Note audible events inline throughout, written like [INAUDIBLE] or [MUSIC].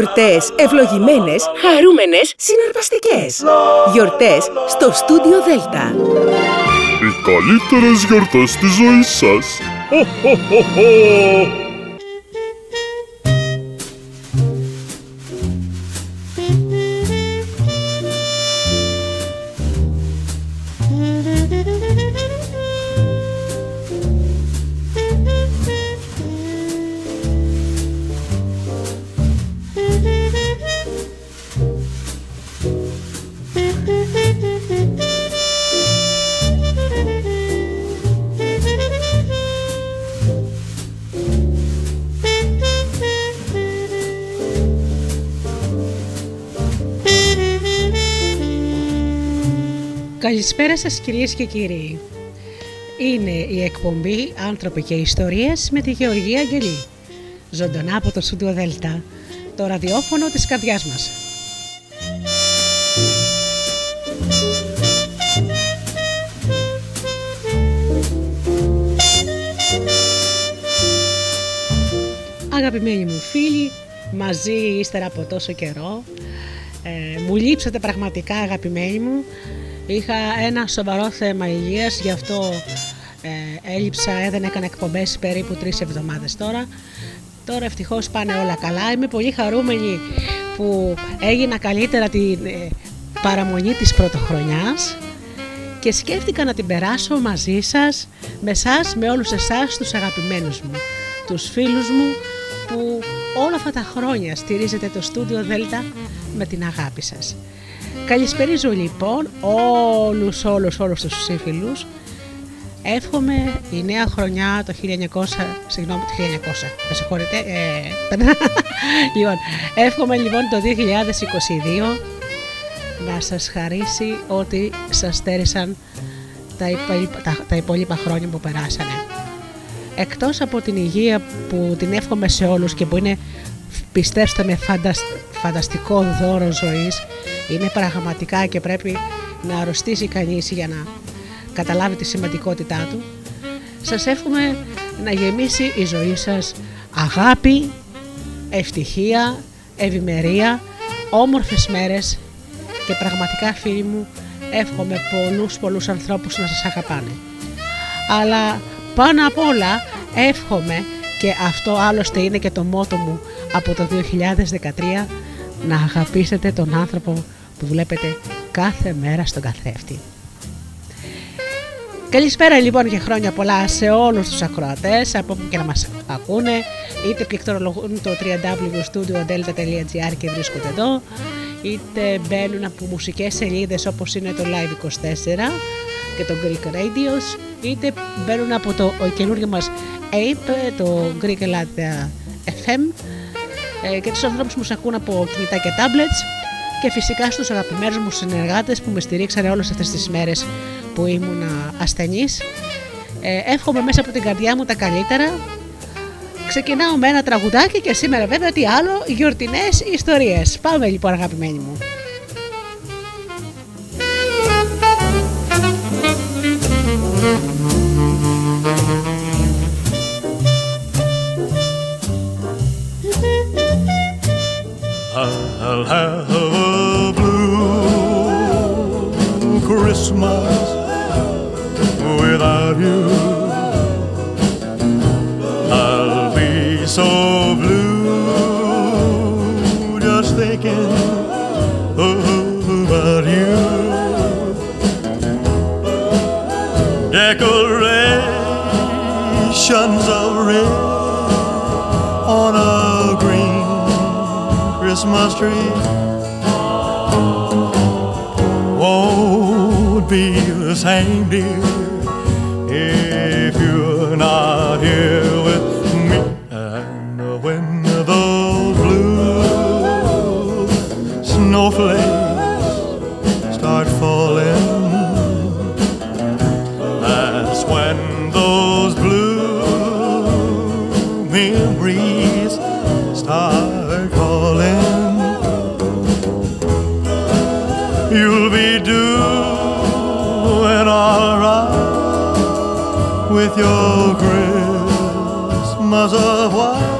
Γιορτές ευλογημένες, χαρούμενες, συναρπαστικές. Γιορτές στο στούντιο Δέλτα. Οι καλύτερες γιορτές της ζωής σας. Καλησπέρα σας κυρίες και κύριοι. Είναι η εκπομπή «Άνθρωποι και Ιστορίες» με τη Γεωργία Αγγελή. Ζωντανά από το Σούντιο Δέλτα, το ραδιόφωνο της καρδιάς μας. Αγαπημένοι μου φίλοι, μαζί ύστερα από τόσο καιρό, ε, μου λείψατε πραγματικά αγαπημένοι μου Είχα ένα σοβαρό θέμα υγείας, γι' αυτό ε, έλειψα, δεν έκανα εκπομπές περίπου τρεις εβδομάδες τώρα. Τώρα ευτυχώς πάνε όλα καλά. Είμαι πολύ χαρούμενη που έγινα καλύτερα την ε, παραμονή της πρωτοχρονιάς και σκέφτηκα να την περάσω μαζί σας, με σας, με όλους εσάς τους αγαπημένους μου, τους φίλους μου που όλα αυτά τα χρόνια στηρίζετε το στούντιο Δέλτα με την αγάπη σας. Καλησπέριζω λοιπόν όλους, όλους, όλους τους σύμφιλους. Εύχομαι η νέα χρονιά το 1900, συγγνώμη το 1900, με συγχωρείτε, ε, [LAUGHS] λοιπόν, εύχομαι λοιπόν το 2022 να σας χαρίσει ότι σας στέρισαν τα, τα, τα υπόλοιπα χρόνια που περάσανε. Εκτός από την υγεία που την εύχομαι σε όλους και που είναι πιστέψτε με φανταστικό δώρο ζωής είναι πραγματικά και πρέπει να αρρωστήσει κανείς για να καταλάβει τη σημαντικότητά του σας εύχομαι να γεμίσει η ζωή σας αγάπη, ευτυχία, ευημερία, όμορφες μέρες και πραγματικά φίλοι μου εύχομαι πολλούς πολλούς ανθρώπους να σας αγαπάνε. Αλλά πάνω απ' όλα εύχομαι και αυτό άλλωστε είναι και το μότο μου από το 2013 να αγαπήσετε τον άνθρωπο που βλέπετε κάθε μέρα στον καθρέφτη. Καλησπέρα λοιπόν και χρόνια πολλά σε όλους τους ακροατές από όπου και να μας ακούνε είτε πληκτρολογούν το www.studiodelta.gr και βρίσκονται εδώ είτε μπαίνουν από μουσικές σελίδες όπως είναι το Live24 και το Greek Radios είτε μπαίνουν από το καινούργιο μας Ape, το Greek Latte FM ε, και τους ανθρώπους που μας ακούν από κινητά και tablets και φυσικά στους αγαπημένους μου συνεργάτες που με στηρίξανε όλες αυτές τις μέρες που ήμουν ασθενής. Ε, εύχομαι μέσα από την καρδιά μου τα καλύτερα. Ξεκινάω με ένα τραγουδάκι και σήμερα βέβαια τι άλλο, γιορτινές ιστορίες. Πάμε λοιπόν αγαπημένοι μου. I'll have Christmas without you. I'll be so blue just thinking about you. Decorations of red on a green Christmas tree be the same, dear, if you're not here your Christmas of white,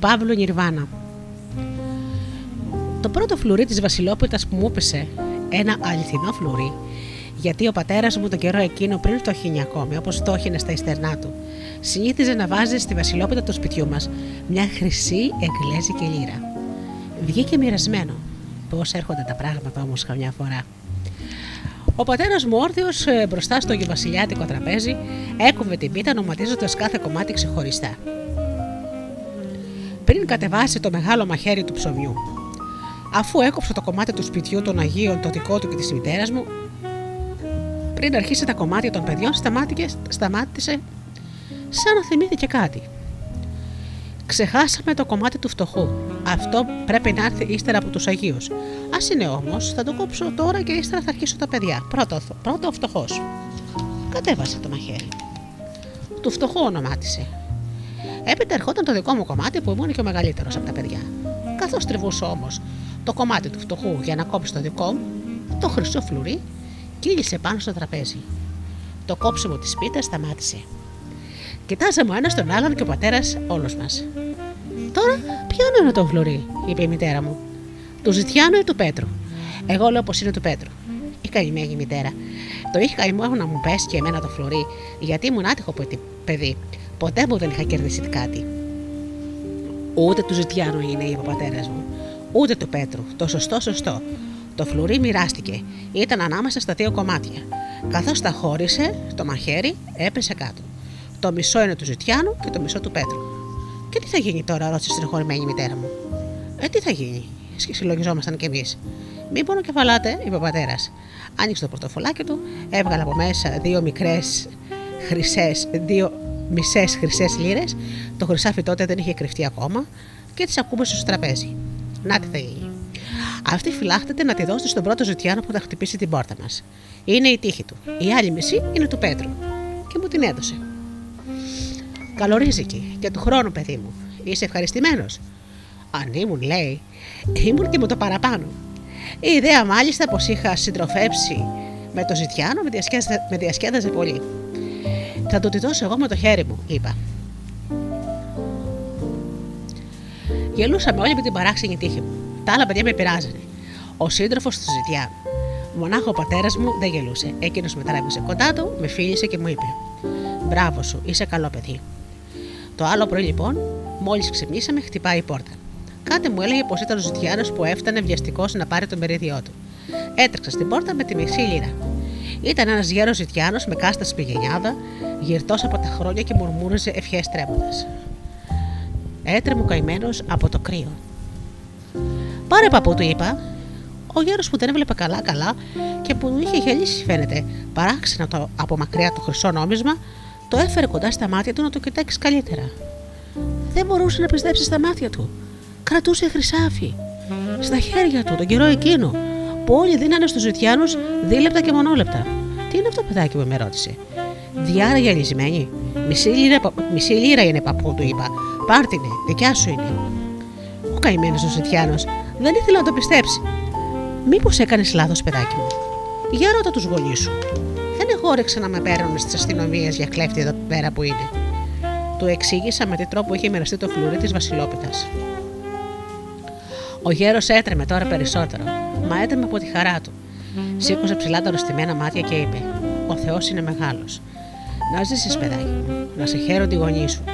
Παύλου Νιρβάνα. Το πρώτο φλουρί της βασιλόπιτας που μου έπεσε, ένα αληθινό φλουρί, γιατί ο πατέρας μου τον καιρό εκείνο πριν το χίνι ακόμη, όπως το έχινε στα ιστερνά του, συνήθιζε να βάζει στη βασιλόπιτα του σπιτιού μας μια χρυσή εγγλέζικη λίρα. Βγήκε μοιρασμένο. Πώς έρχονται τα πράγματα όμως καμιά φορά. Ο πατέρας μου όρθιος μπροστά στο βασιλιάτικο τραπέζι έκοβε την πίτα νοματίζοντας κάθε κομμάτι ξεχωριστά. Πριν κατεβάσει το μεγάλο μαχαίρι του ψωμιού. Αφού έκοψε το κομμάτι του σπιτιού των Αγίων, το δικό του και της μητέρας μου, πριν αρχίσει τα κομμάτια των παιδιών, σταμάτησε, σταμάτησε σαν να θυμήθηκε κάτι. Ξεχάσαμε το κομμάτι του φτωχού. Αυτό πρέπει να έρθει ύστερα από τους Αγίους. Α είναι όμως, θα το κόψω τώρα και ύστερα θα αρχίσω τα παιδιά. Πρώτο, πρώτο ο φτωχός. Κατέβασε το μαχαίρι. Του φτωχού ονομάτισε. Έπειτα ερχόταν το δικό μου κομμάτι που ήμουν και ο μεγαλύτερος από τα παιδιά. Καθώς τριβούσε όμως το κομμάτι του φτωχού για να κόψει το δικό μου, το χρυσό φλουρί κύλησε πάνω στο τραπέζι. Το κόψιμο της πίτας σταμάτησε. Κοιτάζαμε ο ένας τον άλλον και ο πατέρας όλο μας. Τώρα, ποιο είναι το φλουρί, είπε η μητέρα μου. Του Ζητιάνου ή του Πέτρου; Εγώ λέω πως είναι του Πέτρου. Η καημένη μητέρα. Το είχε καημό να μου πέσει και εμένα το φλουρί, γιατί ήμουν άτυχο παιδί. Ποτέ μου δεν είχα κερδίσει κάτι. Ούτε του Ζητιάνου είναι, είπε ο πατέρας μου. Ούτε του Πέτρου. Το σωστό, σωστό. Το φλουρί μοιράστηκε. Ήταν ανάμεσα στα δύο κομμάτια. Καθώς τα χώρισε, το μαχαίρι έπεσε κάτω. Το μισό είναι του Ζητιάνου και το μισό του Πέτρου. Και τι θα γίνει τώρα, ρώτησε στην χωρημένη μητέρα μου. Ε, τι θα γίνει, συλλογιζόμασταν κι εμείς. Μην πόνο κεφαλάτε, είπε ο πατέρας. Άνοιξε το πορτοφολάκι του, έβγαλε από μέσα δύο μικρές χρυσές, δύο μισές χρυσές λίρες. Το χρυσάφι τότε δεν είχε κρυφτεί ακόμα και τις ακούμπησε στο τραπέζι. Να τι θα γίνει. Αυτή φυλάχτεται να τη δώσει στον πρώτο ζωτιάνο που θα χτυπήσει την πόρτα μας. Είναι η τύχη του. Η άλλη μισή είναι του Πέτρου. Και μου την έδωσε. Καλορίζικη και του χρόνου, παιδί μου. Είσαι ευχαριστημένος; Αν ήμουν, λέει, ήμουν και μου το παραπάνω. Η ιδέα μάλιστα πως είχα συντροφέψει με το ζητιάνο με διασκέδαζε, με διασκέδαζε πολύ. Θα του τη δώσω εγώ με το χέρι μου, είπα. Γελούσαμε όλοι με την παράξενη τύχη μου. Τα άλλα παιδιά με πειράζανε. Ο σύντροφος τους ζητιάνου. Μονάχο ο πατέρας μου δεν γελούσε. Εκείνος με τράβηξε κοντά του, με φίλησε και μου είπε: Μπράβο σου, είσαι καλό παιδί. Το άλλο πρωί λοιπόν, μόλις ξυπνήσαμε, χτυπάει η πόρτα. Κάτι μου έλεγε πως ήταν ο Ζητιάνο που έφτανε βιαστικός να πάρει το μερίδιό του. Έτρεξα στην πόρτα με τη μισή λίρα. Ήταν ένας γέρος Ζητιάνο με κάστα σπηγενιάδα, γυρτός από τα χρόνια και μουρμούριζε ευχές τρέμοντας. Έτρεμε καημένος από το κρύο. Πάρε παππού, του είπα. Ο γέρος που δεν έβλεπε καλά-καλά και που είχε γελίσει, φαίνεται, παράξενα το από μακριά το χρυσό νόμισμα, το έφερε κοντά στα μάτια του να το κοιτάξει καλύτερα. Δεν μπορούσε να πιστέψει στα μάτια του. Κρατούσε χρυσάφι. Στα χέρια του τον καιρό εκείνο, που όλοι δίνανε στους ζητιάνου δίλεπτα και μονόλεπτα. Τι είναι αυτό, παιδάκι μου, με ρώτησε. Διάρα γυαλισμένη. Μισή λίρα, μισή λίρα είναι παππού, του είπα. Πάρτινε, δικιά σου είναι. καημένος ο Ζητιάνο. Δεν ήθελε να το πιστέψει. Μήπως έκανες λάθος, παιδάκι μου; Για ρώτα τους γονείς σου. Δεν εγόρεξα να με παίρνουν στις αστυνομίες για κλέφτη εδώ πέρα που είναι. Του εξήγησα με τι τρόπο είχε μοιραστεί το φλουρί της Βασιλόπιτας. Ο γέρος έτρεμε τώρα περισσότερο, μα έτρεμε από τη χαρά του. Σήκωσε ψηλά τα ρωστημένα μάτια και είπε: Ο Θεός είναι μεγάλος. Να ζήσεις, παιδάκι μου, να σε χαίρονται οι γονείς σου.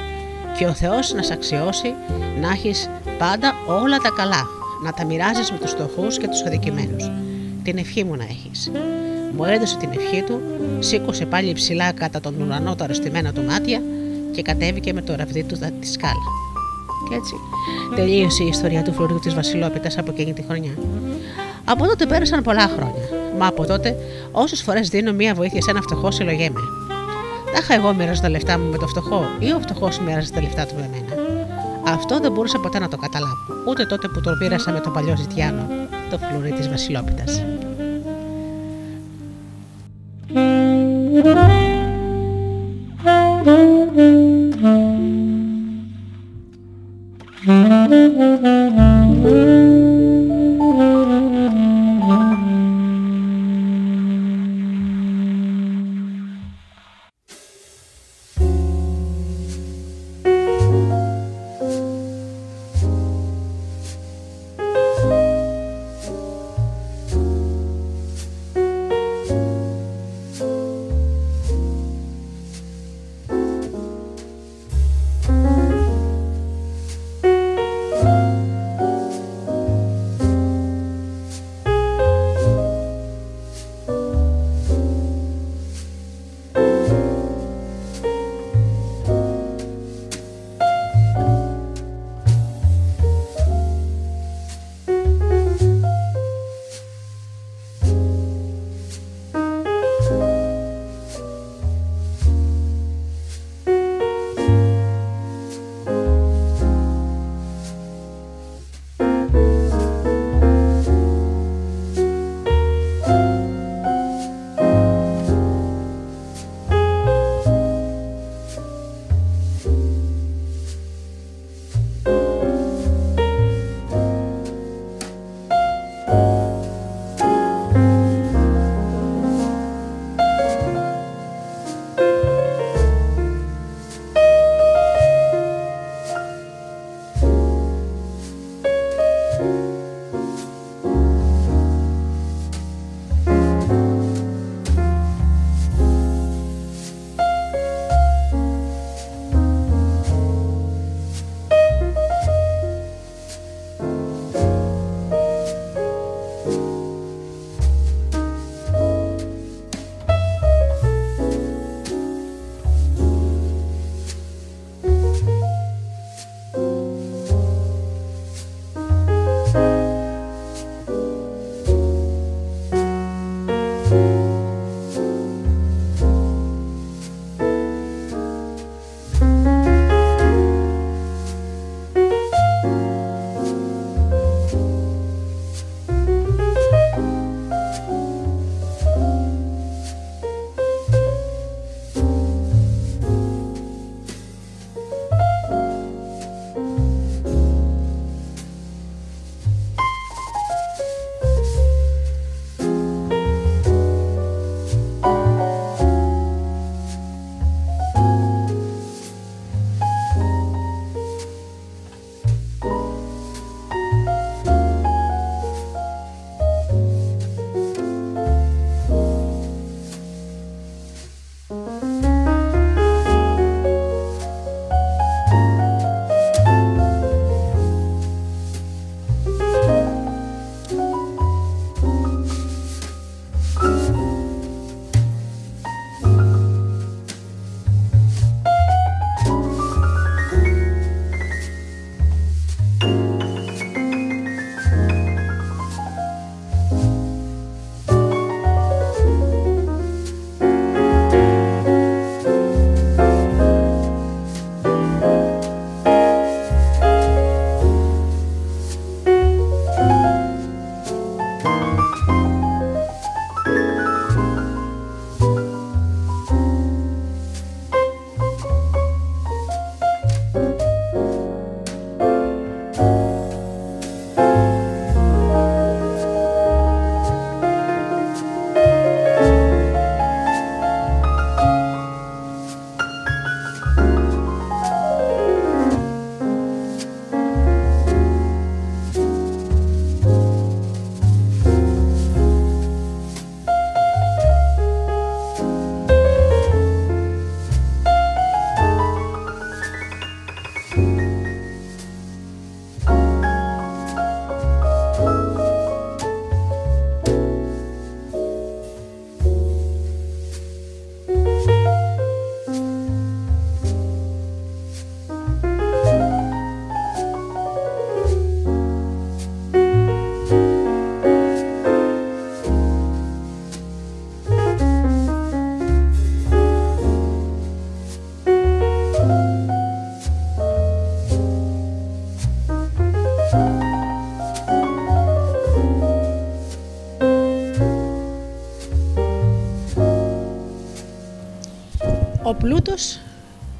Και ο Θεός να σε αξιώσει να έχεις πάντα όλα τα καλά, να τα μοιράζεις με τους φτωχούς και τους αδικημένους. Την ευχή μου να έχεις. Μου έδωσε την ευχή του, σήκωσε πάλι ψηλά κατά τον ουρανό τα αρρωστημένα του μάτια και κατέβηκε με το ραβδί του τη σκάλα. Και έτσι τελείωσε η ιστορία του φλουρίου της Βασιλόπιτα από εκείνη τη χρονιά. Από τότε πέρασαν πολλά χρόνια. Μα από τότε, όσες φορές δίνω μία βοήθεια σε ένα φτωχό, συλλογέμαι. Τάχα εγώ μοιράζω τα λεφτά μου με το φτωχό ή ο φτωχός μοιράζει τα λεφτά του με μένα. Αυτό δεν μπορούσα ποτέ να το καταλάβω, ούτε τότε που το πήρασα με τον παλιό Ζητιάνο, το φλουρί της Βασιλόπιτας.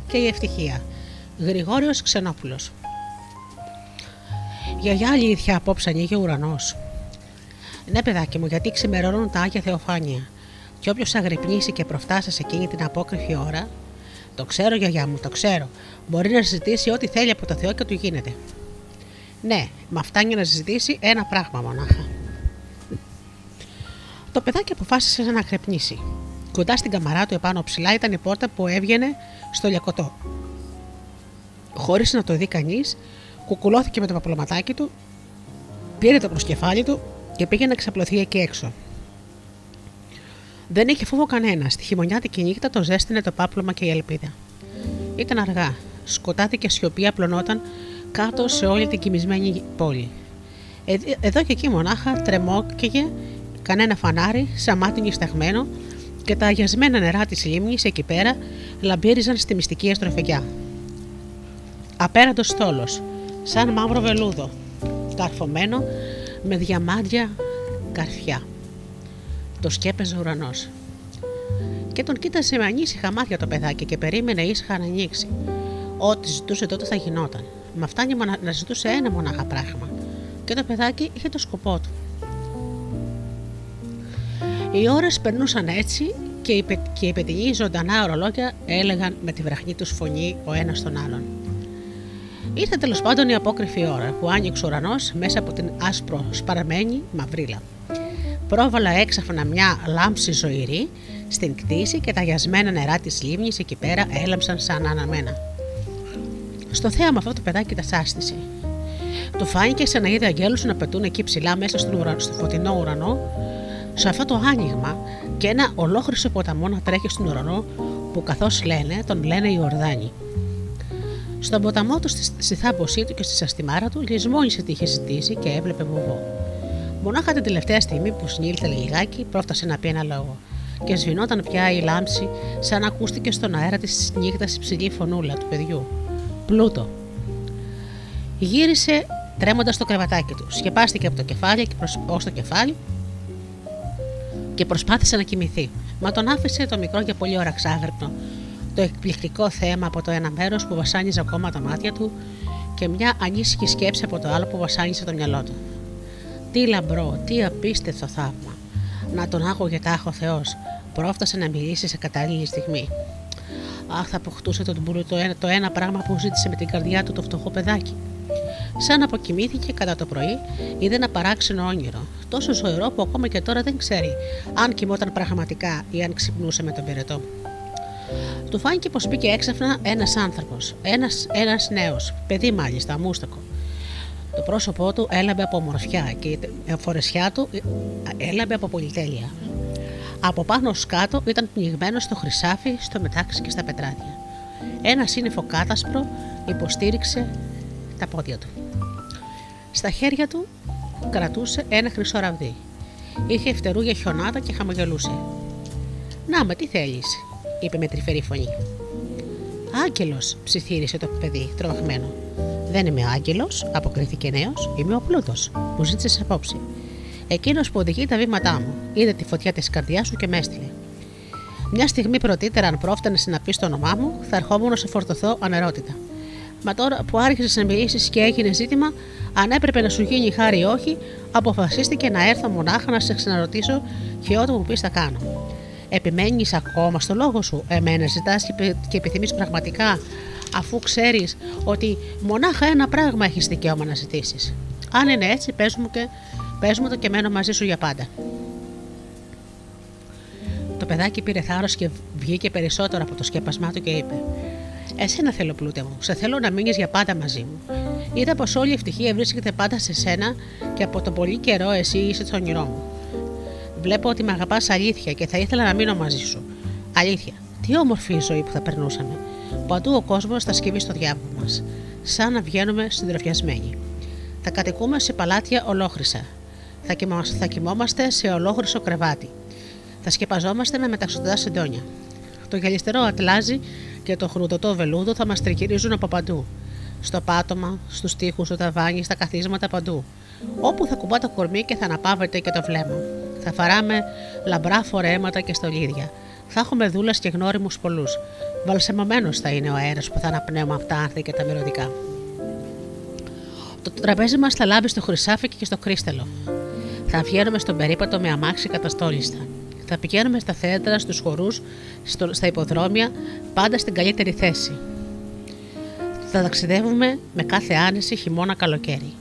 Και η ευτυχία. Γρηγόριος Ξενόπουλος. Γιαγιά αλήθεια απόψε ανοίγει ο ουρανός. Ναι, παιδάκι μου, γιατί ξημερώνουν τα Άγια Θεοφάνεια. Και όποιος αγρυπνήσει και προφτάσει σε εκείνη την απόκριφη ώρα, το ξέρω, γιαγιά μου, το ξέρω. Μπορεί να συζητήσει ό,τι θέλει από το Θεό και του γίνεται. Ναι, μα φτάνει να συζητήσει ένα πράγμα μονάχα. Το παιδάκι αποφάσισε να κρεπνήσει. Κοντά στην καμαρά του επάνω ψηλά ήταν η πόρτα που έβγαινε στο λιακωτό. Χωρίς να το δει κανείς, κουκουλώθηκε με το παπλωματάκι του, πήρε το προσκεφάλι του και πήγε να ξαπλωθεί εκεί έξω. Δεν είχε φόβο κανένας. Στη χειμωνιάτικη νύχτα το ζέστηνε το πάπλωμα και η ελπίδα. Ήταν αργά. Σκοτάδι και σιωπή απλωνόταν κάτω σε όλη την κοιμισμένη πόλη. Εδώ και εκεί μονάχα τρεμόκαιγε κανένα φανάρι, σαν μάτι νησταγμένο και τα αγιασμένα νερά της λίμνης εκεί πέρα λαμπύριζαν στη μυστική αστροφεγιά. Απέραντος στόλος, σαν μαύρο βελούδο, καρφωμένο με διαμάντια καρφιά. Το σκέπεζε ο ουρανός. Και τον κοίτασε με ανήσυχα μάτια το παιδάκι και περίμενε ήσυχα να ανοίξει. Ό,τι ζητούσε τότε θα γινόταν. Μα φτάνει να ζητούσε ένα μονάχα πράγμα. Και το παιδάκι είχε το σκοπό του. Οι ώρες περνούσαν έτσι και οι, πε, και οι παιδινοί ζωντανά ορολόγια έλεγαν με τη βραχνή τους φωνή ο ένας τον άλλον. Ήρθε τέλος πάντων η απόκριφη ώρα που άνοιξε ο ουρανός μέσα από την άσπρο σπαραμένη μαυρίλα. Πρόβαλα έξαφνα μια λάμψη ζωηρή στην κτήση και τα γιασμένα νερά της λίμνης εκεί πέρα έλαμψαν σαν αναμένα. Στο θέαμα αυτό το παιδάκι τα σάστησε. Του φάνηκε σαν να είδε αγγέλους να πετούν εκεί ψηλά μέσα στον ουρανό, στο φωτεινό ουρανό, σε αυτό το άνοιγμα και ένα ολόχρυσο ποταμό να τρέχει στον ουρανό που καθώς λένε τον λένε Ιορδάνη. Στον ποταμό του, στη θάμποσή του και στη σαστιμάρα του, λησμόνισε τι είχε ζητήσει και έβλεπε βουβό. Μονάχα την τελευταία στιγμή που συνήλθε λιγάκι, πρόφτασε να πει ένα λόγο. Και σβηνόταν πια η λάμψη, σαν να ακούστηκε στον αέρα της νύχτας η ψηλή φωνούλα του παιδιού. Πλούτο. Γύρισε τρέμοντας το κρεβατάκι του. Σκεπάστηκε από το κεφάλι και ως το κεφάλι και προσπάθησε να κοιμηθεί. Μα τον άφησε το μικρό για πολύ ώρα ξάγρυπνο. Το εκπληκτικό θέμα από το ένα μέρος που βασάνιζε ακόμα τα μάτια του και μια ανήσυχη σκέψη από το άλλο που βασάνιζε το μυαλό του. Τι λαμπρό, τι απίστευτο θαύμα. Να τον άκουγε τάχο Θεός. Πρόφτασε να μιλήσει σε κατάλληλη στιγμή. Αχ, θα αποκτούσε τον μπουρού το ένα, το ένα πράγμα που ζήτησε με την καρδιά του το φτωχό παιδάκι. Σαν αποκοιμήθηκε κατά το πρωί, είδε ένα παράξενο όνειρο. Τόσο ζωηρό που ακόμα και τώρα δεν ξέρει αν κοιμόταν πραγματικά ή αν ξυπνούσε με τον πυρετό. Του φάνηκε πως μπήκε έξαφνα ένας άνθρωπος, ένας ένας νέος, παιδί μάλιστα, αμούστακο. Το πρόσωπό του έλαμπε από ομορφιά και η φορεσιά του έλαμπε από πολυτέλεια. Από πάνω σκάτω ήταν πνιγμένος στο χρυσάφι, στο μετάξι και στα πετράδια. Ένας σύννεφο κάτασπρο υποστήριξε τα πόδια του. Στα χέρια του κρατούσε ένα χρυσό ραβδί. Είχε φτερούγια χιονάτα και χαμογελούσε. Να με, τι θέλεις, είπε με τρυφερή φωνή. Άγγελος, ψιθύρισε το παιδί, τρομαγμένο. Δεν είμαι άγγελος, αποκρίθηκε νέος, είμαι ο πλούτος. Μου ζήτησες απόψη. Εκείνος που οδηγεί τα βήματά μου, είδε τη φωτιά της καρδιάς σου και με έστειλε. Μια στιγμή πρωτήτερα, αν πρόφτανε να πεις το όνομά μου, θα ερχόμουν να σε φορτωθώ ανερότητα. Μα τώρα που άρχισες να μιλήσεις και έγινε ζήτημα, αν έπρεπε να σου γίνει χάρη ή όχι, αποφασίστηκε να έρθω μονάχα να σε ξαναρωτήσω και ό,τι μου πεις θα κάνω. Επιμένεις ακόμα στο λόγο σου, εμένα ζητάς και επιθυμείς πραγματικά, αφού ξέρεις ότι μονάχα ένα πράγμα έχεις δικαίωμα να ζητήσεις. Αν είναι έτσι, πες μου, και, πες μου το και μένω μαζί σου για πάντα. Το παιδάκι πήρε θάρρος και βγήκε περισσότερο από το σκέπασμά του και είπε: Εσένα θέλω, πλούτε μου. Σε θέλω να μείνεις για πάντα μαζί μου. Είδα πως όλη η ευτυχία βρίσκεται πάντα σε σένα και από τον πολύ καιρό εσύ είσαι το όνειρό μου. Βλέπω ότι με αγαπάς αλήθεια και θα ήθελα να μείνω μαζί σου. Αλήθεια, τι όμορφη η ζωή που θα περνούσαμε. Παντού ο κόσμος θα σκύβει στο διάβολο μας, σαν να βγαίνουμε συντροφιασμένοι. Θα κατοικούμε σε παλάτια ολόχρυσα. Θα, θα κοιμόμαστε σε ολόχρυσο κρεβάτι. Θα σκεπαζόμαστε με μεταξωτά συντόνια. Το γυαλιστερό ατλάζι και το χρουδωτό βελούδο θα μας τριγυρίζουν από παντού. Στο πάτωμα, στους τοίχους, στο ταβάνι, στα καθίσματα παντού. Όπου θα κουμπά το κορμί και θα αναπαύεται και το βλέμμα. Θα φαράμε λαμπρά φορέματα και στολίδια. Θα έχουμε δούλες και γνώριμους πολλούς. Βαλσαμωμένο θα είναι ο αέρας που θα αναπνέουμε από τα άνθη και τα μυρωδικά. Το τραπέζι μας θα λάμπει στο χρυσάφι και στο κρίστελο. Θα βγαίνουμε στον περίπατο με αμάξι καταστόλιστα. Θα πηγαίνουμε στα θέατρα, στους χορούς, στα υποδρόμια, πάντα στην καλύτερη θέση. Θα ταξιδεύουμε με κάθε άνεση χειμώνα καλοκαίρι.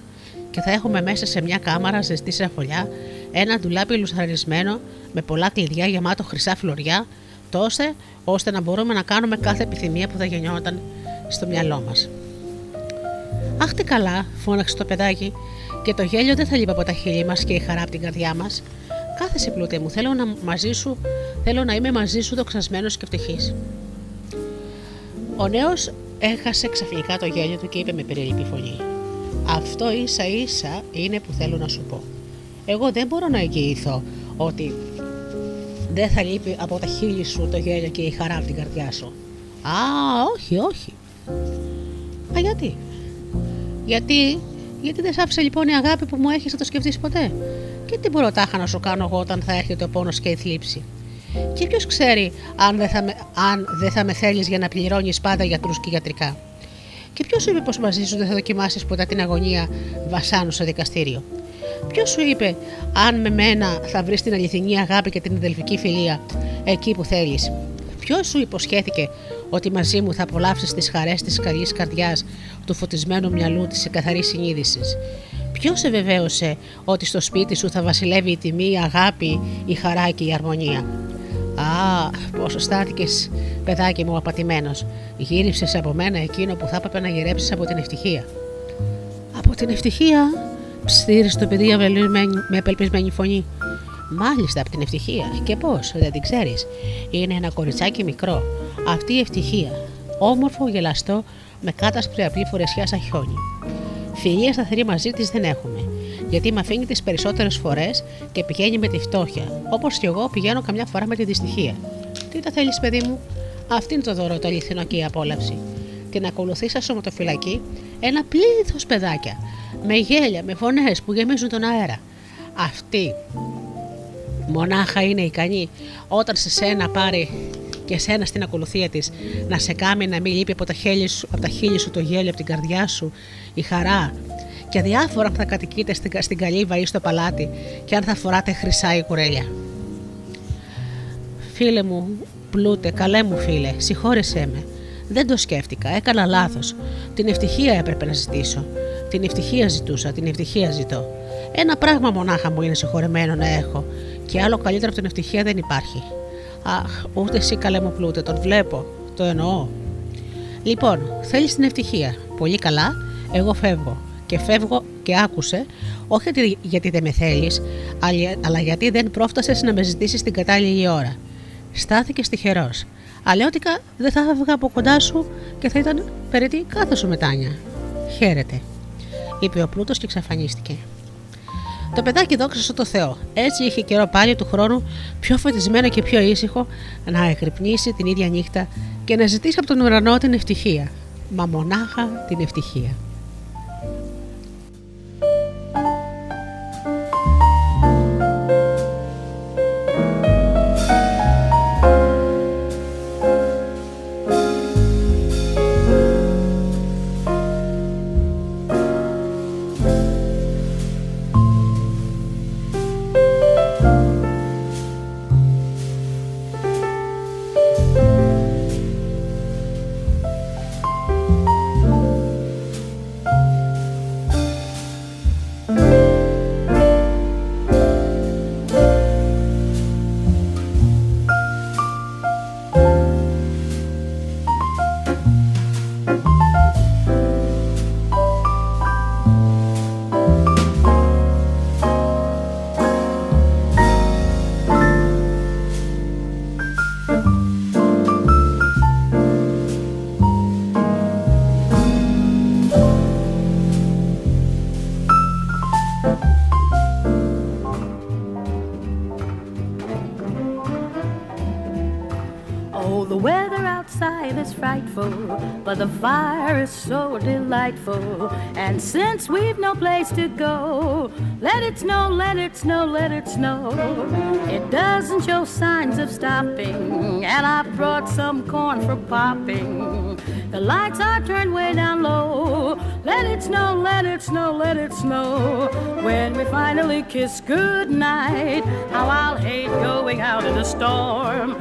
Και θα έχουμε μέσα σε μια κάμαρα ζεστή σε φωλιά ένα ντουλάπι λουσαρισμένο με πολλά κλειδιά γεμάτο χρυσά φλωριά, τόσο ώστε να μπορούμε να κάνουμε κάθε επιθυμία που θα γεννιόταν στο μυαλό μας. Αχ, τι καλά, φώναξε το παιδάκι, και το γέλιο δεν θα λείπει από τα χείλη μας και η χαρά από την καρδιά μας. Κάθεσαι πλούτε μου, θέλω να, μαζί σου, θέλω να είμαι μαζί σου δοξασμένος και ευτυχής. Ο νέος έχασε ξαφνικά το γέλιο του και είπε με περιληπή φωνή: Αυτό ίσα ίσα είναι που θέλω να σου πω. Εγώ δεν μπορώ να εγγυηθώ ότι δεν θα λείπει από τα χείλη σου το γέλιο και η χαρά από την καρδιά σου. Α, όχι, όχι. Α, γιατί; Γιατί, γιατί δεν σ' άφησε λοιπόν η αγάπη που μου έχεις να το σκεφτείς ποτέ; Και τι μπορώ τάχα να σου κάνω εγώ όταν θα έρχεται ο πόνος και η θλίψη. Και ποιο ξέρει αν δεν θα με, αν δεν θα με θέλεις για να πληρώνεις πάντα γιατρούς και γιατρικά. Και ποιος σου είπε πως μαζί σου δεν θα δοκιμάσεις ποτέ την αγωνία βασάνου στο δικαστήριο; Ποιος σου είπε αν με μένα θα βρεις την αληθινή αγάπη και την αδελφική φιλία εκεί που θέλεις; Ποιος σου υποσχέθηκε ότι μαζί μου θα απολαύσεις τις χαρές της καλής καρδιάς, του φωτισμένου μυαλού, της καθαρής συνείδησης; Ποιος σε βεβαίωσε ότι στο σπίτι σου θα βασιλεύει η τιμή, η αγάπη, η χαρά και η αρμονία; Α, πόσο στάθηκε, παιδάκι μου, απατημένος. Γύριψες από μένα εκείνο που θα έπρεπε να γυρέψεις από την ευτυχία. Από την ευτυχία, ψήρισε το παιδί με απελπισμένη φωνή. Μάλιστα, από την ευτυχία. Και πώς, δεν την ξέρεις. Είναι ένα κοριτσάκι μικρό. Αυτή η ευτυχία. Όμορφο, γελαστό, με κάτασπρη απλή φορεσιά σαν χιόνι. Φιλία σταθερή μαζί της δεν έχουμε. Γιατί με αφήνει τις περισσότερες φορές και πηγαίνει με τη φτώχεια. Όπως και εγώ πηγαίνω καμιά φορά με τη δυστυχία. Τι τα θέλεις, παιδί μου, αυτή είναι το δώρο, το αληθινό και η απόλαυση. Την ακολουθείς σα σωματοφυλακή ένα πλήθος παιδάκια. Με γέλια, με φωνές που γεμίζουν τον αέρα. Αυτή μονάχα είναι ικανή όταν σε σένα πάρει και σένα στην ακολουθία της να σε κάνει να μην λείπει από τα, χέλη σου, από τα χείλη σου το γέλιο, από την καρδιά σου, η χαρά και διάφορα που θα κατοικείτε στην, στην καλύβα ή στο παλάτι και αν θα φοράτε χρυσά ή κουρέλια. Φίλε μου, πλούτε, καλέ μου φίλε, συγχώρεσέ με. Δεν το σκέφτηκα, έκανα λάθος. Την ευτυχία έπρεπε να ζητήσω. Την ευτυχία ζητούσα, την ευτυχία ζητώ. Ένα πράγμα μονάχα μου είναι συγχωρεμένο να έχω και άλλο καλύτερο από την ευτυχία δεν υπάρχει. Αχ, ούτες εσύ καλέ μου πλούτε, τον βλέπω, το εννοώ. Λοιπόν, θέλεις την ευτυχία. Πολύ καλά, εγώ φεύγω. Και φεύγω και άκουσε, όχι γιατί δεν με θέλεις, αλλά γιατί δεν πρόφτασες να με ζητήσεις την κατάλληλη ώρα. Στάθηκε τυχερό. Αλλιώτικα δεν θα έβγα από κοντά σου και θα ήταν περίτη κάθε σου μετάνια. Χαίρετε, είπε ο πλούτος και εξαφανίστηκε. Το παιδάκι δόξασε το Θεό. Έτσι είχε καιρό πάλι του χρόνου πιο φωτισμένο και πιο ήσυχο να εκρυπνήσει την ίδια νύχτα και να ζητήσει από τον ουρανό την ευτυχία. Μα μονάχα την ευτυχία. Frightful, but the fire is so delightful. And since we've no place to go, let it snow, let it snow, let it snow. It doesn't show signs of stopping, and I brought some corn for popping. The lights are turned way down low. Let it snow, let it snow, let it snow. When we finally kiss goodnight, how I'll hate going out in a storm.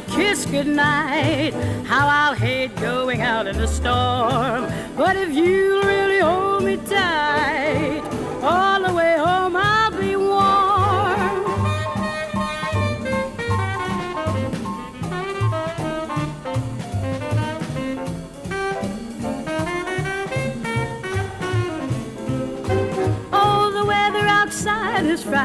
Kiss goodnight. How I'll hate going out in the storm. But if you really hold me tight,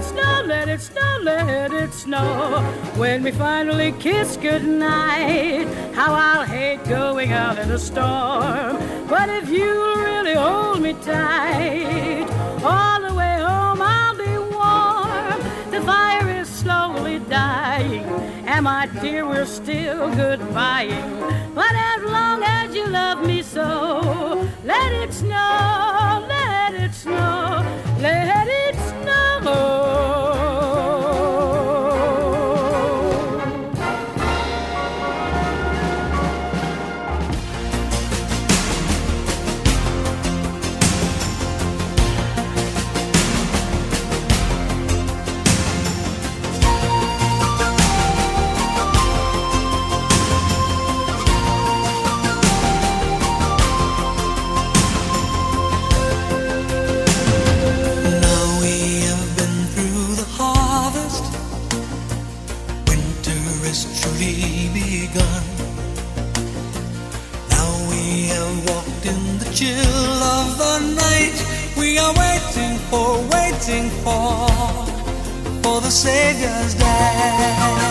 Let it snow, let it snow, let it snow. When we finally kiss goodnight, how I'll hate going out in a storm. But if you'll really hold me tight, all the way home I'll be warm. The fire is slowly dying, and my dear, we're still goodbying. But as long as you love me so, let it snow, let it snow, let it waiting for, for the Savior's day.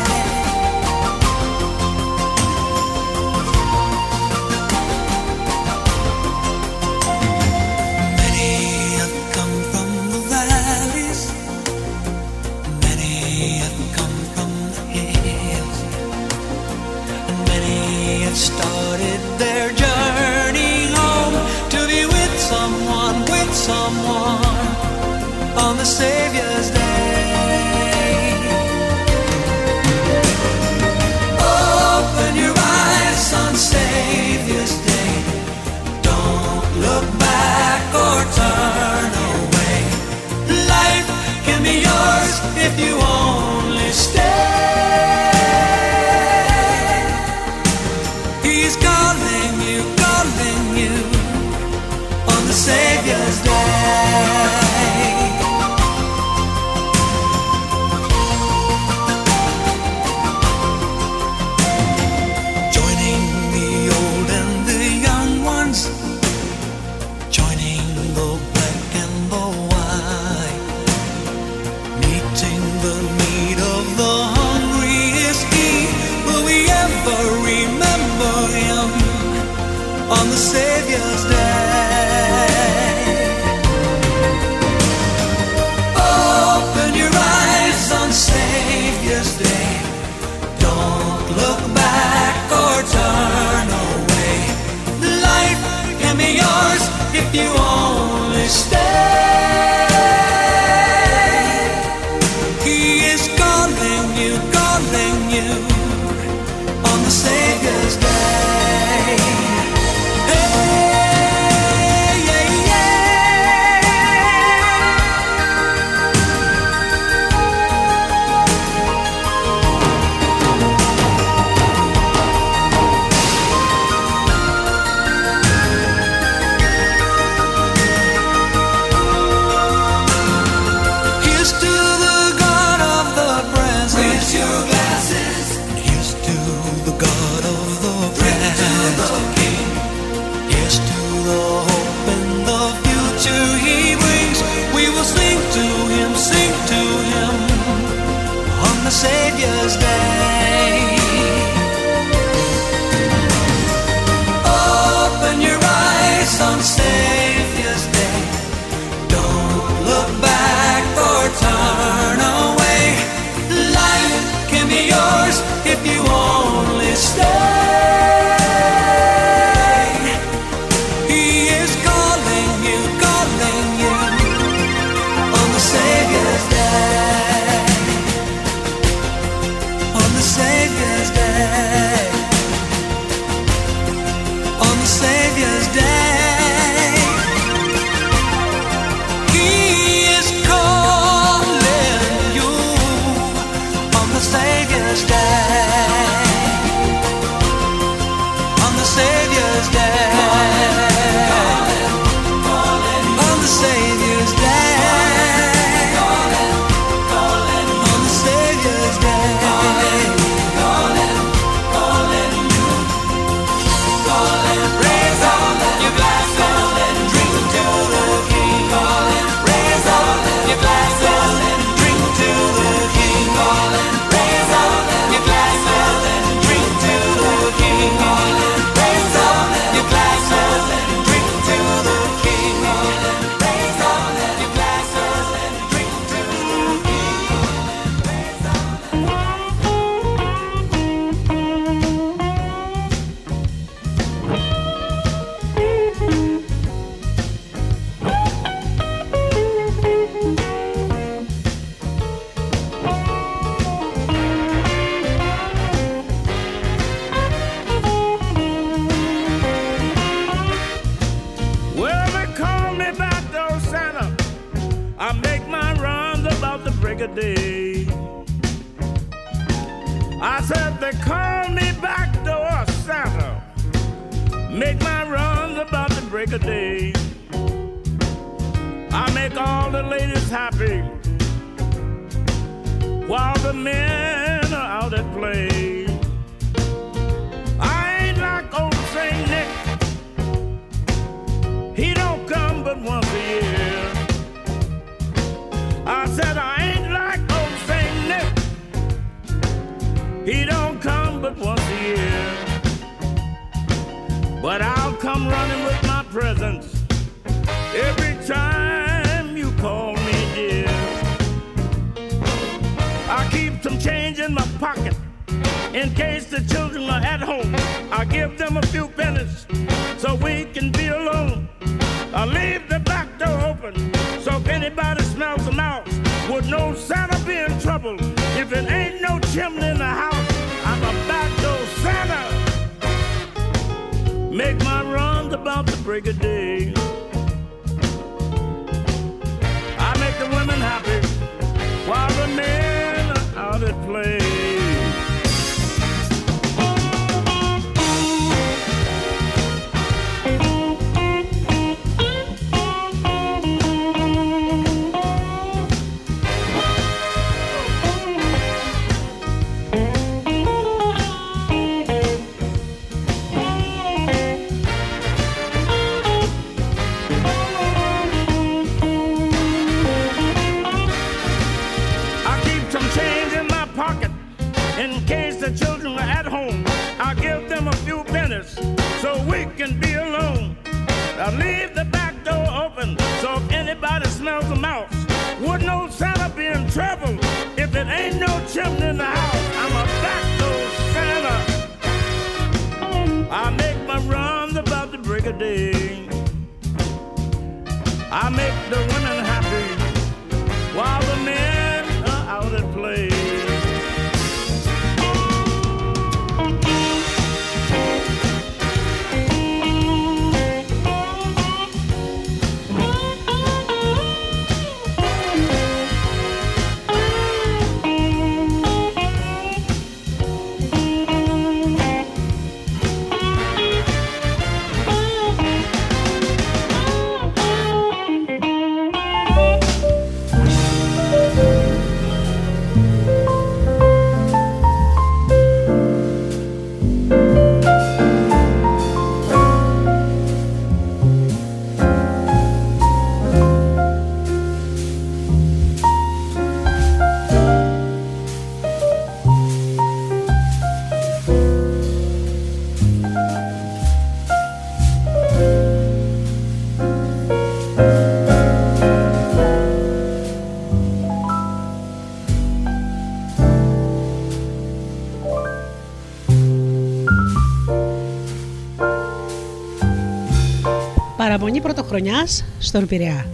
παραμονή πρωτοχρονιάς στον Πειραιά.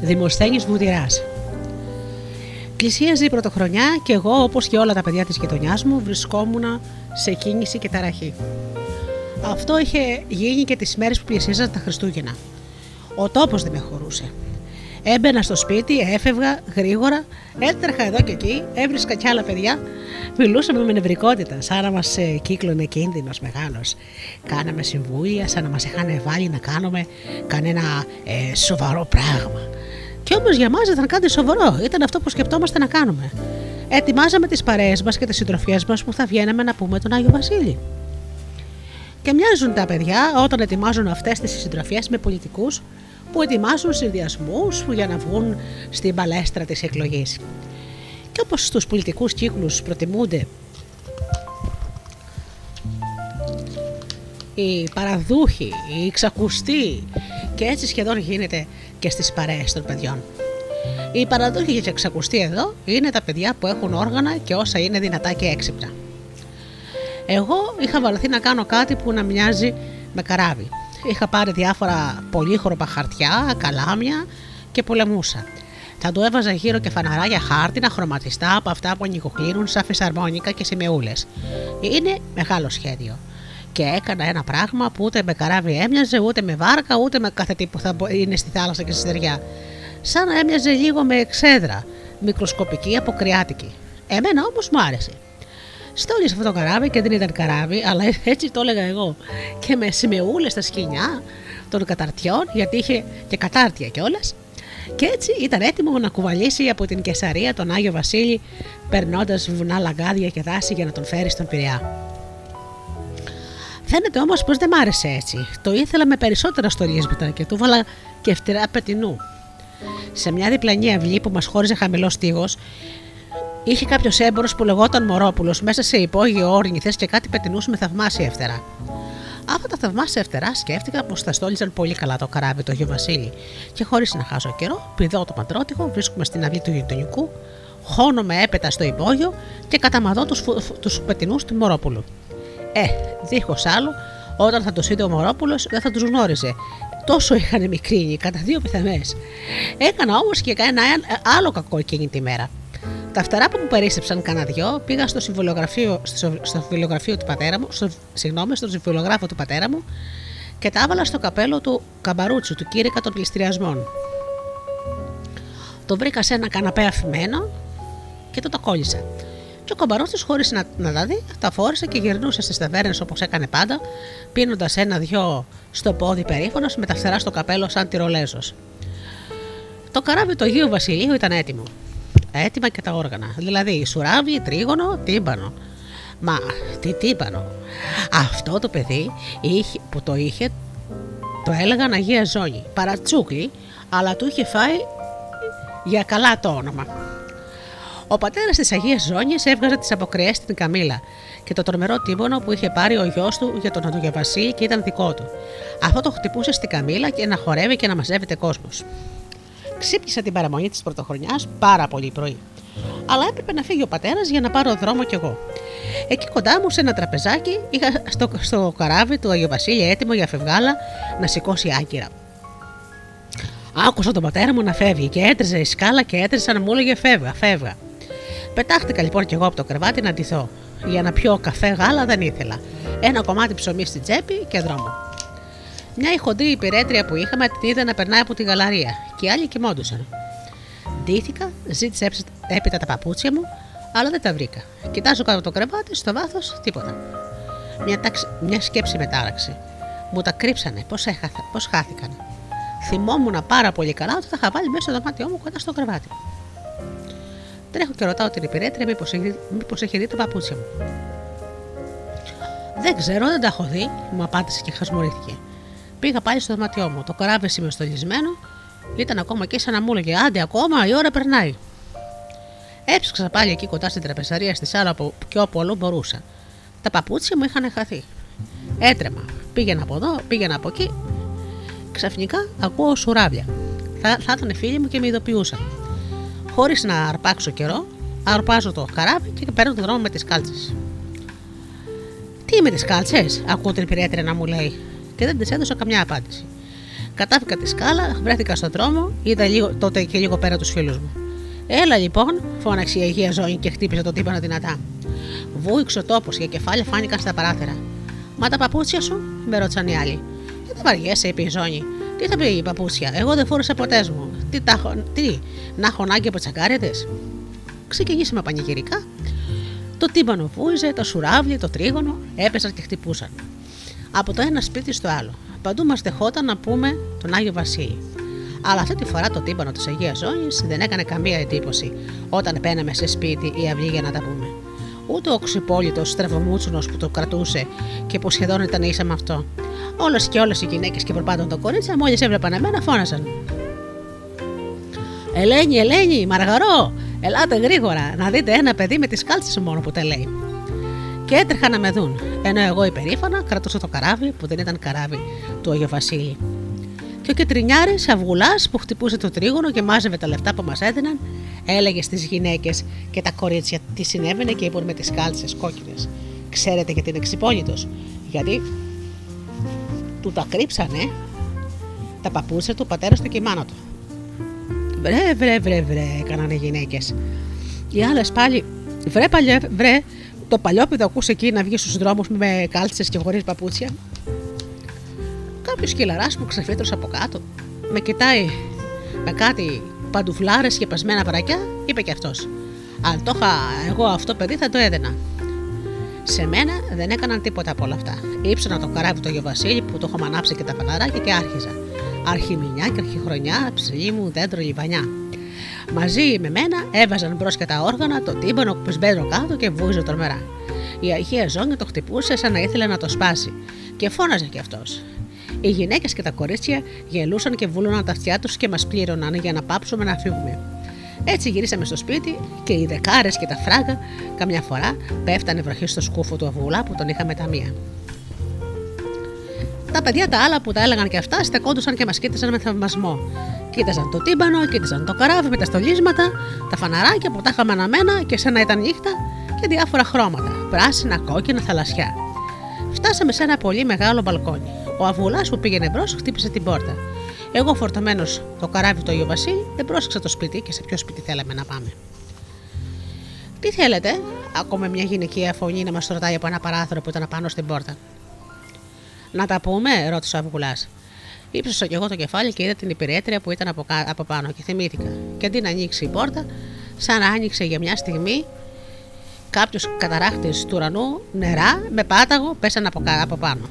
Δημοσθένης Βουτυράς. Πλησίαζε η πρωτοχρονιά και εγώ όπως και όλα τα παιδιά της γειτονιάς μου βρισκόμουν σε κίνηση και ταραχή. Αυτό είχε γίνει και τις μέρες που πλησίαζαν τα Χριστούγεννα. Ο τόπος δεν με χωρούσε. Έμπαινα στο σπίτι, έφευγα γρήγορα, έτρεχα εδώ και εκεί, έβρισκα κι άλλα παιδιά Μιλούσαμε με νευρικότητα, σαν να μας κύκλωνε κίνδυνος μεγάλος. Κάναμε συμβούλια, σαν να μας είχαν βάλει να κάνουμε κανένα ε, σοβαρό πράγμα. Και όμως για μας δεν ήταν κάτι σοβαρό, ήταν αυτό που σκεπτόμαστε να κάνουμε. Ετοιμάζαμε τις παρέες μας και τις συντροφιές μας που θα βγαίναμε να πούμε τον Άγιο Βασίλη. Και μοιάζουν τα παιδιά όταν ετοιμάζουν αυτές τις συντροφιές με πολιτικούς που ετοιμάζουν συνδυασμούς για να βγουν στην παλέστρα της εκλογής. Και όπως στους πολιτικούς κύκλους προτιμούνται οι παραδούχοι, οι ξακουστοί και έτσι σχεδόν γίνεται και στις παρέες των παιδιών. Οι παραδούχοι και εξακουστοί εδώ είναι τα παιδιά που έχουν όργανα και όσα είναι δυνατά και έξυπνα. Εγώ είχα βαλθεί να κάνω κάτι που να μοιάζει με καράβι. Είχα πάρει διάφορα πολύχρωπα χαρτιά, καλάμια και πολεμούσα. Θα του έβαζα γύρω και φαναράκια χάρτινα χρωματιστά από αυτά που ανοικοκλίνουν σαν φυσαρμόνικα και σημεούλες. Είναι μεγάλο σχέδιο. Και έκανα ένα πράγμα που ούτε με καράβι έμοιαζε, ούτε με βάρκα, ούτε με κάθε τι που θα είναι στη θάλασσα και στη στεριά. Σαν να έμοιαζε λίγο με εξέδρα, μικροσκοπική αποκριάτικη. Εμένα όμως μου άρεσε. Στόλισε αυτό το καράβι και δεν ήταν καράβι, αλλά [LAUGHS] έτσι το έλεγα εγώ. Και με σημεούλες στα σκηνιά των καταρτιών, γιατί είχε και κατάρτια κιόλας. Και έτσι ήταν έτοιμο να κουβαλήσει από την Κεσαρία τον Άγιο Βασίλη, περνώντας βουνά, λαγκάδια και δάση για να τον φέρει στον Πειραιά. Φαίνεται όμως πως δεν μ' άρεσε έτσι. Το ήθελα με περισσότερα στολίσματα και του βάλα και φτερά πετινού. Σε μια διπλανή αυλή που μας χώριζε χαμηλός στίγος, είχε κάποιος έμπορος που λεγόταν Μωρόπουλος μέσα σε υπόγειο όρνηθες και κάτι πετινούς με θαυμάσια φτερά. Αυτά τα θαυμάσια φτερά σκέφτηκα πως θα στόλιζαν πολύ καλά το καράβι του Αγίου Βασίλη. Και χωρίς να χάσω καιρό, πηδώ το παντρότυχο, βρίσκομαι στην αυλή του γειτονικού, χώνομαι έπειτα στο υπόγειο και καταμαδώ τους πετινού τους Μωρόπουλου. Ε, δίχως άλλο, όταν θα το είδε ο Μωρόπουλος δεν θα τους γνώριζε. Τόσο είχαν μικρύνει, κατά δύο πιθανές. Έκανα όμως και ένα άλλο κακό εκείνη τη μέρα. Τα φτερά που μου περίσσεψαν κανένα δυο πήγα στο συμβολογραφείο, στο, στο του πατέρα μου, στο, συγγνώμη, στο συμβολογράφο του πατέρα μου και τα έβαλα στο καπέλο του καμπαρούτσου, του κήρυκα των πληστηριασμών. Το βρήκα σε ένα καναπέ αφημένο και το το κόλλησα. Και ο καμπαρότη, χωρίς να, να τα δει, τα φόρησε και γυρνούσε στις ταβέρνες όπως έκανε πάντα, πίνοντας ένα-δυο στο πόδι περήφανος με τα φτερά στο καπέλο σαν τυρολέζος. Το καράβι του Αγίου Βασιλείου ήταν έτοιμο. Έτοιμα και τα όργανα. Δηλαδή σουράβι, τρίγωνο, τύμπανο. Μα τι τύμπανο. Αυτό το παιδί είχε, που το είχε το έλεγαν Αγία Ζώνη. Παρατσούκλι, αλλά του είχε φάει για καλά το όνομα. Ο πατέρας της Αγίας Ζώνης έβγαζε τις αποκριές στην Καμίλα και το τρομερό τύμπονο που είχε πάρει ο γιος του για τον Αντογεβασίλη και ήταν δικό του. Αυτό το χτυπούσε στην Καμίλα και να χορεύει και να μαζεύεται κόσμος. Ξύπνησα την παραμονή της πρωτοχρονιάς πάρα πολύ πρωί. Αλλά έπρεπε να φύγει ο πατέρας για να πάρω δρόμο κι εγώ. Εκεί κοντά μου σε ένα τραπεζάκι είχα στο, στο καράβι του Αγίου Βασίλη έτοιμο για φευγάλα να σηκώσει άκυρα. Άκουσα τον πατέρα μου να φεύγει και έτρεζε η σκάλα και έτρεζε να μου έλεγε φεύγα, φεύγα. Πετάχτηκα λοιπόν κι εγώ από το κρεβάτι να ντυθώ. Για να πιω καφέ γάλα δεν ήθελα. Ένα κομμάτι ψωμί στην τσέπη και δρόμο. Μια η χοντρή υπηρέτρια που είχαμε την είδα να περνάει από τη γαλαρία και οι άλλοι κοιμόντουσαν. Ντύθηκα, ζήτησα έπειτα τα παπούτσια μου, αλλά δεν τα βρήκα. Κοιτάζω κάτω το κρεβάτι, στο βάθος τίποτα. Μια, τάξη, μια σκέψη με τάραξε. Μου τα κρύψανε, πώς πώς χάθηκαν. Θυμόμουν πάρα πολύ καλά ότι τα είχα βάλει μέσα στο δωμάτιό μου κοντά στο κρεβάτι. Τρέχω και ρωτάω την υπηρέτρια μήπως έχει, μήπως έχει δει το παπούτσι μου. Δεν ξέρω, δεν τα έχω δει, μου απάντησε και χασμουρήθηκε. Πήγα πάλι στο δωμάτιό μου. Το καράβι στολισμένο ήταν ακόμα και σαν να μου έλεγε Άντε, ακόμα η ώρα περνάει. Έψαξα πάλι εκεί κοντά στην τραπεζαρία στη σάλα που και όπου αλλού μπορούσα. Τα παπούτσια μου είχαν χαθεί. Έτρεμα. Πήγαινα από εδώ, πήγαινα από εκεί. Ξαφνικά ακούω σουράβια. Θα, θα ήταν φίλοι μου και με ειδοποιούσαν. Χωρίς να αρπάξω καιρό, αρπάζω το καράβι και παίρνω τον δρόμο με τις κάλτσες. Τι με τις κάλτσες, ακούω την υπηρέτρια να μου λέει, και δεν της έδωσα καμιά απάντηση. Κατάφυκα τη σκάλα, βρέθηκα στον δρόμο, είδα λίγο, τότε και λίγο πέρα τους φίλους μου. Έλα λοιπόν, φώναξε η Αγία Ζωή και χτύπησε το τύπανο δυνατά. Βούηξε ο τόπος και κεφάλια φάνηκαν στα παράθυρα. Μα τα παπούτσια σου, με ρώτησαν οι άλλοι. Δεν τα βαριέσαι, είπε η Ζώνη. Τι θα πει η παπούτσια, Εγώ δεν φόρησα ποτέ μου. Τι, τα, έχω- τι να έχω ανάγκη από τσακάριδε. Ξεκινήσαμε πανηγυρικά. Το τύμπανο βούιζε, το σουράβλι, το τρίγωνο έπεσαν και χτυπούσαν. Από το ένα σπίτι στο άλλο. Παντού μας δεχόταν να πούμε τον Άγιο Βασίλη. Αλλά αυτή τη φορά το τύμπανο της Αγίας Ζώνη δεν έκανε καμία εντύπωση όταν μπαίναμε σε σπίτι ή αυλή για να τα πούμε. Ούτε ο ξυπόλυτος στραβομούτσουνο που το κρατούσε και που σχεδόν ήταν ίσα με αυτό. Όλες και όλες οι γυναίκες και προπάντων τα κορίτσια, μόλις έβλεπαν εμένα, φώναζαν. Ελένη, Ελένη, Μαργαρό, ελάτε γρήγορα να δείτε ένα παιδί με τις κάλτσες μόνο που τα λέει. Και έτρεχαν να με δουν, ενώ εγώ υπερήφανα κρατούσα το καράβι που δεν ήταν καράβι του Αγίου Βασίλη. Και ο Κετρινιάρης, αυγουλάς που χτυπούσε το τρίγωνο και μάζευε τα λεφτά που μας έδιναν, έλεγε στις γυναίκες και τα κορίτσια τι συνέβαινε και είπαν με τις κάλτσες κόκκινες. Ξέρετε γιατί είναι ξυπόλυτος; Γιατί του τα κρύψανε τα παππούτσια του, ο πατέρας του και η μάνα του. Βρε, βρε, βρε, βρε, έκαναν οι γυναίκες. Οι άλλες πάλι, βρε, παλιέ, βρε, το παλιόπιδο ακούσε εκεί να βγεις στους δρόμους με κάλτσες και χωρίς παπούτσια. Κάποιος κυλαρά που ξεφύτρωσε από κάτω, με κοιτάει με κάτι παντουφλάρες και πασμένα βρακιά, είπε κι αυτός. Αν το είχα εγώ αυτό παιδί θα το έδαινα. Σε μένα δεν έκαναν τίποτα από όλα αυτά. Ήψανα το καράβι του Αγίου Βασίλη που το είχαμε ανάψει και τα φαναράκια και άρχιζα. Αρχιμηνιά και αρχιχρονιά, ψηλή μου, δέντρο, λιβανιά. Μαζί με μένα έβαζαν μπρος και τα όργανα, το τύμπανο που πεσμπαίνω κάτω και βούζε τρομερά. Η Αγία Ζώνη το χτυπούσε σαν να ήθελε να το σπάσει και φώναζε κι αυτός. Οι γυναίκες και τα κορίτσια γελούσαν και βούλωναν τα αυτιά τους και μας πλήρωναν για να πάψουμε να φύγουμε. Έτσι γυρίσαμε στο σπίτι και οι δεκάρες και τα φράγα καμιά φορά πέφτανε βροχή στο σκούφο του αυγουλά που τον είχαμε τα μία. Τα παιδιά τα άλλα που τα έλεγαν και αυτά στεκόντουσαν και μα κοίταζαν με θαυμασμό. Κοίταζαν το τύμπανο, κοίταζαν το καράβι με τα στολίσματα, τα φαναράκια που τα είχαμε αναμένα και σαν να ήταν νύχτα και διάφορα χρώματα. Πράσινα, κόκκινα, θαλασσιά. Φτάσαμε σε ένα πολύ μεγάλο μπαλκόνι. Ο αυγουλά που πήγαινε μπρος χτύπησε την πόρτα. Εγώ φορτωμένος το καράβι του Αγίου Βασίλη, δεν πρόσεξα το σπίτι και σε ποιο σπίτι θέλαμε να πάμε. Τι θέλετε, άκουμε μια γυναικεία φωνή να μας ρωτάει από ένα παράθυρο που ήταν απάνω στην πόρτα. Να τα πούμε, ρώτησε ο Αυγουλά. Ήψωσα κι εγώ το κεφάλι και είδα την υπηρέτρια που ήταν από, κα- από πάνω και θυμήθηκα. Και αντί να ανοίξει η πόρτα, σαν να άνοιξε για μια στιγμή, κάποιος καταράχτης του ουρανού, νερά με πάταγο πέσαν από, κα- από πάνω.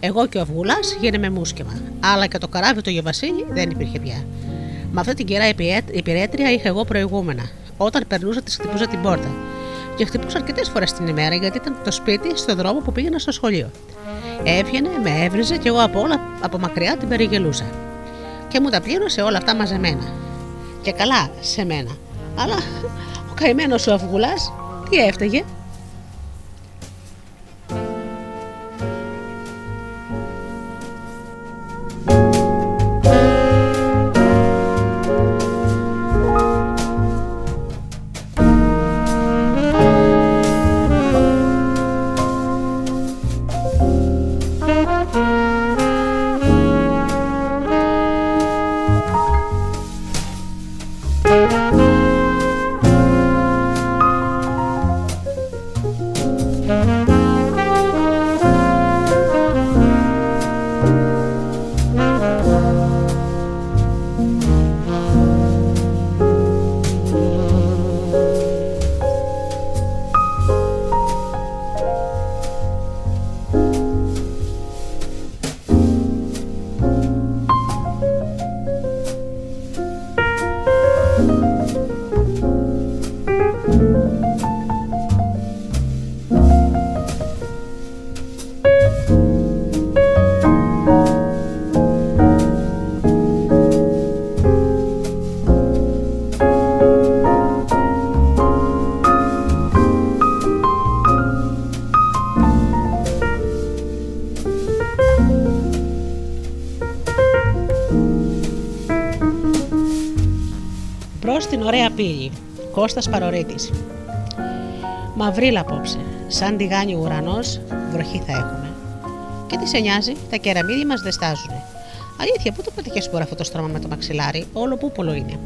Εγώ και ο Αυγουλά γίναμε μουσκεμα, αλλά και το καράβι του Γεβασίλη δεν υπήρχε πια. Με αυτή την κερά υπηρέ- υπηρέτρια είχα εγώ προηγούμενα. Όταν περνούσα, της χτυπούσα την πόρτα. Και χτυπούσα αρκετές φορές την ημέρα γιατί ήταν το σπίτι στο δρόμο που πήγαινα στο σχολείο. Έβγαινε, με έβριζε και εγώ από όλα από μακριά την περιγελούσα. Και μου τα πλήρωσε όλα αυτά μαζεμένα. Και καλά σε μένα. Αλλά ο καημένος ο Αυγουλάς τι έφταιγε; Ωραία πύλη. Κώστας Παρορίτης. Μαυρίλα απόψε. Σαν τηγάνι ο ουρανός, βροχή θα έχουμε. Και τι σε νοιάζει, τα κεραμίδια μας δεν στάζουνε. Αλήθεια, πού το πετυχε σπορ αυτό το στρώμα με το μαξιλάρι, όλο πούπολο είναι.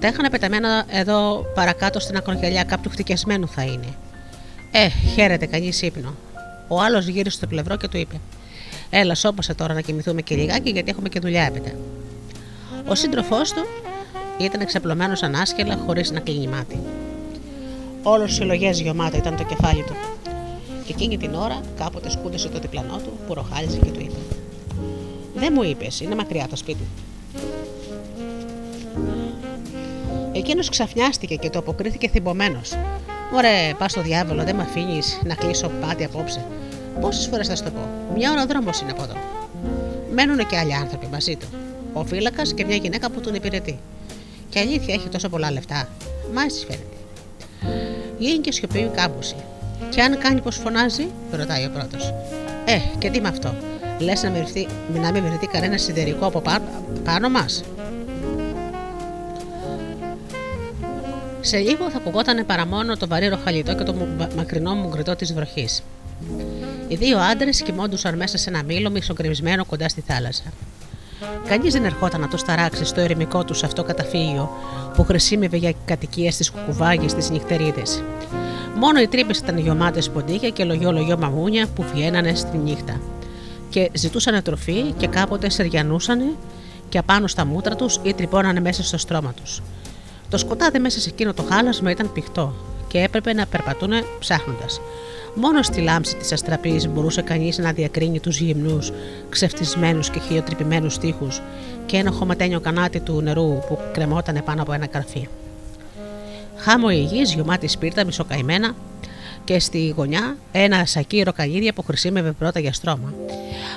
Τα είχαν πεταμένα εδώ παρακάτω στην ακρογιαλιά κάποιου χτυκιασμένου θα είναι. Ε, χαίρετε, κανείς ύπνο. Ο άλλος γύρισε στο πλευρό και του είπε: Έλα, σώπασε τώρα να κοιμηθούμε και λιγάκι γιατί έχουμε και δουλειά έπειτα. Ο σύντροφός του ήταν εξαπλωμένος ανάσχελα χωρίς να κλείνει μάτι. Όλος συλλογές γεμάτο ήταν το κεφάλι του. Και εκείνη την ώρα κάποτε σκούντεσε το διπλανό του που ροχάλιζε και του είπε: Δεν μου είπες, είναι μακριά το σπίτι. Εκείνος ξαφνιάστηκε και το αποκρίθηκε θυμωμένος. Ωραία, πας στο διάβολο, δεν με αφήνεις να κλείσω πάτη απόψε. Πόσες φορές θα σου το πω, μια ώρα δρόμος είναι από εδώ. Μένουν και άλλοι άνθρωποι μαζί του. Ο φύλακας και μια γυναίκα που τον υπηρετεί. Και αλήθεια έχει τόσο πολλά λεφτά. Μα έτσι φαίνεται. Γίνει και σιωπή κάμποση. Και αν κάνει πως φωνάζει, ρωτάει ο πρώτος. Ε, και τι με αυτό; Λες να, μην να μην βρεθεί κανένα σιδερικό από πάνω, πάνω μας; Σε λίγο θα ακουγόταν παρά μόνο το βαρύ ροχαλιτό και το μακρινό μου γκριτό της βροχής. Οι δύο άντρες κοιμόντουσαν μέσα σε ένα μήλο μισοκρεμισμένο κοντά στη θάλασσα. Κανείς δεν ερχόταν να το σταράξει στο ερημικό τους αυτό καταφύγιο που χρησιμεύε για κατοικίες στις κουκουβάγες στις νυχτερίδες. Μόνο οι τρύπες ήταν γεμάτε ποντίκια και λογιό-λογιό μαμούνια που βγαίνανε στη νύχτα. Και ζητούσαν τροφή και κάποτε σεριανούσαν και απάνω στα μούτρα τους ή τρυπώνανε μέσα στο στρώμα τους. Το σκοτάδι μέσα σε εκείνο το χάλασμα ήταν πηχτό και έπρεπε να περπατούν ψάχνοντας. Μόνο στη λάμψη της αστραπής μπορούσε κανείς να διακρίνει τους γυμνούς, ξεφτισμένους και χειοτρυπημένου τείχου και ένα χωματένιο κανάτι του νερού που κρεμόταν πάνω από ένα καρφί. Χάμο η γης, γεμάτη σπίρτα, μισοκαημένα, και στη γωνιά ένα σακί ροκαλίδια που χρησιμεύε πρώτα για στρώμα.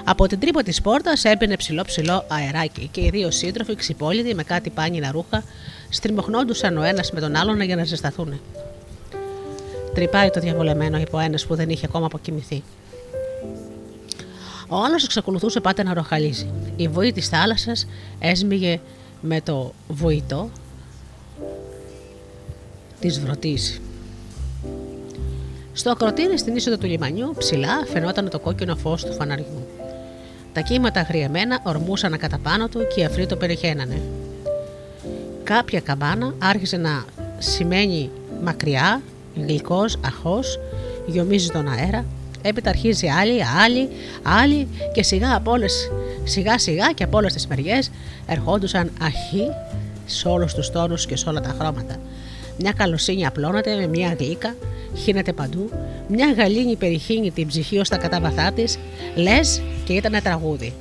Από την τρύπα της πόρτας έμπαινε ψηλό ψηλό αεράκι και οι δύο σύντροφοι ξυπόλυτοι με κάτι πάνινα ρούχα στριμωχνόντουσαν ο ένας με τον άλλον για να ζεσταθούν. Τρυπάει το διαβολεμένο, είπε ο ένας που δεν είχε ακόμα αποκοιμηθεί. Ο άλλος εξακολουθούσε πάντα να ροχαλίζει. Η βοή της θάλασσας έσμιγε με το βοητό της βρωτής. Στο ακροτήρι στην είσοδο του λιμανιού ψηλά φαινόταν το κόκκινο φως του φαναριού. Τα κύματα αγριεμένα ορμούσαν κατά πάνω του και οι αφροί το περιχαίνανε. Κάποια καμπάνα άρχισε να σημαίνει μακριά γλυκό, αχώ, γιομίζει τον αέρα. Έπειτα αρχίζει άλλη, άλλη, άλλη και σιγά, από όλες, σιγά σιγά και από όλες τις μεριές ερχόντουσαν αχή σε όλους τους τόνους και σε όλα τα χρώματα. Μια καλοσύνη απλώνεται με μια γλύκα, χύνεται παντού, μια γαλήνη περιχύνει την ψυχή ως τα κατάβαθά της, λες και ήταν τραγούδι.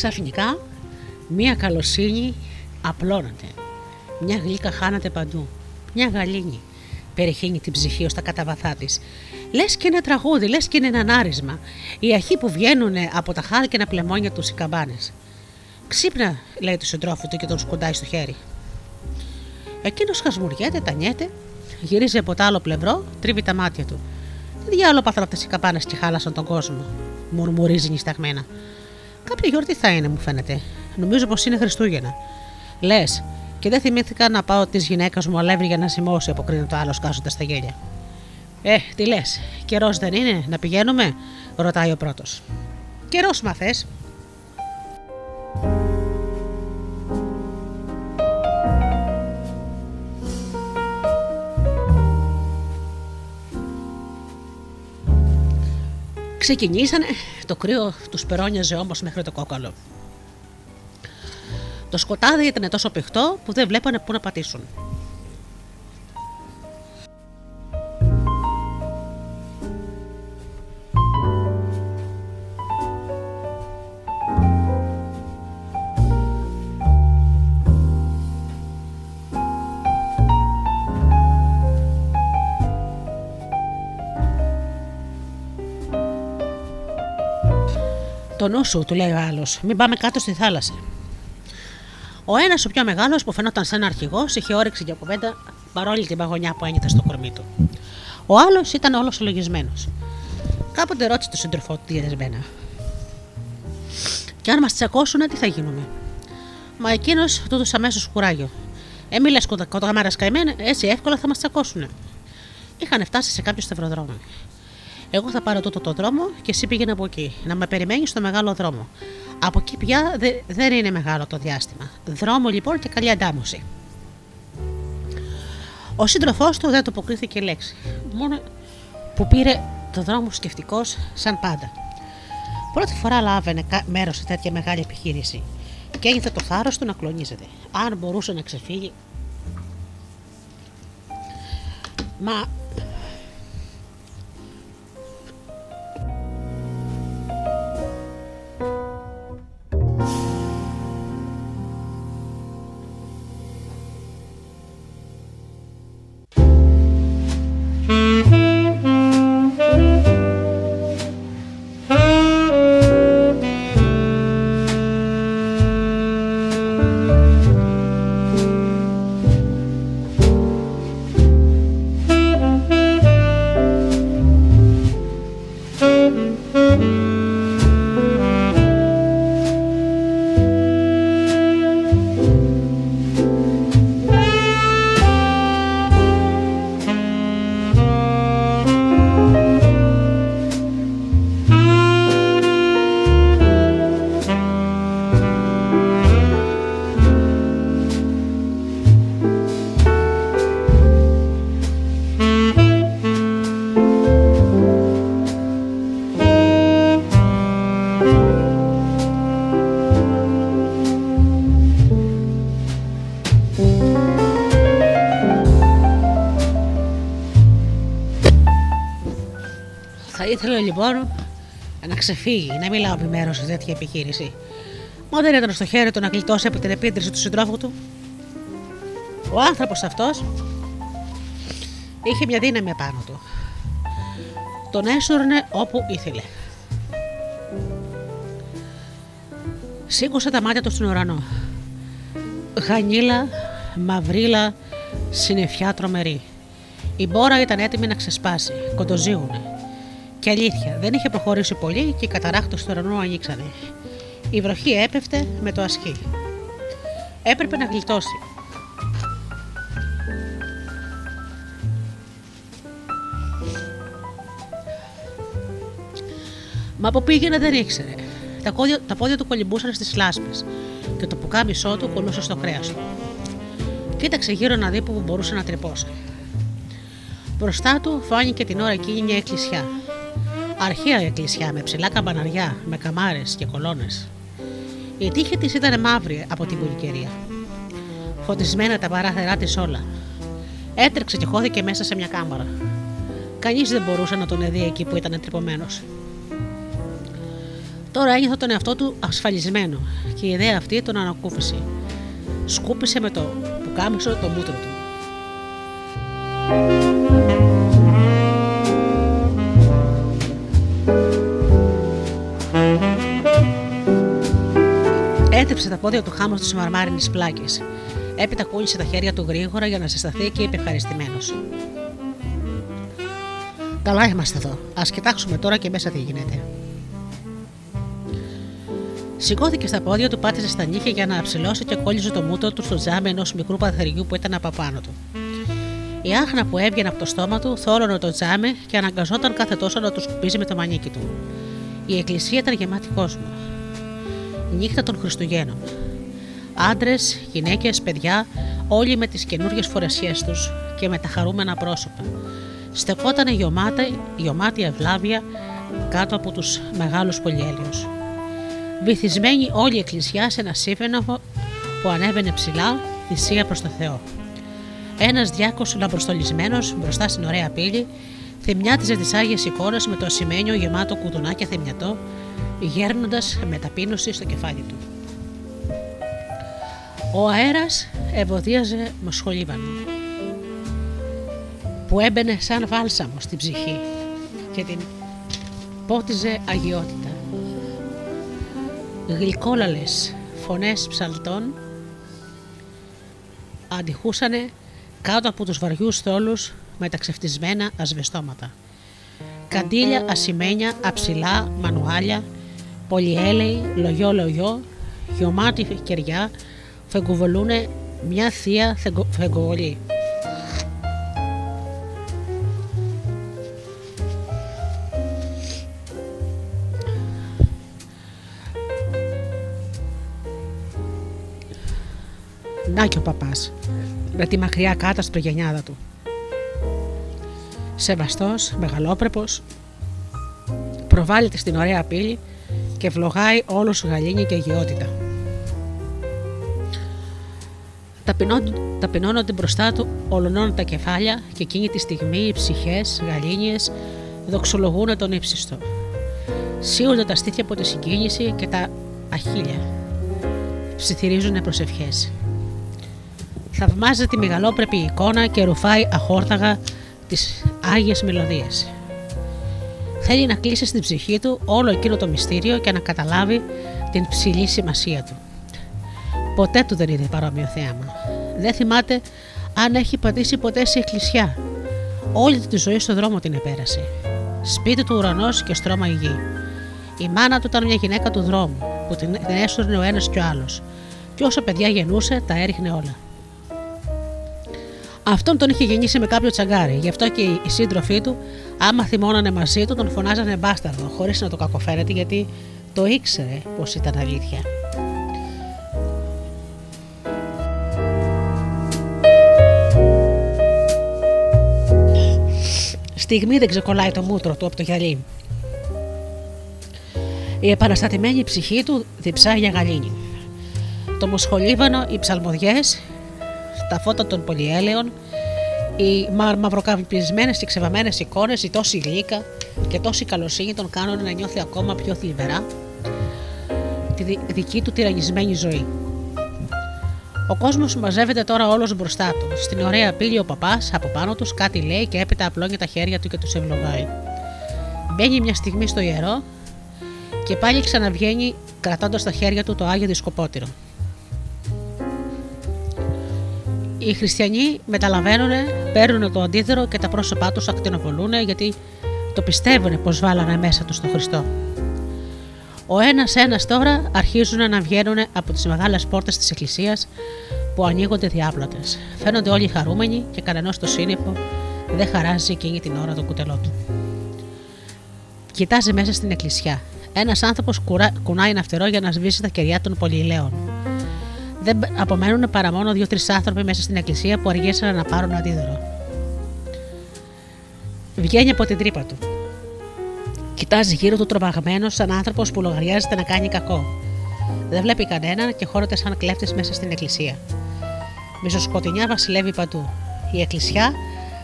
Ξαφνικά, μία καλοσύνη απλώνεται. Μια γλύκα χάνεται παντού. Μια γαλήνη περιχύνει την ψυχή ως τα καταβαθά της. Λες και ένα τραγούδι, λες και είναι ένα άρισμα. Οι αρχοί που βγαίνουν από τα χάλκινα πλεμόνια τους οι καμπάνες. Ξύπνα, λέει τους συντρόφους του και τον σκουντάει στο χέρι. Εκείνος χασμουριέται, τανιέται, γυρίζει από το άλλο πλευρό, τρίβει τα μάτια του. Τι διάλογο πάθαν αυτέ οι καμπάνες και χάλασαν τον κόσμο, μουρμουρίζει νησταγμένα. Κάποια γιορτή θα είναι, μου φαίνεται. Νομίζω πως είναι Χριστούγεννα. Λες, και δεν θυμήθηκα να πάω της γυναίκας μου αλεύρι για να σημώσει, αποκρίνεται το άλλο σκάζοντας τα γέλια. Ε, τι λες, καιρός δεν είναι, να πηγαίνουμε, ρωτάει ο πρώτος. Καιρός μα θε. Ξεκινήσανε, το κρύο τους περώνιαζε όμως μέχρι το κόκαλο. Το σκοτάδι ήταν τόσο πηχτό που δεν βλέπανε πού να πατήσουν. Το νου σου, του λέει ο άλλος, μην πάμε κάτω στη θάλασσα. Ο ένας, ο πιο μεγάλος, που φαινόταν σαν αρχηγός, είχε όρεξη για κουβέντα παρόλη την παγωνιά που ένιωθε στο κορμί του. Ο άλλος ήταν όλος ολογισμένο. Κάποτε ρώτησε τον σύντροφό του διαδεσμένα. Και αν μας τσακώσουν, τι θα γίνουμε; Μα εκείνος του έδωσε αμέσως κουράγιο. Ε, μη λες κονταμάρα καημένα, έτσι εύκολα θα μας τσακώσουν. Είχαν φτάσει σε κάποιο σταυροδρόμο. Εγώ θα πάρω τούτο το δρόμο και εσύ πήγαινε από εκεί, να με περιμένεις στο μεγάλο δρόμο. Από εκεί πια δε, δεν είναι μεγάλο το διάστημα. Δρόμο λοιπόν και καλή αντάμωση. Ο σύντροφός του δεν το αποκρίθηκε λέξη. Μόνο που πήρε το δρόμο σκεφτικός σαν πάντα. Πρώτη φορά λάβαινε μέρος σε τέτοια μεγάλη επιχείρηση και έγινε το θάρρος του να κλονίζεται. Αν μπορούσε να ξεφύγει. Μα ήθελε λοιπόν να ξεφύγει, να μην λάβει μέρο σε τέτοια επιχείρηση. Μα δεν ήταν στο χέρι του να γλιτώσει από την επίτρηση του συντρόφου του. Ο άνθρωπος αυτός είχε μια δύναμη επάνω του. Τον έσουρνε όπου ήθελε. Σήκωσε τα μάτια του στον ουρανό. Γανίλα, μαυρίλα, συννεφιά τρομερή. Η μπόρα ήταν έτοιμη να ξεσπάσει, κοντοζίγουνε. Και αλήθεια, δεν είχε προχωρήσει πολύ και οι καταράχτως του ουρανού ανοίξανε. Η βροχή έπεφτε με το ασκή. Έπρεπε να γλιτώσει. Μα από πήγαινε δεν ήξερε. Τα, κόδια, τα πόδια του κολυμπούσαν στις λάσπες και το πουκάμισό του κολούσε στο κρέας του. Κοίταξε γύρω να δει που μπορούσε να τρυπώσει. Μπροστά του φάνηκε την ώρα εκείνη μια εκκλησιά. Αρχαία εκκλησιά με ψηλά καμπαναριά, με καμάρες και κολόνες. Η τύχη της ήταν μαύρη από την πολυκαιρία. Φωτισμένα τα παράθυρά της όλα. Έτρεξε και χώθηκε μέσα σε μια κάμαρα. Κανείς δεν μπορούσε να τον δει εκεί που ήταν τρυπωμένο. Τώρα ένιωθε τον εαυτό του ασφαλισμένο και η ιδέα αυτή τον ανακούφισε. Σκούπισε με το πουκάμισο το μούτρο του. Τα πόδια του χάμω στις μαρμάρινες πλάκες. Έπειτα κούνησε τα χέρια του γρήγορα για να ζεσταθεί και είπε ευχαριστημένος. Καλά είμαστε εδώ. Α κοιτάξουμε τώρα και μέσα τι γίνεται. Σηκώθηκε στα πόδια του, πάτησε στα νύχια για να αψηλώσει και κόλλησε το μούτρο του στο τζάμι ενός μικρού παθαριού που ήταν από πάνω του. Η άχνα που έβγαινε από το στόμα του θόρωνε το τζάμι και αναγκαζόταν κάθε τόσο να το σκουπίζει με το μανίκι του. Η εκκλησία ήταν γεμάτη κόσμος. Νύχτα των Χριστουγέννων. Άντρες, γυναίκες, παιδιά, όλοι με τις καινούριε φορεσιέ τους και με τα χαρούμενα πρόσωπα. Στεκόταν γεωμάτια ευλάβεια κάτω από τους μεγάλους πολυέλιου. Βυθισμένη όλη η εκκλησιά σε ένα σύμφωνο που ανέβαινε ψηλά, θυσία προς το Θεό. Ένας διάκο λαμπροστολισμένος μπροστά στην ωραία πύλη θυμιάτιζε τις άγιες εικόνες με το ασημένιο γεμάτο κουδουνάκια θυμιατό, γέρνοντας με ταπείνωση στο κεφάλι του. Ο αέρας ευωδίαζε μοσχολίβανο που έμπαινε σαν βάλσαμο στην ψυχή και την πότιζε αγιότητα. Γλυκόλαλες φωνές ψαλτών αντιχούσανε κάτω από τους βαριούς θόλους με τα ξεφτισμένα ασβεστώματα. Καντήλια, ασημένια, αψηλά, μανουάλια, πολυέλεοι, λογιό-λογιό, γεωμάτι κεριά, φεγγουβολούνε μια θεία φεγγοβολή. Να και ο παπάς, με τη μακριά κάταστρο γενιάδα του. Σεβαστός, μεγαλόπρεπος, προβάλλεται στην ωραία πύλη και βλογάει όλο σου γαλήνη και αγιότητα. Ταπεινώνονται μπροστά του ολονών τα κεφάλια και εκείνη τη στιγμή οι ψυχές, γαλήνιες, δοξολογούν τον ύψιστο. Σύονται τα στήθια από τη συγκίνηση και τα αχίλια. Ψιθυρίζουν προσευχές. Θαυμάζεται τη μεγαλόπρεπη εικόνα και ρουφάει αχόρταγα τις Άγιες Μελωδίες. Θέλει να κλείσει στην ψυχή του όλο εκείνο το μυστήριο και να καταλάβει την ψηλή σημασία του. Ποτέ του δεν είδε παρόμοιο θέαμα. Δεν θυμάται αν έχει πατήσει ποτέ σε εκκλησιά. Όλη τη ζωή στον δρόμο την επέρασε. Σπίτι του ουρανός και στρώμα η γη. Η μάνα του ήταν μια γυναίκα του δρόμου που την έσουρνε ο ένας και ο άλλος. Και όσο παιδιά γεννούσε, τα έριχνε όλα. Αυτόν τον είχε γεννήσει με κάποιο τσαγκάρι, γι' αυτό και οι σύντροφοί του, άμα θυμώνανε μαζί του, τον φωνάζανε μπάσταρδο, χωρίς να το κακοφέρεται, γιατί το ήξερε πως ήταν αλήθεια. Στιγμή δεν ξεκολλάει το μούτρο του από το γυαλί. Η επαναστατημένη ψυχή του διψάει για γαλήνη. Το μοσχολίβανο, οι ψαλμοδιές, τα φώτα των πολυέλαιων, οι μαυροκαπισμένε και ξεβαμένες εικόνες, η τόση γλύκα και τόση καλοσύνη τον κάνουν να νιώθει ακόμα πιο θλιβερά τη δική του τυραννισμένη ζωή. Ο κόσμος μαζεύεται τώρα όλος μπροστά του. Στην ωραία πύλη ο παπάς από πάνω τους κάτι λέει και έπειτα απλώνει τα χέρια του και τους ευλογάει. Μπαίνει μια στιγμή στο ιερό και πάλι ξαναβγαίνει κρατώντας στα χέρια του το άγιο δισκοπότηρο. Οι χριστιανοί μεταλαβαίνουν, παίρνουν το αντίδωρο και τα πρόσωπά τους ακτινοβολούν γιατί το πιστεύουν πως βάλανε μέσα τους τον Χριστό. Ο ένα-ένα τώρα αρχίζουν να βγαίνουν από τις μεγάλες πόρτες της Εκκλησίας που ανοίγονται διάπλατε. Φαίνονται όλοι χαρούμενοι και κανένα το σύννεφο δεν χαράζει εκείνη την ώρα το κουτελό του. Κοιτάζει μέσα στην εκκλησιά. Ένας άνθρωπος κουνάει ένα φτερό για να σβήσει τα κεριά των πολυηλαίων δεν απομένουν παρά μόνο δύο-τρεις άνθρωποι μέσα στην εκκλησία που αργήσαν να πάρουν αντίδωρο. Βγαίνει από την τρύπα του. Κοιτάζει γύρω του τρομαγμένο σαν άνθρωπος που λογαριάζεται να κάνει κακό. Δεν βλέπει κανέναν και χώρεται σαν κλέφτης μέσα στην εκκλησία. Μισοσκοτεινιά βασιλεύει παντού. Η εκκλησιά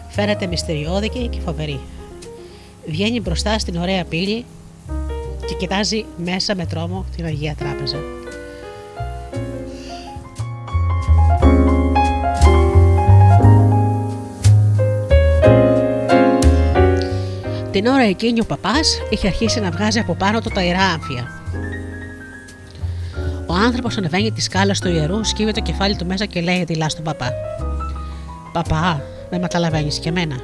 φαίνεται μυστηριώδικη και φοβερή. Βγαίνει μπροστά στην ωραία πύλη και κοιτάζει μέσα με τρόμο την Αγία Τράπεζα. Την ώρα εκείνη ο παπάς είχε αρχίσει να βγάζει από πάνω του τα ιερά άμφια. Ο άνθρωπος ανεβαίνει τη σκάλα του ιερού, σκύβει το κεφάλι του μέσα και λέει δειλά στον παπά: Παπά, δεν με καταλαβαίνεις και εμένα.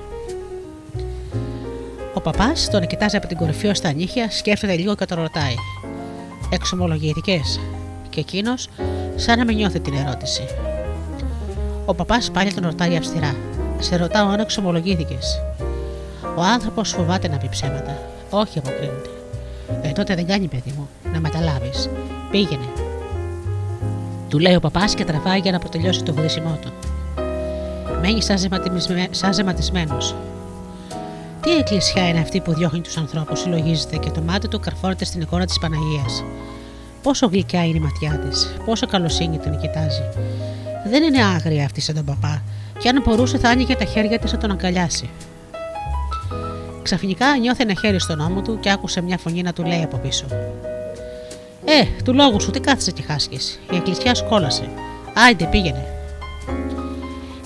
Ο παπάς τον κοιτάζει από την κορυφή ως τα νύχια, σκέφτεται λίγο και τον ρωτάει: Εξομολογήθηκε. Και εκείνος, σαν να μην νιώθει την ερώτηση. Ο παπάς πάλι τον ρωτάει αυστηρά: Σε ρωτάω αν εξομολογήθηκες. Ο άνθρωπος φοβάται να πει ψέματα. Όχι, αποκρίνεται. Ε, τότε δεν κάνει, παιδί μου, να μεταλάβεις. Πήγαινε. Του λέει ο παπάς και τραβάει για να αποτελειώσει το βουδίσιμό του. Μένει σαν ζεματισμένος. Τι εκκλησιά είναι αυτή που διώχνει τους ανθρώπους, συλλογίζεται και το μάτι του καρφώνεται στην εικόνα της Παναγίας. Πόσο γλυκιά είναι η ματιά της, πόσο καλοσύνη τον κοιτάζει. Δεν είναι άγρια αυτή σαν τον παπά, και αν μπορούσε θα άνοιγε τα χέρια της να τον αγκαλιάσει. Ξαφνικά νιώθει ένα χέρι στον ώμο του και άκουσε μια φωνή να του λέει από πίσω. Ε, του λόγου σου, τι κάθισε και χάσκει. Η εκκλησιά σκόλασε. Άιντε, πήγαινε.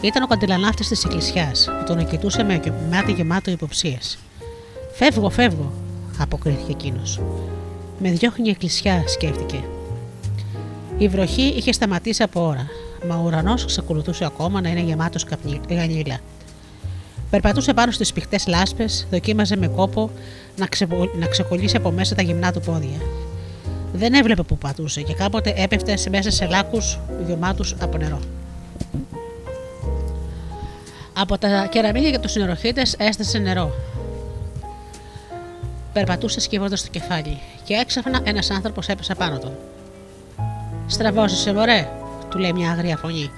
Ήταν ο καντιλανάφτης της εκκλησιάς που τον κοιτούσε με μάτι γεμάτο υποψίες. Φεύγω, φεύγω, αποκρίθηκε εκείνος. Με διώχνει η εκκλησιά, σκέφτηκε. Η βροχή είχε σταματήσει από ώρα, μα ο ουρανός ξεκολουθούσε ακόμα να είναι γεμάτος γανίλα. Περπατούσε πάνω στις πηχτέ λάσπες, δοκίμαζε με κόπο να, να ξεκολλήσει από μέσα τα γυμνά του πόδια. Δεν έβλεπε που πατούσε και κάποτε έπεφτε μέσα σε λάκους γεμάτου από νερό. Από τα κεραμίδια και τους νεροχύτε έστασε νερό. Περπατούσε σκύβοντας το κεφάλι και έξαφνα ένας άνθρωπος έπεσε πάνω του. Στραβώσεις, μωρέ, του λέει μια αγρία φωνή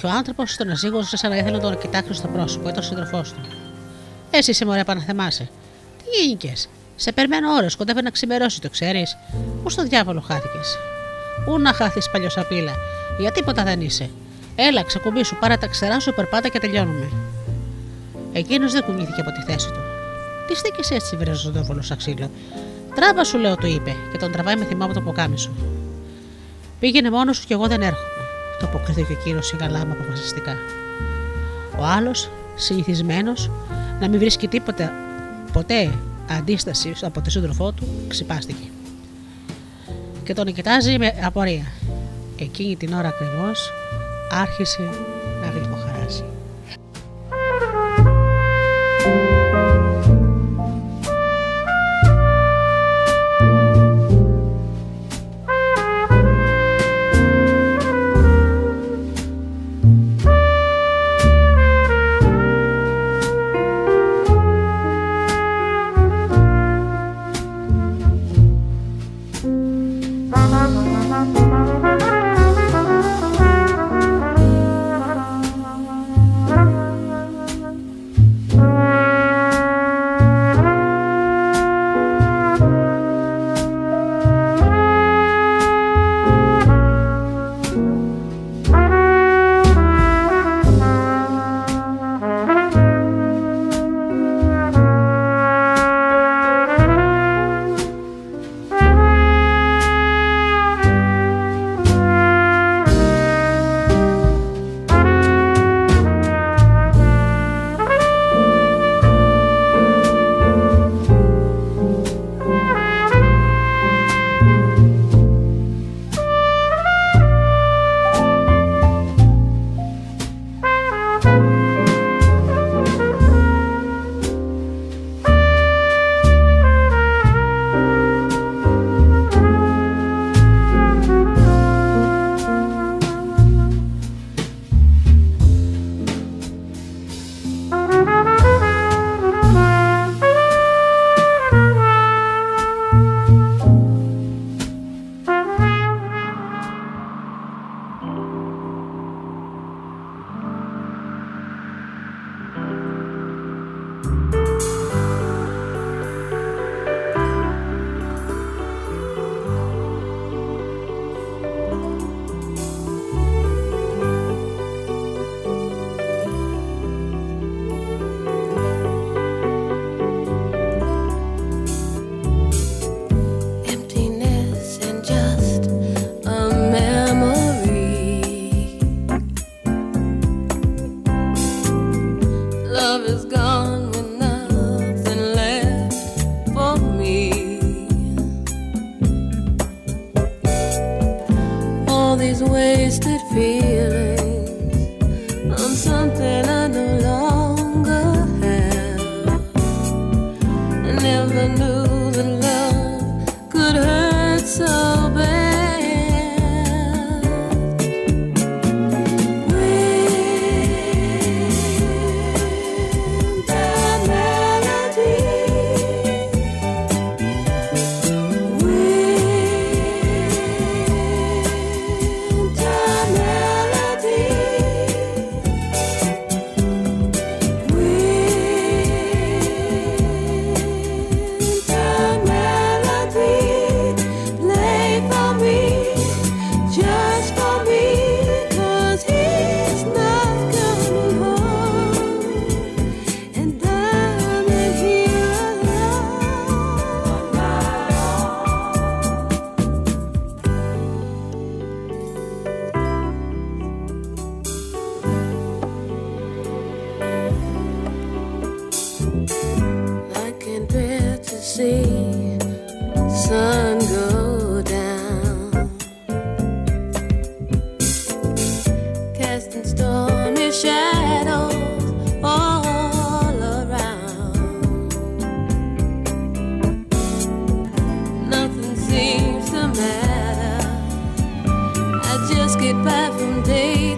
και ο άνθρωπος τον αζήγωσε σαν να ήθελε να τον κοιτάξει στο πρόσωπο, ήταν ο σύντροφός του. Εσύ είσαι μωρέ παναθεμάσαι. Τι γίνηκες; Σε περιμένω ώρες, κοντεύει να ξημερώσει, το ξέρεις. Πού στο διάβολο χάθηκες; Πού να χάθεις παλιοσαπίλα. Για τίποτα δεν είσαι. Έλα, ξεκουμπί σου, πάρε τα ξερά σου, περπάτα και τελειώνουμε. Εκείνος δεν κουνήθηκε από τη θέση του. Τι στήκες έτσι, βρε ζωντόβολο σαν ξύλο; Τράβα σου, λέω, του είπε, και τον τραβάει με θυμά από το ποκάμι σου. Πήγαινε μόνος σου κι εγώ δεν έρχομαι το αποκρίθηκε ο κύριος Σιγαλάμα αποφασιστικά. Ο άλλος, συνηθισμένος να μην βρίσκει τίποτα ποτέ αντίσταση από τη σύντροφό του, ξυπάστηκε. Και τον κοιτάζει με απορία. Εκείνη την ώρα ακριβώς άρχισε να γλυκοχαράσει.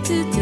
to do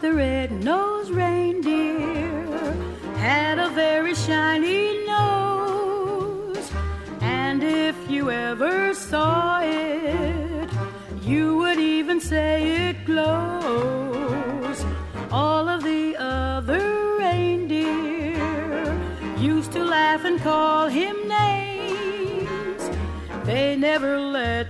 the red-nosed reindeer had a very shiny nose, and if you ever saw it, you would even say it glows. All of the other reindeer used to laugh and call him names. They never let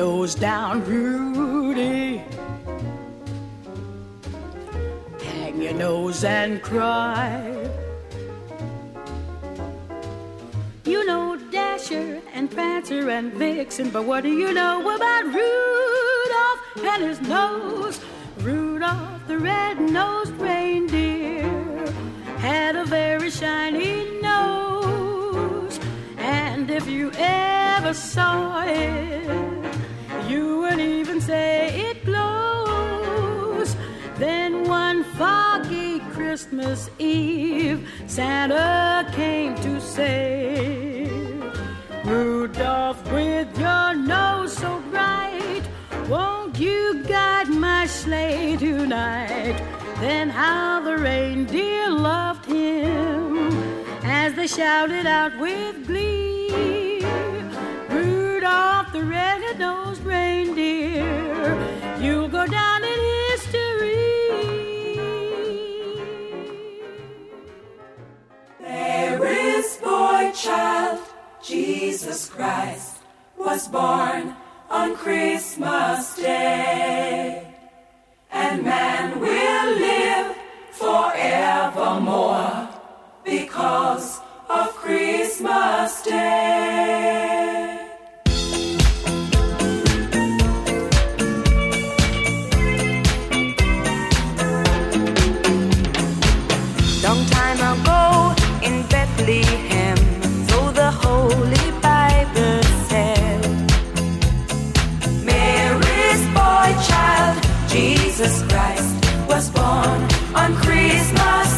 Nose down, Rudy. Hang your nose and cry. You know Dasher and Prancer and Vixen, but what do you know about Rudolph and his nose? Rudolph the red-nosed reindeer had a very shiny nose, and if you ever saw it, say it glows. Then one foggy Christmas Eve, Santa came to say, Rudolph, with your nose so bright, won't you guide my sleigh tonight? Then how the reindeer loved him as they shouted out with glee. Rudolph the red-nosed reindeer, you'll go down in history. There is boy child, Jesus Christ, was born on Christmas Day. And man will live forevermore because of Christmas Day. Jesus Christ, was born on Christmas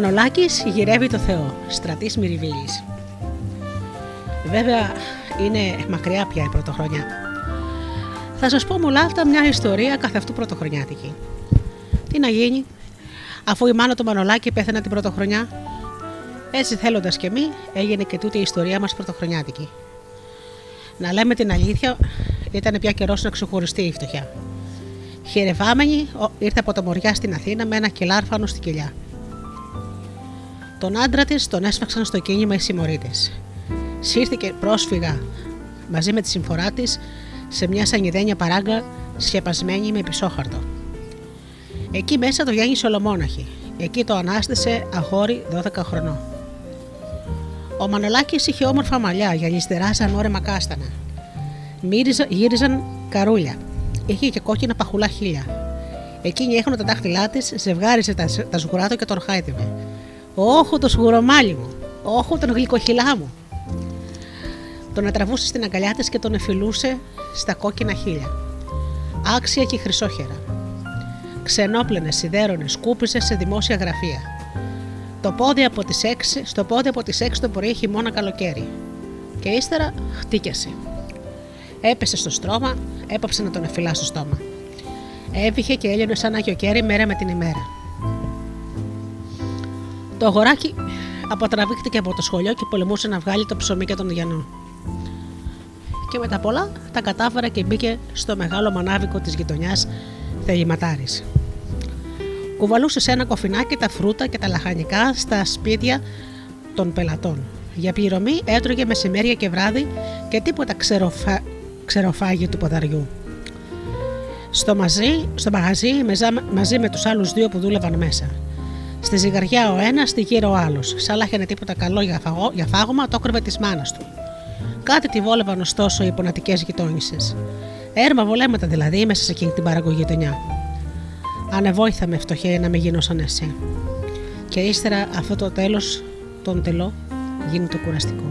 Μανολάκης γυρεύει το Θεό, στρατής Μυριβίλης. Βέβαια είναι μακριά πια η πρωτοχρονιά. Θα σας πω μουλάφτα μια ιστορία καθ' αυτού πρωτοχρονιάτικη. Τι να γίνει, αφού η μάνα του Μανολάκη πέθανε την πρωτοχρονιά, έτσι θέλοντας και μη έγινε και τούτη η ιστορία μας πρωτοχρονιάτικη. Να λέμε την αλήθεια, ήταν πια καιρός να ξεχωριστεί η φτωχιά. Χαιρεβάμενη ο- ήρθε από το Μοριά στην Αθήνα με ένα κελάρφανο στην κοιλιά. Τον άντρα της τον έσφαξαν στο κίνημα οι συμμορίτες. Σύρθηκε πρόσφυγα μαζί με τη συμφορά της σε μια σανιδένια παράγκα σκεπασμένη με πισόχαρτο. Εκεί μέσα το γέννησε ολομόναχη. Εκεί το ανάστησε αγόρι 12 χρονών. Ο Μανολάκης είχε όμορφα μαλλιά, γυαλιστερά σαν όρεμα κάστανα. Μύριζα, γύριζαν καρούλια. Είχε και κόκκινα παχουλά χείλια. Εκείνη έχωνε τα δάχτυλά της, ζευγάριζε τα, τα σγουρά του και τον χάιδευε. Όχου το σγουρομάλι μου! Όχου τον γλυκοχυλά μου! Τον τραβούσε στην αγκαλιά της και τον εφηλούσε στα κόκκινα χείλια. Άξια και χρυσόχερα. Ξενόπλαινε, σιδέρωνε, σκούπιζε σε δημόσια γραφεία. Το πόδι από τις 6, στο πόδι από τις 6 το πρωί χειμώνα καλοκαίρι. Και ύστερα χτύκιασε. Έπεσε στο στρώμα, έπαψε να τον εφυλά στο στόμα. Έβηχε και έλειωνε σαν Άγιο Κέρι μέρα με την ημέρα. Το αγοράκι αποτραβήχτηκε από το σχολείο και πολεμούσε να βγάλει το ψωμί και τον Διανό. Και με τα πολλά τα κατάφερε και μπήκε στο μεγάλο μανάβικο της γειτονιάς θεληματάρης. Κουβαλούσε σε ένα κοφινάκι τα φρούτα και τα λαχανικά στα σπίτια των πελατών. Για πληρωμή έτρωγε μεσημέρια και βράδυ και τίποτα ξεροφα... ξεροφάγι του ποδαριού. Στο, μαζί, στο μαγαζί μεζά- μαζί με τους άλλους δύο που δούλευαν μέσα. Στη ζυγαριά ο ένας, στη γύρω ο άλλος. Σαν λάχαινε τίποτα καλό για, φαγό, για φάγωμα, το έκρυβε της μάνας του. Κάτι τη βόλευαν ωστόσο οι πονατικές γειτόνισσες. Έρμα βολέματα δηλαδή μέσα σε εκείνη την παραγωγητονιά. Ανεβόηθα με φτωχέ να με γίνω σαν εσύ. Και ύστερα αυτό το τέλος, τον τελό, γίνεται κουραστικό.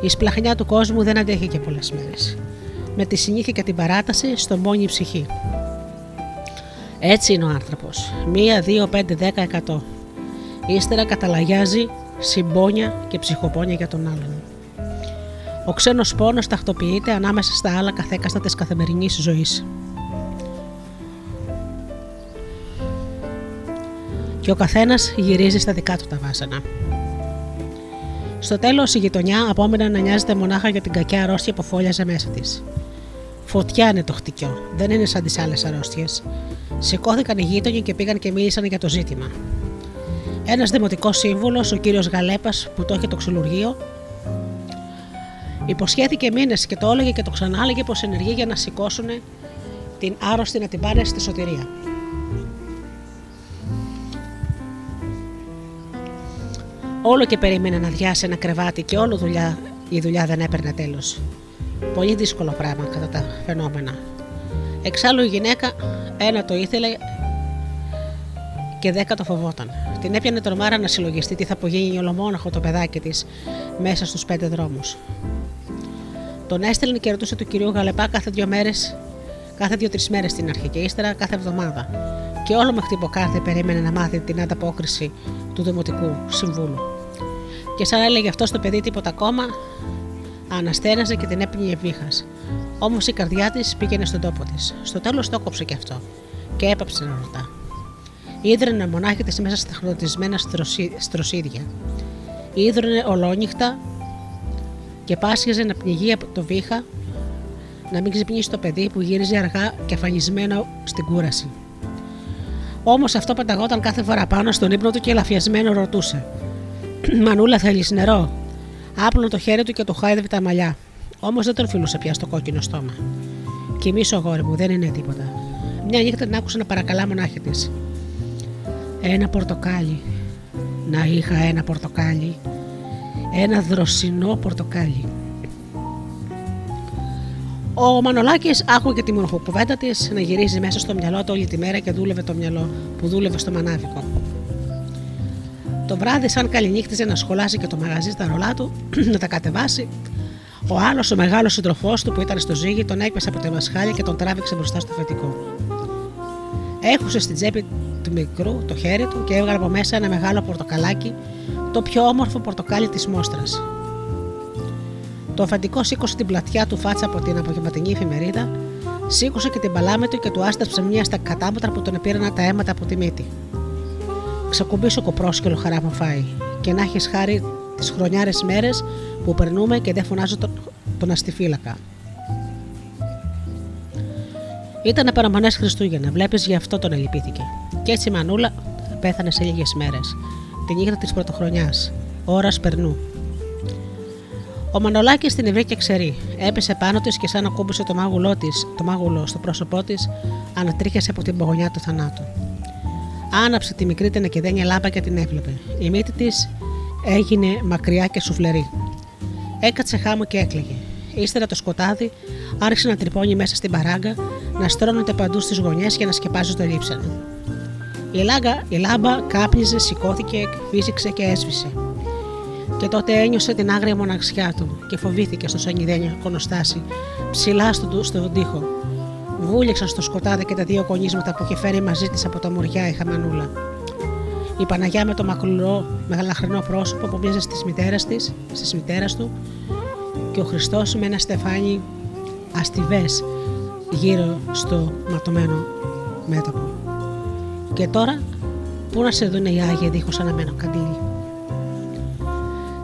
Η σπλαχνιά του κόσμου δεν αντέχει και πολλές μέρες. Με τη συνήθεια και την παράταση στον πόνι η ψυχή. Έτσι είναι ο άνθρωπος. Μία, δύο, πέντε, δέκα, εκατό. Ύστερα καταλαγιάζει συμπόνια και ψυχοπόνια για τον άλλον. Ο ξένος πόνος τακτοποιείται ανάμεσα στα άλλα καθέκαστα της καθημερινής ζωής. Και ο καθένας γυρίζει στα δικά του τα βάσανα. Στο τέλος, η γειτονιά απόμενε να νοιάζεται μονάχα για την κακιά αρρώστια που φόλιαζε μέσα της. Φωτιά είναι το χτυκιό, δεν είναι σαν τις άλλες αρρώστιες. Σηκώθηκαν οι γείτονοι και πήγαν και μίλησαν για το ζήτημα. Ένας δημοτικός σύμβουλος, ο κύριος Γαλέπας, που το είχε το ξυλουργείο, υποσχέθηκε μήνες και το έλεγε και το ξανάλεγε πως ενεργεί για να σηκώσουν την άρρωστη να την πάνε στη σωτηρία. Όλο και περίμενε να διάσει ένα κρεβάτι και όλο δουλειά, η δουλειά δεν έπαιρνε τέλος. Πολύ δύσκολο πράγμα κατά τα φαινόμενα. Εξάλλου η γυναίκα ένα το ήθελε και δέκα το φοβόταν. Την έπιανε τρομάρα να συλλογιστεί τι θα απογίνει ολομόναχο το παιδάκι της μέσα στους πέντε δρόμους. Τον έστελνε και ρωτούσε του κυρίου Γαλεπά κάθε δύο μέρες, κάθε δύο-τρει μέρες στην αρχή και ύστερα κάθε εβδομάδα. Και όλο με χτυποκάρδι περίμενε να μάθει την ανταπόκριση του Δημοτικού Συμβούλου. Και σαν έλεγε αυτό στο παιδί τίποτα ακόμα, αναστέναζε και την έπνιγε βήχας. Όμως η καρδιά της πήγαινε στον τόπο της. Στο τέλος το κόψε και αυτό. Και έπαψε να ρωτά. Ήδρωνε μονάχη της μέσα στα χρονοτισμένα στροσί- στροσίδια. Ήδρωνε ολόνυχτα και πάσχεζε να πνιγεί από το βήχα, να μην ξυπνήσει το παιδί που γύριζε αργά και αφανισμένο στην κούραση. Όμως αυτό πεταγόταν κάθε φορά πάνω στον ύπνο του και ελαφιασμένο ρωτούσε: Μανούλα, θέλεις νερό; Άπλωνε το χέρι του και του χάιδευε τα μαλλιά. Όμως δεν τον φιλούσε πια στο κόκκινο στόμα. Κοιμήσου, αγόρι μου, δεν είναι τίποτα. Μια νύχτα την άκουσε να παρακαλά μονάχη της. Ένα πορτοκάλι. Να είχα ένα πορτοκάλι. Ένα δροσινό πορτοκάλι. Ο Μανολάκης άκουγε τη μονοχοκουβέντα της να γυρίζει μέσα στο μυαλό του όλη τη μέρα και δούλευε το μυαλό που δούλευε στο μανάβικο. Το βράδυ, σαν καληνύχτιζε να σχολάσει και το μαγαζί στα ρολά του, [CLEARS THROAT] να τα κατεβάσει, ο άλλος, ο μεγάλος συντροφό του που ήταν στο ζύγι, τον έπιασε από τη μασχάλια και τον τράβηξε μπροστά στο φετικό. Έχουσε στην τσέπη του μικρού το χέρι του και έβγαλε από μέσα ένα μεγάλο πορτοκαλάκι, το πιο όμορφο πορτοκάλι της μόστρας. Το αφεντικό σήκωσε την πλατιά του φάτσα από την απογευματινή εφημερίδα, σήκωσε και την παλάμη του και του άσταψε μια στα κατάμετρα που τον πήραν τα αίματα από τη μύτη. Ξεκουμπίσω κοπρόσκυλο χαρά μου φάει και να έχεις χάρη τις χρονιάρες μέρες που περνούμε και δεν φωνάζω τον, τον αστιφύλακα. Ήταν παραμονές Χριστούγεννα, βλέπεις γι' αυτό τον ελυπήθηκε. Και έτσι η Μανούλα πέθανε σε λίγες μέρες, τη νύχτα της πρωτοχρονιάς, ώρας περνού. Ο Μανολάκης την βρήκε ξερή. Έπεσε πάνω της και σαν να κούμπησε το μάγουλό της, το μάγουλο στο πρόσωπό της, ανατρίχιασε από την πογονιά του θανάτου. Άναψε τη μικρή την εκεδένια λάμπα και την έβλεπε. Η μύτη της έγινε μακριά και σουφλερή. Έκατσε χάμω και έκλαιγε. Ύστερα το σκοτάδι άρχισε να τρυπώνει μέσα στην παράγκα, να στρώνεται παντού στις γωνιές και να σκεπάζει το λείψανο. Η, λάγκα, η λάμπα κάπνιζε, σηκώθηκε, φύσηξε και έσβησε. Και τότε ένιωσε την άγρια μοναξιά του και φοβήθηκε στο σανιδένιο κονοστάσι, ψηλά στον, στον τοίχο. Βούληξαν στο σκοτάδι και τα δύο κονίσματα που είχε φέρει μαζί της από τα μουριά η χαμανούλα. Η Παναγιά με το μακρουλό, μεγαλαχρινό πρόσωπο που μοιάζε στις μητέρας της, στις μητέρας του και ο Χριστός με ένα στεφάνι αστιβές γύρω στο ματωμένο μέτωπο. Και τώρα, πού να σε δούνε οι Άγιοι δίχως αναμένο καντήλι.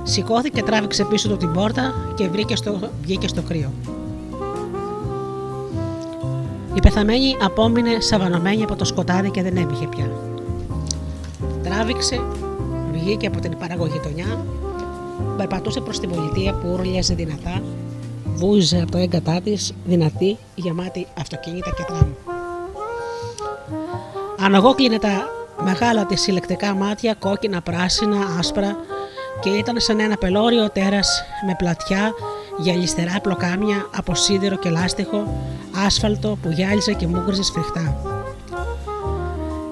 Σηκώθηκε, τράβηξε πίσω του την πόρτα και βρήκε στο, βγήκε στο κρύο. Η πεθαμένη απόμεινε σαβανωμένη από το σκοτάδι και δεν έβγε πια. Τράβηξε, βγήκε από την παραγωγητονιά, περπατούσε προς την πολιτεία που ούρλιαζε δυνατά, βούζε από το έγκατά της, δυνατή, γεμάτη αυτοκίνητα και τραμ. Αναγόκλεινε τα μεγάλα της συλλεκτικά μάτια, κόκκινα, πράσινα, άσπρα και ήταν σαν ένα πελώριο τέρας με πλατιά γυαλιστερά πλοκάμια από σίδερο και λάστιχο, άσφαλτο που γυάλιζε και μούγκριζε σφιχτά.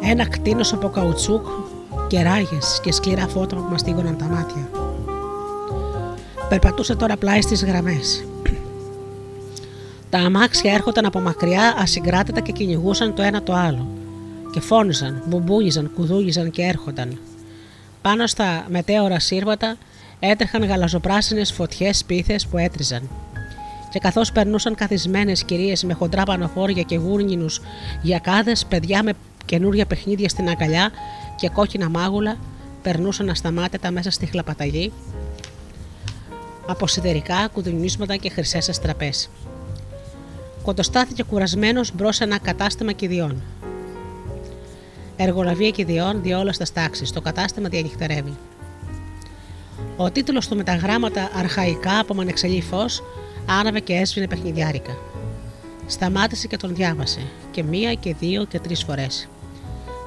Ένα κτίνος από καουτσούκ και ράγες και σκληρά φώτα που μαστίγωναν τα μάτια. Περπατούσε τώρα πλάι στις γραμμές. Τα αμάξια έρχονταν από μακριά ασυγκράτητα και κυνηγούσαν το ένα το άλλο και φώνιζαν, μπουμπούλιζαν, κουδούλιζαν και έρχονταν. Πάνω στα μετέωρα σύρματα έτρεχαν γαλαζοπράσινες φωτιές πίθες που έτριζαν. Και καθώς περνούσαν καθισμένες κυρίες με χοντρά πανοφόρια και γούρνινους γιακάδες, παιδιά με καινούρια παιχνίδια στην αγκαλιά και κόκκινα μάγουλα, περνούσαν ασταμάτητα μέσα στη χλαπαταγή από σιδερικά, κουδουνίσματα και χρυσές αστραπές. Κοντοστάθηκε κουρασμένος μπρος σε ένα κατάστημα κηδιών. Εργολαβία κηδιών διόλας στα τάξη. Το κατάστημα διανυχτερεύει. Ο τίτλος του με τα γράμματα αρχαϊκά από μανεξελή φως άναβε και έσβηνε παιχνιδιάρικα. Σταμάτησε και τον διάβασε, και μία και δύο και τρεις φορές.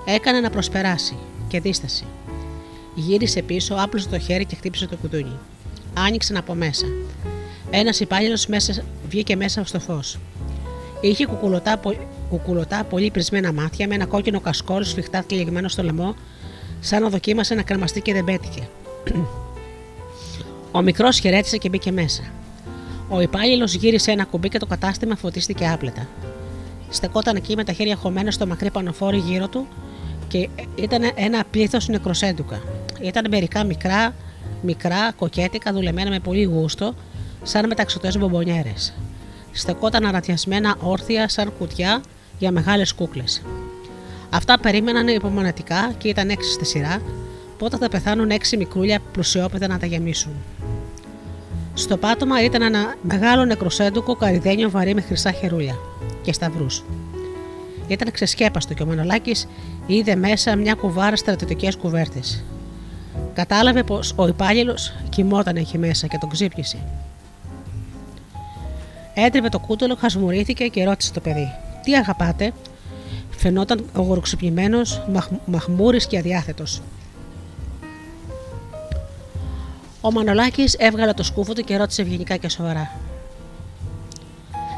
Έκανε να προσπεράσει και δίσταση. Γύρισε πίσω, άπλωσε το χέρι και χτύπησε το κουδούνι. Άνοιξαν από μέσα. Ένας υπάλληλος μέσα, βγήκε μέσα στο φως. Είχε κουκουλωτά, πο- κουκουλωτά πολύ πρισμένα μάτια με ένα κόκκινο κασκόλ σφιχτά τυλιγμένο στο λαιμό, σαν να δοκίμασε να κρεμαστεί και δεν πέτυχε. Ο μικρός χαιρέτησε και μπήκε μέσα. Ο υπάλληλος γύρισε ένα κουμπί και το κατάστημα φωτίστηκε άπλετα. Στεκόταν εκεί με τα χέρια χωμένα στο μακρύ πανοφόρι γύρω του και ήταν ένα πλήθος νεκροσέντουκα. Ήταν μερικά μικρά, μικρά, κοκέτικα, δουλεμένα με πολύ γούστο, σαν μεταξωτές μπομπονιέρες. Στεκόταν αρατιασμένα όρθια σαν κουτιά για μεγάλες κούκλες. Αυτά περίμεναν υπομονετικά και ήταν έξι στη σειρά, πότε θα πεθάνουν έξι μικρούλια πλουσιόπεδα να τα γεμίσουν. Στο πάτωμα ήταν ένα μεγάλο νεκροσέντουκο καριδένιο βαρύ με χρυσά χερούλια και σταυρούς. Ήταν ξεσκέπαστο και ο Μανολάκης είδε μέσα μια κουβάρα στρατιωτικές κουβέρτες. Κατάλαβε πως ο υπάλληλος κοιμόταν εκεί μέσα και τον ξύπνησε. Έτριβε το κούτελο, χασμουρήθηκε και ρώτησε το παιδί: Τι αγαπάτε, φαινόταν ο γοροξυπνημένος, μαχ, μαχμούρης και αδιάθετος. Ο Μανολάκης έβγαλε το σκούφο του και ρώτησε ευγενικά και σοβαρά.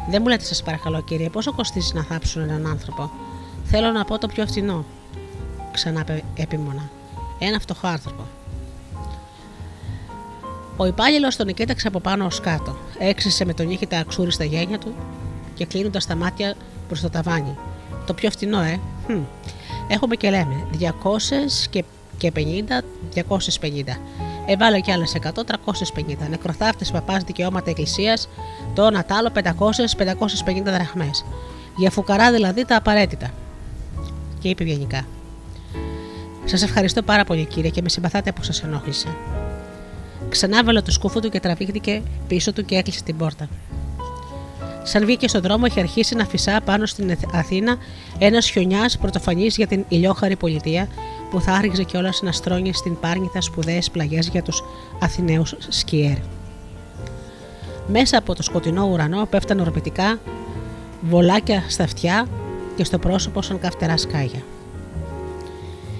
Δεν μου λέτε, σας παρακαλώ, κύριε, πόσο κοστίζει να θάψουν έναν άνθρωπο; Θέλω να πω το πιο φθηνό. Ξανά είπε επίμονα. Ένα φτωχό άνθρωπο. Ο υπάλληλος τον κοίταξε από πάνω ως κάτω. Έξισε με τον ήχη τα αξούριστα γένια του και κλείνοντας τα μάτια προς το ταβάνι. Το πιο φθηνό, ε; Χμ. Έχουμε και λέμε 200 και, και 50, 250. Έβαλε κι άλλες 100, 350. Νεκροθάφτες παπάς δικαιώματα εκκλησίας, το ένα τ' άλλο 500, 550 δραχμές. Για φουκαρά δηλαδή τα απαραίτητα. Και είπε ευγενικά. Σας ευχαριστώ πάρα πολύ κύριε και με συμπαθάτε που σας ενόχλησα. Ξανά βάλε το σκούφο του και τραβήχτηκε πίσω του και έκλεισε την πόρτα. Σαν βγήκε στον δρόμο, είχε αρχίσει να φυσά πάνω στην Αθ- Αθήνα ένας χιονιάς πρωτοφανής για την ηλιόχαρη πολιτεία που θα άρχιζε κιόλας να στρώνει στην Πάρνηθα σπουδαίες πλαγιές για τους Αθηναίους σκιέρ. Μέσα από το σκοτεινό ουρανό πέφταν ορμητικά βολάκια στα αυτιά και στο πρόσωπο σαν καυτερά σκάγια.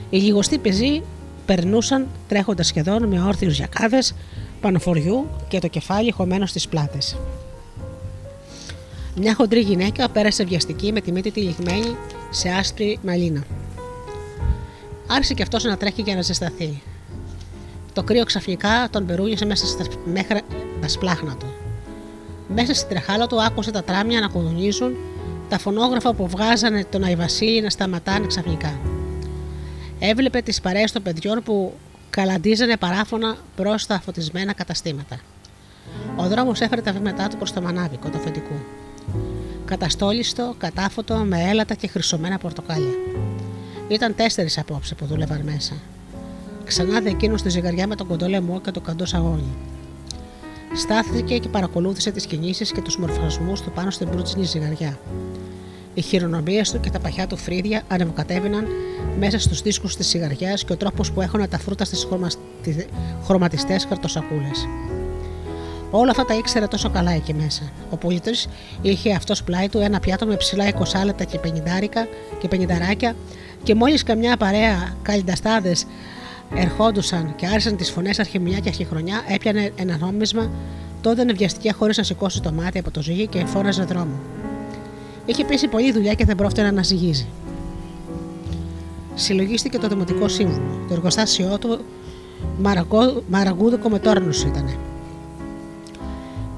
Οι λιγοστοί πεζοί περνούσαν τρέχοντας σχεδόν με όρθιους γιακάδες, πανοφοριού και το κεφάλι χωμένο στις πλάτες. Μια χοντρή γυναίκα πέρασε βιαστική με τη μύτη τυλιγμένη σε άσπρη μαλίνα. Άρχισε και αυτός να τρέχει για να ζεσταθεί. Το κρύο ξαφνικά τον περούγισε μέσα στα, μέχρι τα σπλάχνα του. Μέσα στην τρεχάλα του άκουσε τα τράμια να κουδουνίζουν, τα φωνόγραφα που βγάζανε τον Αϊβασίλη να σταματάνε ξαφνικά. Έβλεπε τις παρέες των παιδιών που καλαντίζανε παράφωνα προς τα φωτισμένα καταστήματα. Ο δρόμος έφερε τα βήματά του προς το μανάβικο του αφεντικού. Καταστόλιστο, κατάφωτο, με έλατα και χρυσωμένα πορτοκάλια. Ήταν τέσσερις απόψε που δούλευαν μέσα. Ξανά δε εκείνος στη ζυγαριά με τον κοντό λαιμό και το καντό σαγόνι. Στάθηκε και παρακολούθησε τις κινήσεις και τους μορφασμούς του πάνω στην προύτσινη ζυγαριά. Οι χειρονομίες του και τα παχιά του φρύδια ανεβοκατέβαιναν μέσα στους δίσκους της ζυγαριάς και ο τρόπος που έχωνε τα φρούτα στις χρωματιστές χαρτοσακούλες. Όλα αυτά τα ήξερε τόσο καλά εκεί μέσα. Ο πολίτης είχε αυτός πλάι του ένα πιάτο με ψηλά 20 λεπτά και 50 και 50 και μόλις καμιά παρέα καλλινταστάδε ερχόντουσαν και άρχισαν τις φωνές αρχιμιά και αρχιχρονιά, έπιανε ένα νόμισμα, τότε βιαστική χωρίς να σηκώσει το μάτι από το ζυγί και φόραζε δρόμο. Είχε πέσει πολλή δουλειά και δεν πρόφτερα να ζυγίζει. Συλλογίστηκε το Δημοτικό Σύμβουλο. Το εργοστάσιό του μαραγκό- μαραγκούδικο με τόρνου ήταν.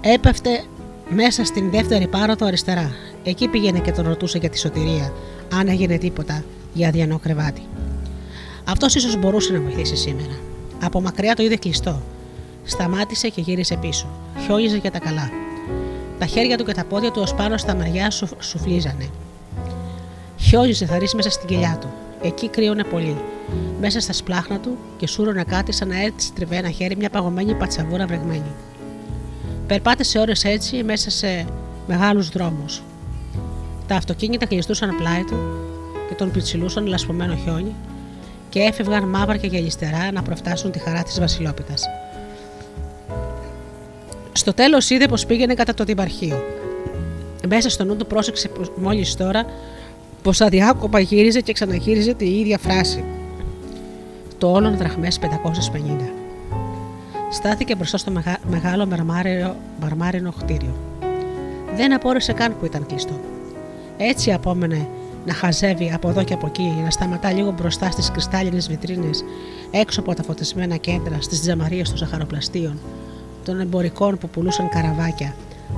Έπεφτε μέσα στην δεύτερη πάροδο αριστερά. Εκεί πήγαινε και τον ρωτούσε για τη σωτηρία, αν έγινε τίποτα για αδιανό κρεβάτι. Αυτός ίσως μπορούσε να βοηθήσει σήμερα. Από μακριά το είδε κλειστό. Σταμάτησε και γύρισε πίσω. Χιόνιζε για τα καλά. Τα χέρια του και τα πόδια του ως πάνω στα μεριά σου, σουφλίζανε. Χιόνιζε θα ρίξει μέσα στην κοιλιά του. Εκεί κρύωνε πολύ. Μέσα στα σπλάχνα του και σούρωνε κάτι σαν να έτσι τριβέ ένα χέρι μια παγωμένη πατσαβούρα βρεγμένη. Περπάτησε ώρες έτσι μέσα σε μεγάλους δρόμους. Τα αυτοκίνητα κλειστούσαν πλάι του και τον πιτσιλούσαν λασπωμένο χιόνι και έφευγαν μαύρα και γυαλιστερά να προφτάσουν τη χαρά της βασιλόπιτας. Στο τέλος είδε πως πήγαινε κατά το διπαρχείο. Μέσα στο νου του πρόσεξε πως μόλις τώρα πως αδιάκοπα γύριζε και ξαναγύριζε τη ίδια φράση. Το όλον δραχμές 550. Στάθηκε μπροστά στο μεγα- μεγάλο μαρμάρινο, μαρμάρινο κτίριο. Δεν απόρρισε καν που ήταν κλειστό. Έτσι απόμενε να χαζεύει από εδώ και από εκεί, να σταματά λίγο μπροστά στις κρυστάλλινες βιτρίνες, έξω από τα φωτισμένα κέντρα, στις τζαμαρίες των ζαχαροπλαστείων, των εμπορικών που πουλούσαν καραβάκια,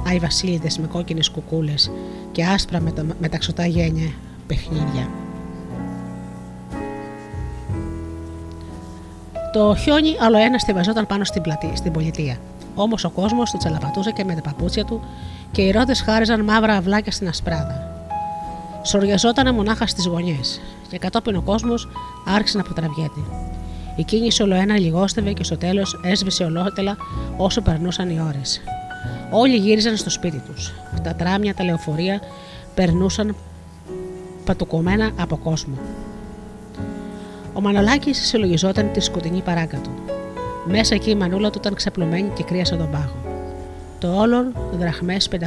αϊβασίλειδε με κόκκινες κουκούλες και άσπρα μετα, μεταξωτά γένια παιχνίδια. Το χιόνι άλλο ένα στεβαζόταν πάνω στην, πλατή, στην πολιτεία. Όμως ο κόσμος το τσαλαπατούσε και με τα παπούτσια του και οι ρόδε χάριζαν μαύρα αυλάκια στην ασπράδα. Σοριαζόταν μονάχα στις γωνιές και κατόπιν ο κόσμος άρχισε να αποτραβιέται. Η κίνηση ολοένα λιγόστευε και στο τέλος έσβησε ολότελα όσο περνούσαν οι ώρες. Όλοι γύριζαν στο σπίτι τους. Τα τράμια, τα λεωφορεία περνούσαν πατουκωμένα από κόσμο. Ο Μανολάκης συλλογιζόταν τη σκοτεινή παράγκα του. Μέσα εκεί η μανούλα του ήταν ξαπλωμένη και κρύασε τον πάγο. Το όλον δραχμές 550.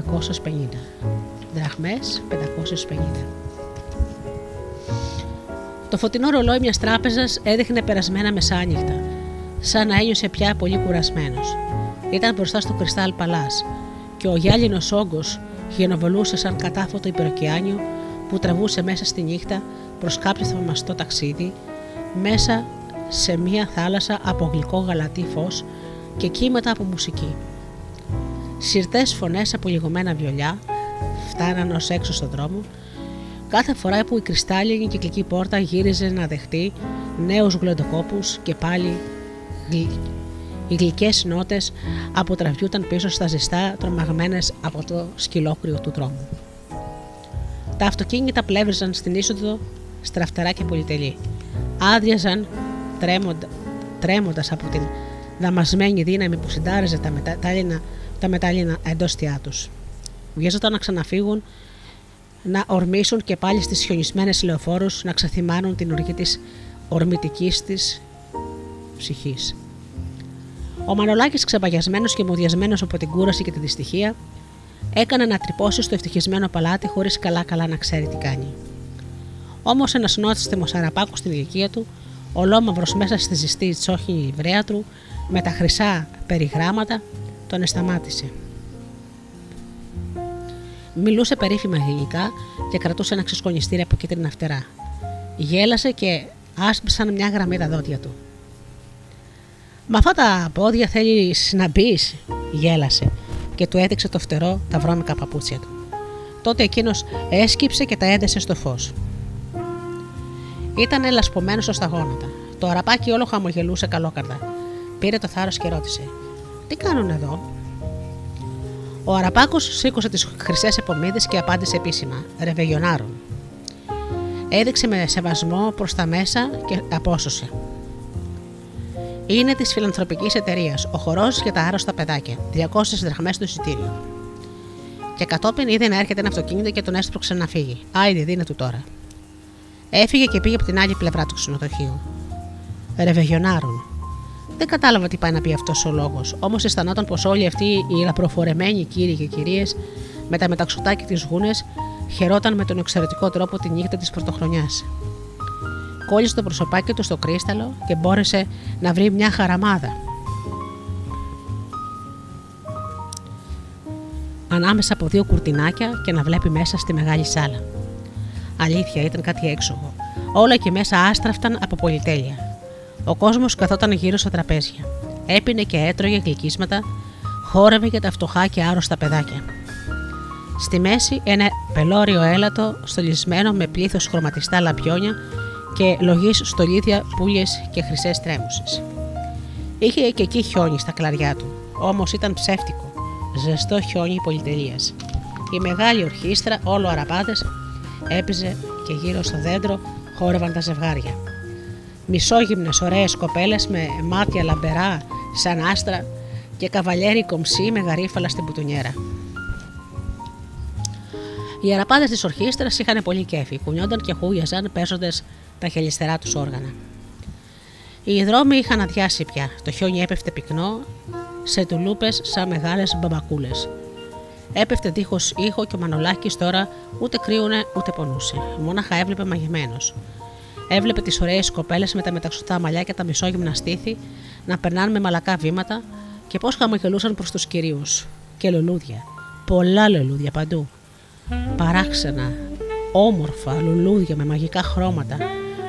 Δραχμές 550. Το φωτεινό ρολόι μιας τράπεζας έδειχνε περασμένα μεσάνυχτα, σαν να ένιωσε πια πολύ κουρασμένος. Ήταν μπροστά στο κρυστάλ παλά και ο γυάλινος όγκος γενοβολούσε σαν κατάφωτο υπεροκειάνιο που τραβούσε μέσα στη νύχτα προς κάποιο θαυμαστό ταξίδι, μέσα σε μία θάλασσα από γλυκό γαλατή φως και κύματα από μουσική. Συρτές φωνές από λιγωμένα βιολιά φτάναν ως έξω στον δρόμο κάθε φορά που η κρυστάλλινη κυκλική πόρτα γύριζε να δεχτεί νέους γλεντοκόπους και πάλι γλυ... οι γλυκές νότες αποτραβιούταν πίσω στα ζεστά τρομαγμένες από το σκυλόκριο του δρόμου. Τα αυτοκίνητα πλεύριζαν στην είσοδο στραφτερά και πολυτελή. Άδειαζαν τρέμοντα, τρέμοντας από την δαμασμένη δύναμη που συντάριζε τα μετάλλινα, τα μετάλλινα εντόστια τους. Βιάζονταν να ξαναφύγουν, να ορμήσουν και πάλι στις χιονισμένες λεωφόρους να ξαθυμάνουν την οργή της ορμητικής της ψυχής. Ο Μανολάκης ξεπαγιασμένος και μουδιασμένος από την κούραση και τη δυστυχία έκανε να τρυπώσει στο ευτυχισμένο παλάτι χωρίς καλά-καλά να ξέρει τι κάνει. Όμως ένας νότσιμο αραπάκο στην ηλικία του, ολόμαυρος μέσα στη ζεστή τσόχινη λιβρέα του, με τα χρυσά περιγράμματα, τον εσταμάτησε. Μιλούσε περίφημα γλυκά και κρατούσε ένα ξεσκονιστήρι από κίτρινα φτερά. Γέλασε και άσπισαν μια γραμμή τα δόντια του. Μα αυτά τα πόδια θέλεις να μπει, γέλασε και του έδειξε το φτερό τα βρώμικα παπούτσια του. Τότε εκείνος έσκυψε και τα έντεσε στο φως. Ήταν λασπωμένος ως τα γόνατα. Το αραπάκι όλο χαμογελούσε καλόκαρδα. Πήρε το θάρρος και ρώτησε: Τι κάνουν εδώ; Ο Αραπάκος σήκωσε τις χρυσές επομίδες και απάντησε επίσημα: Ρεβεγιονάρουν. Έδειξε με σεβασμό προς τα μέσα και απόσωσε. Είναι της φιλανθρωπικής εταιρείας, ο χορός για τα άρρωστα παιδάκια. 200 δραχμές στο εισιτήριο. Και κατόπιν είδε να έρχεται ένα αυτοκίνητο και τον έσπρωξε να φύγει. Άιντε, δίνε του τώρα. Έφυγε και πήγε από την άλλη πλευρά του ξενοδοχείου. Ρεβεγιονάρουν. Δεν κατάλαβα τι πάει να πει αυτός ο λόγος, όμως αισθανόταν πως όλοι αυτοί οι λαπροφορεμένοι κύριοι και κυρίες με τα μεταξωτάκια της γούνες χαιρόταν με τον εξαιρετικό τρόπο τη νύχτα της πρωτοχρονιάς. Κόλλησε το προσωπάκι του στο κρίσταλο και μπόρεσε να βρει μια χαραμάδα. Ανάμεσα από δύο κουρτινάκια και να βλέπει μέσα στη μεγάλη σάλα. Αλήθεια, ήταν κάτι έξοχο. Όλα και μέσα άστραφταν από πολυτέλεια. Ο κόσμος καθόταν γύρω στα τραπέζια. Έπινε και έτρωγε γλυκίσματα, χόρευε για τα φτωχά και άρρωστα παιδάκια. Στη μέση ένα πελώριο έλατο στολισμένο με πλήθος χρωματιστά λαμπιόνια και λογής στολίδια, πουλιες και χρυσές τρέμουσες. Είχε και εκεί χιόνι στα κλαριά του, όμως ήταν ψεύτικο, ζεστό χιόνι πολυτελείας. Η μεγάλη ορχήστρα, όλο αραπάδε, έπιζε και γύρω στο δέντρο χόρευαν τα ζευγάρια. Μισόγυμνες ωραίες κοπέλες με μάτια λαμπερά σαν άστρα και καβαλιέρι κομψή με γαρίφαλα στην μπουτουνιέρα. Οι αραπάδες της ορχήστρας είχαν πολύ κέφι, κουνιόνταν και χούγιαζαν παίζοντας τα χελιστερά τους όργανα. Οι δρόμοι είχαν αδειάσει πια, το χιόνι έπεφτε πυκνό σε τουλούπες σαν μεγάλες μπαμπακούλες. Έπεφτε δίχως ήχο και ο Μανολάκης τώρα ούτε κρύουνε ούτε πονούσε. Μόναχα έβλεπε μαγεμένο. Έβλεπε τις ωραίες κοπέλες με τα μεταξωτά μαλλιά και τα μισόγυμνα στήθη να περνάνε με μαλακά βήματα και πώς χαμογελούσαν προς τους κυρίους. Και λουλούδια. Πολλά λουλούδια παντού. Παράξενα, όμορφα λουλούδια με μαγικά χρώματα,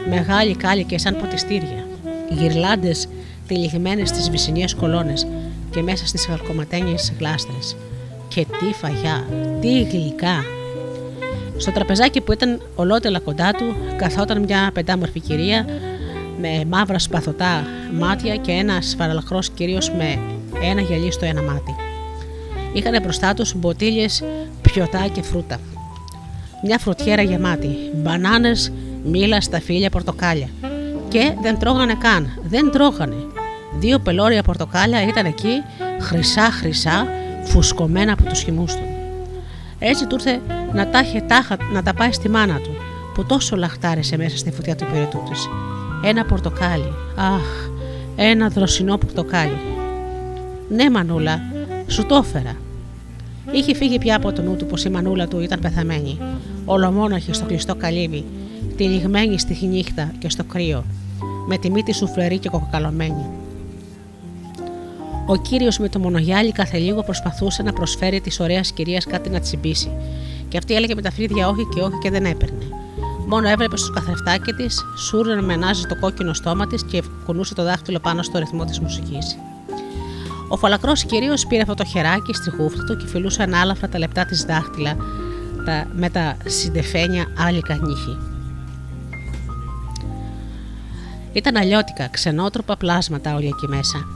μεγάλοι κάλικες σαν ποτιστήρια, γυρλάντες τυλιγμένες στις βυσσινιές κολόνες και μέσα στις χαλκοματένιες γλάστρες. Και τι φαγιά, τι γλυκά. Στο τραπεζάκι που ήταν ολότελα κοντά του καθόταν μια πεντάμορφη κυρία με μαύρα σπαθωτά μάτια και ένας φαραλαχρός κυρίως με ένα γυαλί στο ένα μάτι. Είχαν μπροστά τους μποτίλιες, πιωτά και φρούτα. Μια φρουτιέρα γεμάτη, μπανάνες, μήλα, σταφύλια, πορτοκάλια. Και δεν τρώγανε καν, δεν τρώγανε. Δύο πελώρια πορτοκάλια ήταν εκεί, χρυσά χρυσά, φουσκωμένα από τους χυμούς του. Έτσι του ήρθε να τα, είχε τάχα, να τα πάει στη μάνα του, που τόσο λαχτάρισε μέσα στη φωτιά του υπηρετού της. Ένα πορτοκάλι, αχ, ένα δροσινό πορτοκάλι. Ναι, Μανούλα, σου το έφερα. Είχε φύγει πια από το νου του πως η μανούλα του ήταν πεθαμένη, ολομόναχη στο κλειστό καλύβι, τυλιγμένη στη νύχτα και στο κρύο, με τη μύτη σουφλερή και κοκαλωμένη. Ο κύριος με το μονογιάλι κάθε λίγο προσπαθούσε να προσφέρει της ωραίας κυρίας κάτι να τσιμπήσει, και αυτή έλεγε με τα φρύδια όχι και όχι και δεν έπαιρνε. Μόνο έβλεπε στο καθρεφτάκι της, σούρνε με νάζει το κόκκινο στόμα της και κουνούσε το δάχτυλο πάνω στο ρυθμό της μουσικής. Ο φαλακρό κυρίως πήρε αυτό το χεράκι στη χούφτα του και φιλούσε ανάλαφρα τα λεπτά της δάχτυλα τα, με τα συντεφένια άλικα νύχη. Ήταν αλλιώτικα, ξενότροπα πλάσματα όλοι εκεί μέσα.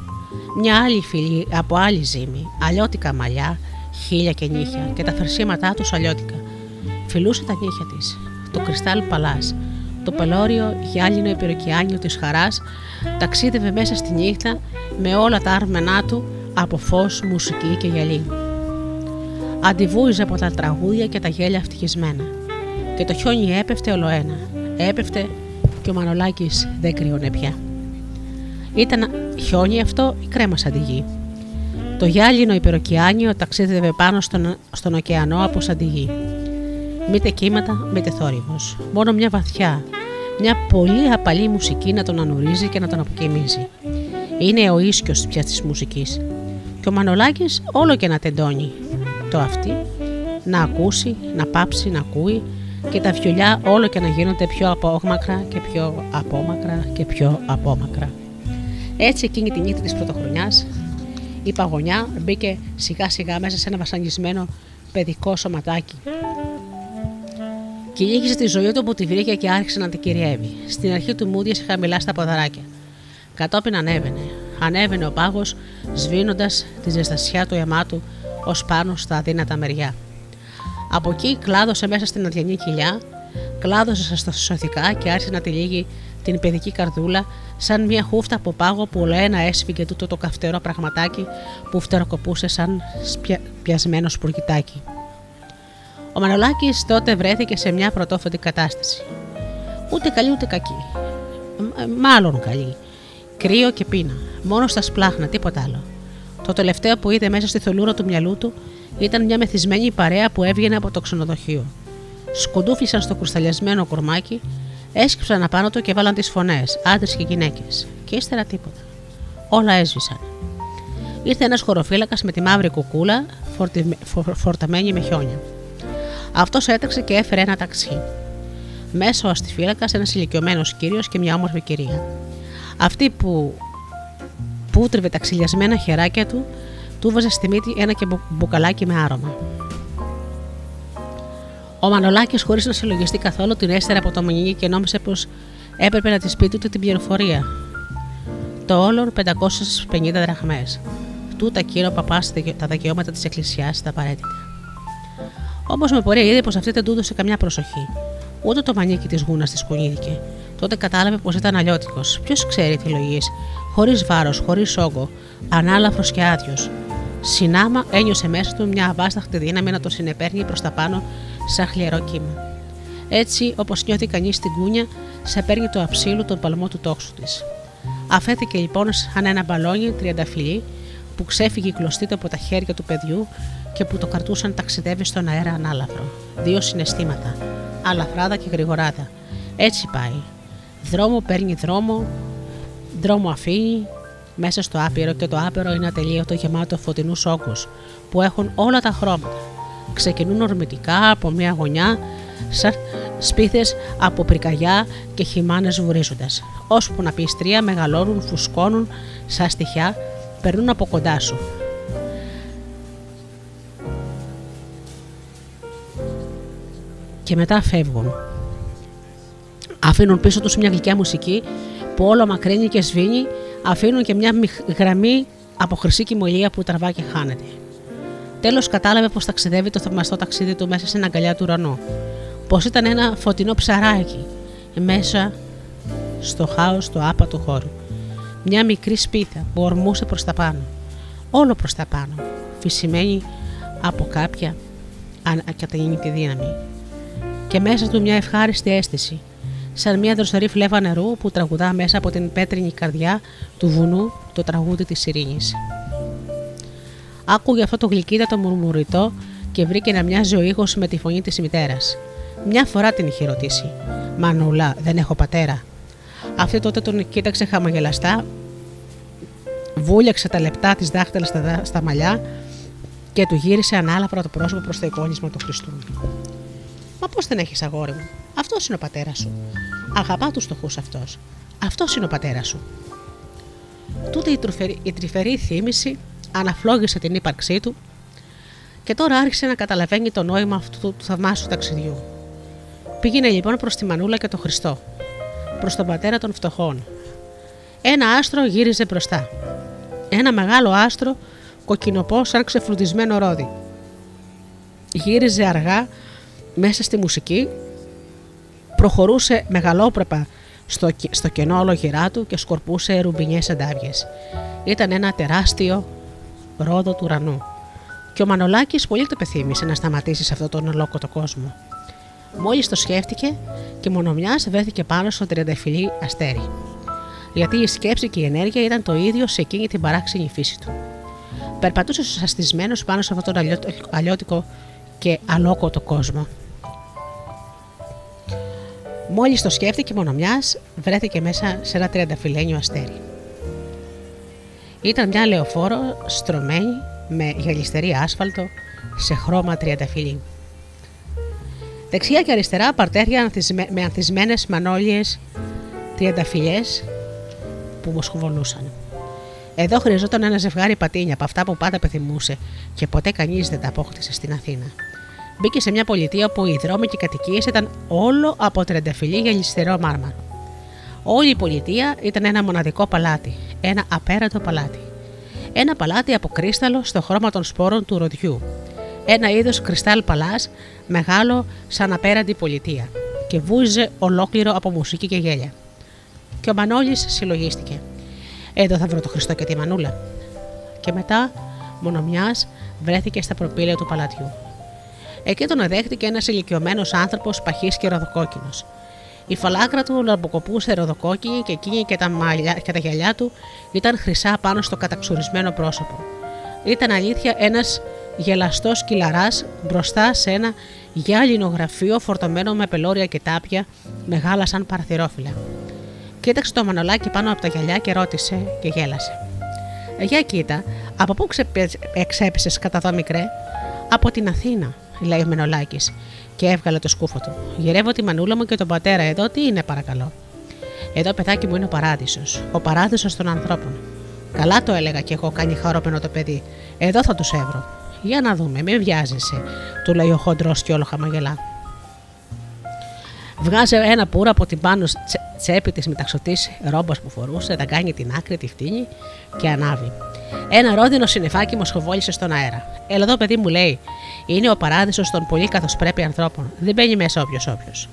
Μια άλλη φίλη από άλλη ζύμη, αλλιώτικα μαλλιά, χίλια και νύχια και τα φερσίματά τους αλλιώτικα. Φιλούσε τα νύχια της, το κρυστάλλ παλά, το πελώριο γυάλινο υπεροκειάνιο της χαράς ταξίδευε μέσα στη νύχτα με όλα τα άρμενά του από φως, μουσική και γυαλί. Αντιβούιζε από τα τραγούδια και τα γέλια ευτυχισμένα. Και το χιόνι έπεφτε ολοένα. Έπεφτε και ο Μανολάκης δεν κρύωνε πια. Ήταν χιόνι αυτό ή κρέμα σαν τη γη. Το γυάλινο υπεροκειάνιο ταξίδευε πάνω στον, στον ωκεανό από σαν τη γη. Μήτε κύματα, μήτε θόρυβος. Μόνο μια βαθιά, μια πολύ απαλή μουσική να τον ανουρίζει και να τον αποκοιμίζει. Είναι ο ίσκιος πια της μουσικής. Και ο Μανολάκης όλο και να τεντώνει. Το αυτή, να ακούσει, να πάψει να ακούει και τα βιολιά όλο και να γίνονται πιο απόμακρα και πιο απόμακρα και πιο απόμακρα. Έτσι εκείνη τη νύχτα της πρωτοχρονιάς η παγωνιά μπήκε σιγά σιγά μέσα σε ένα βασανισμένο παιδικό σωματάκι. Κυνήγησε τη ζωή του που τη βρήκε και άρχισε να την κυριεύει. Στην αρχή του μούδιασε χαμηλά στα ποδαράκια. Κατόπιν ανέβαινε. Ανέβαινε ο πάγος, σβήνοντας τη ζεστασιά του αιμάτου ως πάνω στα αδύνατα μεριά. Από εκεί κλάδωσε μέσα στην αδιανή κοιλιά, κλάδωσε στα σωθικά και άρχισε να τυλίγει την παιδική καρδούλα σαν μια χούφτα από πάγο που ολοένα έσφυγε τούτο το καυτερό πραγματάκι που φτεροκοπούσε σαν σπια... πιασμένο σπουργητάκι. Ο Μανολάκης τότε βρέθηκε σε μια πρωτόφωτη κατάσταση. Ούτε καλή ούτε κακή. Ε, μάλλον καλή. Κρύο και πείνα. Μόνο στα σπλάχνα, τίποτα άλλο. Το τελευταίο που είδε μέσα στη θολούρα του μυαλού του ήταν μια μεθυσμένη παρέα που έβγαινε από το ξενοδοχείο. Σκοντούφλησαν στο κρουσταλιασμένο κορμάκι, έσκυψαν απάνω του και βάλαν τις φωνές, άντρες και γυναίκες. Και ύστερα τίποτα. Όλα έσβησαν. Ήρθε ένας χωροφύλακας με τη μαύρη κουκούλα φορτι... φο- φορταμένη με χιόνια. Αυτός έτρεξε και έφερε ένα ταξί. Μέσα ο αστιφύλακας ένας ηλικιωμένος κύριος και μια όμορφη κυρία. Αυτή που πούτρευε τα ξυλιασμένα χεράκια του, του βάζε στη μύτη ένα και μπου- μπουκαλάκι με άρωμα. Ο Μανολάκης, χωρίς να συλλογιστεί καθόλου, την έστερε από το μανίκι και νόμισε πως έπρεπε να της πει τούτη την πληροφορία. Το όλον 550 δραχμές. Τούτα κύριο ο παπά τα δικαιώματα της Εκκλησιάς τα απαραίτητα. Όμως με πορεία είδε πως αυτή δεν του έδωσε καμιά προσοχή. Ούτε το μανίκι της γούνας της κουνήθηκε. Τότε κατάλαβε πως ήταν αλλιώτικος. Ποιος ξέρει τι λογίε, χωρίς βάρος, χωρίς όγκο, ανάλαφρος και άδειος. Συνάμα ένιωσε μέσα του μια αβάσταχτη δύναμη να το συνεπέρνει προς τα πάνω σαν χλιαρό κύμα. Έτσι, όπως νιώθει κανείς στην κούνια, σε παίρνει το αψίλου τον παλμό του τόξου της. Αφέθηκε λοιπόν σαν ένα μπαλόνι τριανταφυλλή που ξέφυγε κλωστήτο από τα χέρια του παιδιού και που το κρατούσαν ταξιδεύει στον αέρα ανάλαφρο. Δύο συναισθήματα, αλαφράδα και γρηγοράδα. Έτσι πάει. Δρόμο παίρνει δρόμο, δρόμο αφήνει, μέσα στο άπειρο και το άπειρο είναι ατελείωτο γεμάτο φωτεινούς όγκους που έχουν όλα τα χρώματα. Ξεκινούν ορμητικά από μια γωνιά, σαν σπίθες από πρικαγιά και χυμάνες βουρίζοντας. Ώσπου να πιστρία μεγαλώνουν, φουσκώνουν σαν στοιχιά, περνούν από κοντά σου. Και μετά φεύγουν. Αφήνουν πίσω τους μια γλυκιά μουσική που όλο μακρύνει και σβήνει, αφήνουν και μια μιχ- γραμμή από χρυσή κοιμωλία που τραβά και χάνεται. Τέλος κατάλαβε πως ταξιδεύει το θαυμαστό ταξίδι του μέσα στην αγκαλιά του ουρανού. Πως ήταν ένα φωτεινό ψαράκι μέσα στο χάος του άπατου χώρου. Μια μικρή σπίθα που ορμούσε προς τα πάνω. Όλο προς τα πάνω. Φυσημένη από κάποια ακαταγεννητή δύναμη. Και μέσα του μια ευχάριστη αίσθηση. Σαν μια δροσερή φλέβα νερού που τραγουδά μέσα από την πέτρινη καρδιά του βουνού το τραγούδι της ειρήνης. Άκουγε αυτό το γλυκύτατο μουρμουριτό και βρήκε να μοιάζει ο ήχος με τη φωνή της μητέρας. Μια φορά την είχε ρωτήσει. Μανούλα, δεν έχω πατέρα. Αυτή τότε τον κοίταξε χαμογελαστά, βούλιαξε τα λεπτά της δάχτυλα στα, δά- στα μαλλιά και του γύρισε ανάλαφρα το πρόσωπο προς το εικόνισμα του Χριστού. Μα πώς δεν έχεις αγόρι μου, αυτός είναι ο πατέρας σου. Αγαπά τους φτωχούς αυτός. Αυτός είναι ο πατέρας σου. Τούτη η, τρουφερή- η τρυφερή θύμηση αναφλόγησε την ύπαρξή του και τώρα άρχισε να καταλαβαίνει το νόημα αυτού του θαυμάσιου ταξιδιού. Πήγαινε λοιπόν προς τη Μανούλα και τον Χριστό, προς τον πατέρα των φτωχών. Ένα άστρο γύριζε μπροστά. Ένα μεγάλο άστρο κοκκινοπό σαν ξεφλουδισμένο ρόδι. Γύριζε αργά μέσα στη μουσική, προχωρούσε μεγαλόπρεπα στο, κε- στο κενό ολογυρά του και σκορπούσε ρουμπινιές εντάβιες. Ήταν ένα τεράστιο ρόδο του ουρανού. Και ο Μανολάκης πολύ το πεθύμησε να σταματήσει σε αυτόν τον ολόκοτο κόσμο. Μόλις το σκέφτηκε και μονομιάς βρέθηκε πάνω στο τριανταφυλλή αστέρι. Γιατί η σκέψη και η ενέργεια ήταν το ίδιο σε εκείνη την παράξενη φύση του. Περπατούσε σαστισμένος πάνω σε αυτόν τον αλλιώ- αλλιώτικο και αλόκοτο κόσμο. Μόλις το σκέφτηκε μονομιάς βρέθηκε μέσα σε ένα τριανταφυλλένιο αστέρι. Ήταν μια λεωφόρο στρωμένη με γυαλιστερή άσφαλτο σε χρώμα τριανταφυλλή. Δεξιά και αριστερά παρτέρια ανθισμέ- με ανθισμένες μανόλιες τριανταφυλιέ που μοσχοβολούσαν. Εδώ χρειαζόταν ένα ζευγάρι πατίνια από αυτά που πάντα επιθυμούσε και ποτέ κανείς δεν τα απόκτησε στην Αθήνα. Μπήκε σε μια πολιτεία όπου οι δρόμοι και οι κατοικίες ήταν όλο από τριανταφυλλί γυαλιστερό μάρμαρο. Όλη η πολιτεία ήταν ένα μοναδικό παλάτι, ένα απέραντο παλάτι. Ένα παλάτι από κρίσταλο στο χρώμα των σπόρων του ροδιού. Ένα είδος κρυστάλ παλάς, μεγάλο σαν απέραντη πολιτεία, και βούζε ολόκληρο από μουσική και γέλια. Και ο Μανώλης συλλογίστηκε. Εδώ θα βρω το Χριστό και τη Μανούλα. Και μετά, μόνο μιας, βρέθηκε στα προπήλαια του παλατιού. Εκεί τον αδέχτηκε ένας ηλικιωμένος άνθρωπος παχή και ροδοκόκκινος. Η φαλάκρα του λαμποκοπούσε ροδοκόκκινη και εκείνη και τα, μαλλιά, και τα γυαλιά του ήταν χρυσά πάνω στο καταξουρισμένο πρόσωπο. Ήταν αλήθεια ένας γελαστός κυλαράς μπροστά σε ένα γυάλινο γραφείο φορτωμένο με πελώρια και τάπια μεγάλα σαν παραθυρόφυλλα. Κοίταξε το μανολάκι πάνω από τα γυαλιά και ρώτησε και γέλασε. «Ε, Για κοίτα, από πού εξέπεσε κατά εδώ μικρέ, Από την Αθήνα, λέει ο Μενολάκη, και έβγαλε το σκούφο του. Γυρεύω τη μανούλα μου και τον πατέρα εδώ, τι είναι παρακαλώ. Εδώ, παιδάκι μου, είναι ο παράδεισος. Ο παράδεισος των ανθρώπων. Καλά το έλεγα κι εγώ, κάνει χαρόπαινο το παιδί. Εδώ θα τους έβρω. Για να δούμε, μην βιάζεσαι, του λέει ο χοντρός και όλο χαμογελά. Βγάζει ένα πουρο από την πάνω τσε- τσέπη της μεταξωτής ρόμπα που φορούσε, τα κάνει την άκρη, τη φτύνει και ανάβει. Ένα ρόδινο συννεφάκι μου σχοβόλησε στον αέρα. Έλα εδώ, παιδί μου, λέει. Είναι ο παράδεισος των πολύ καθώς πρέπει ανθρώπων. Δεν μπαίνει μέσα όποιος όποιος.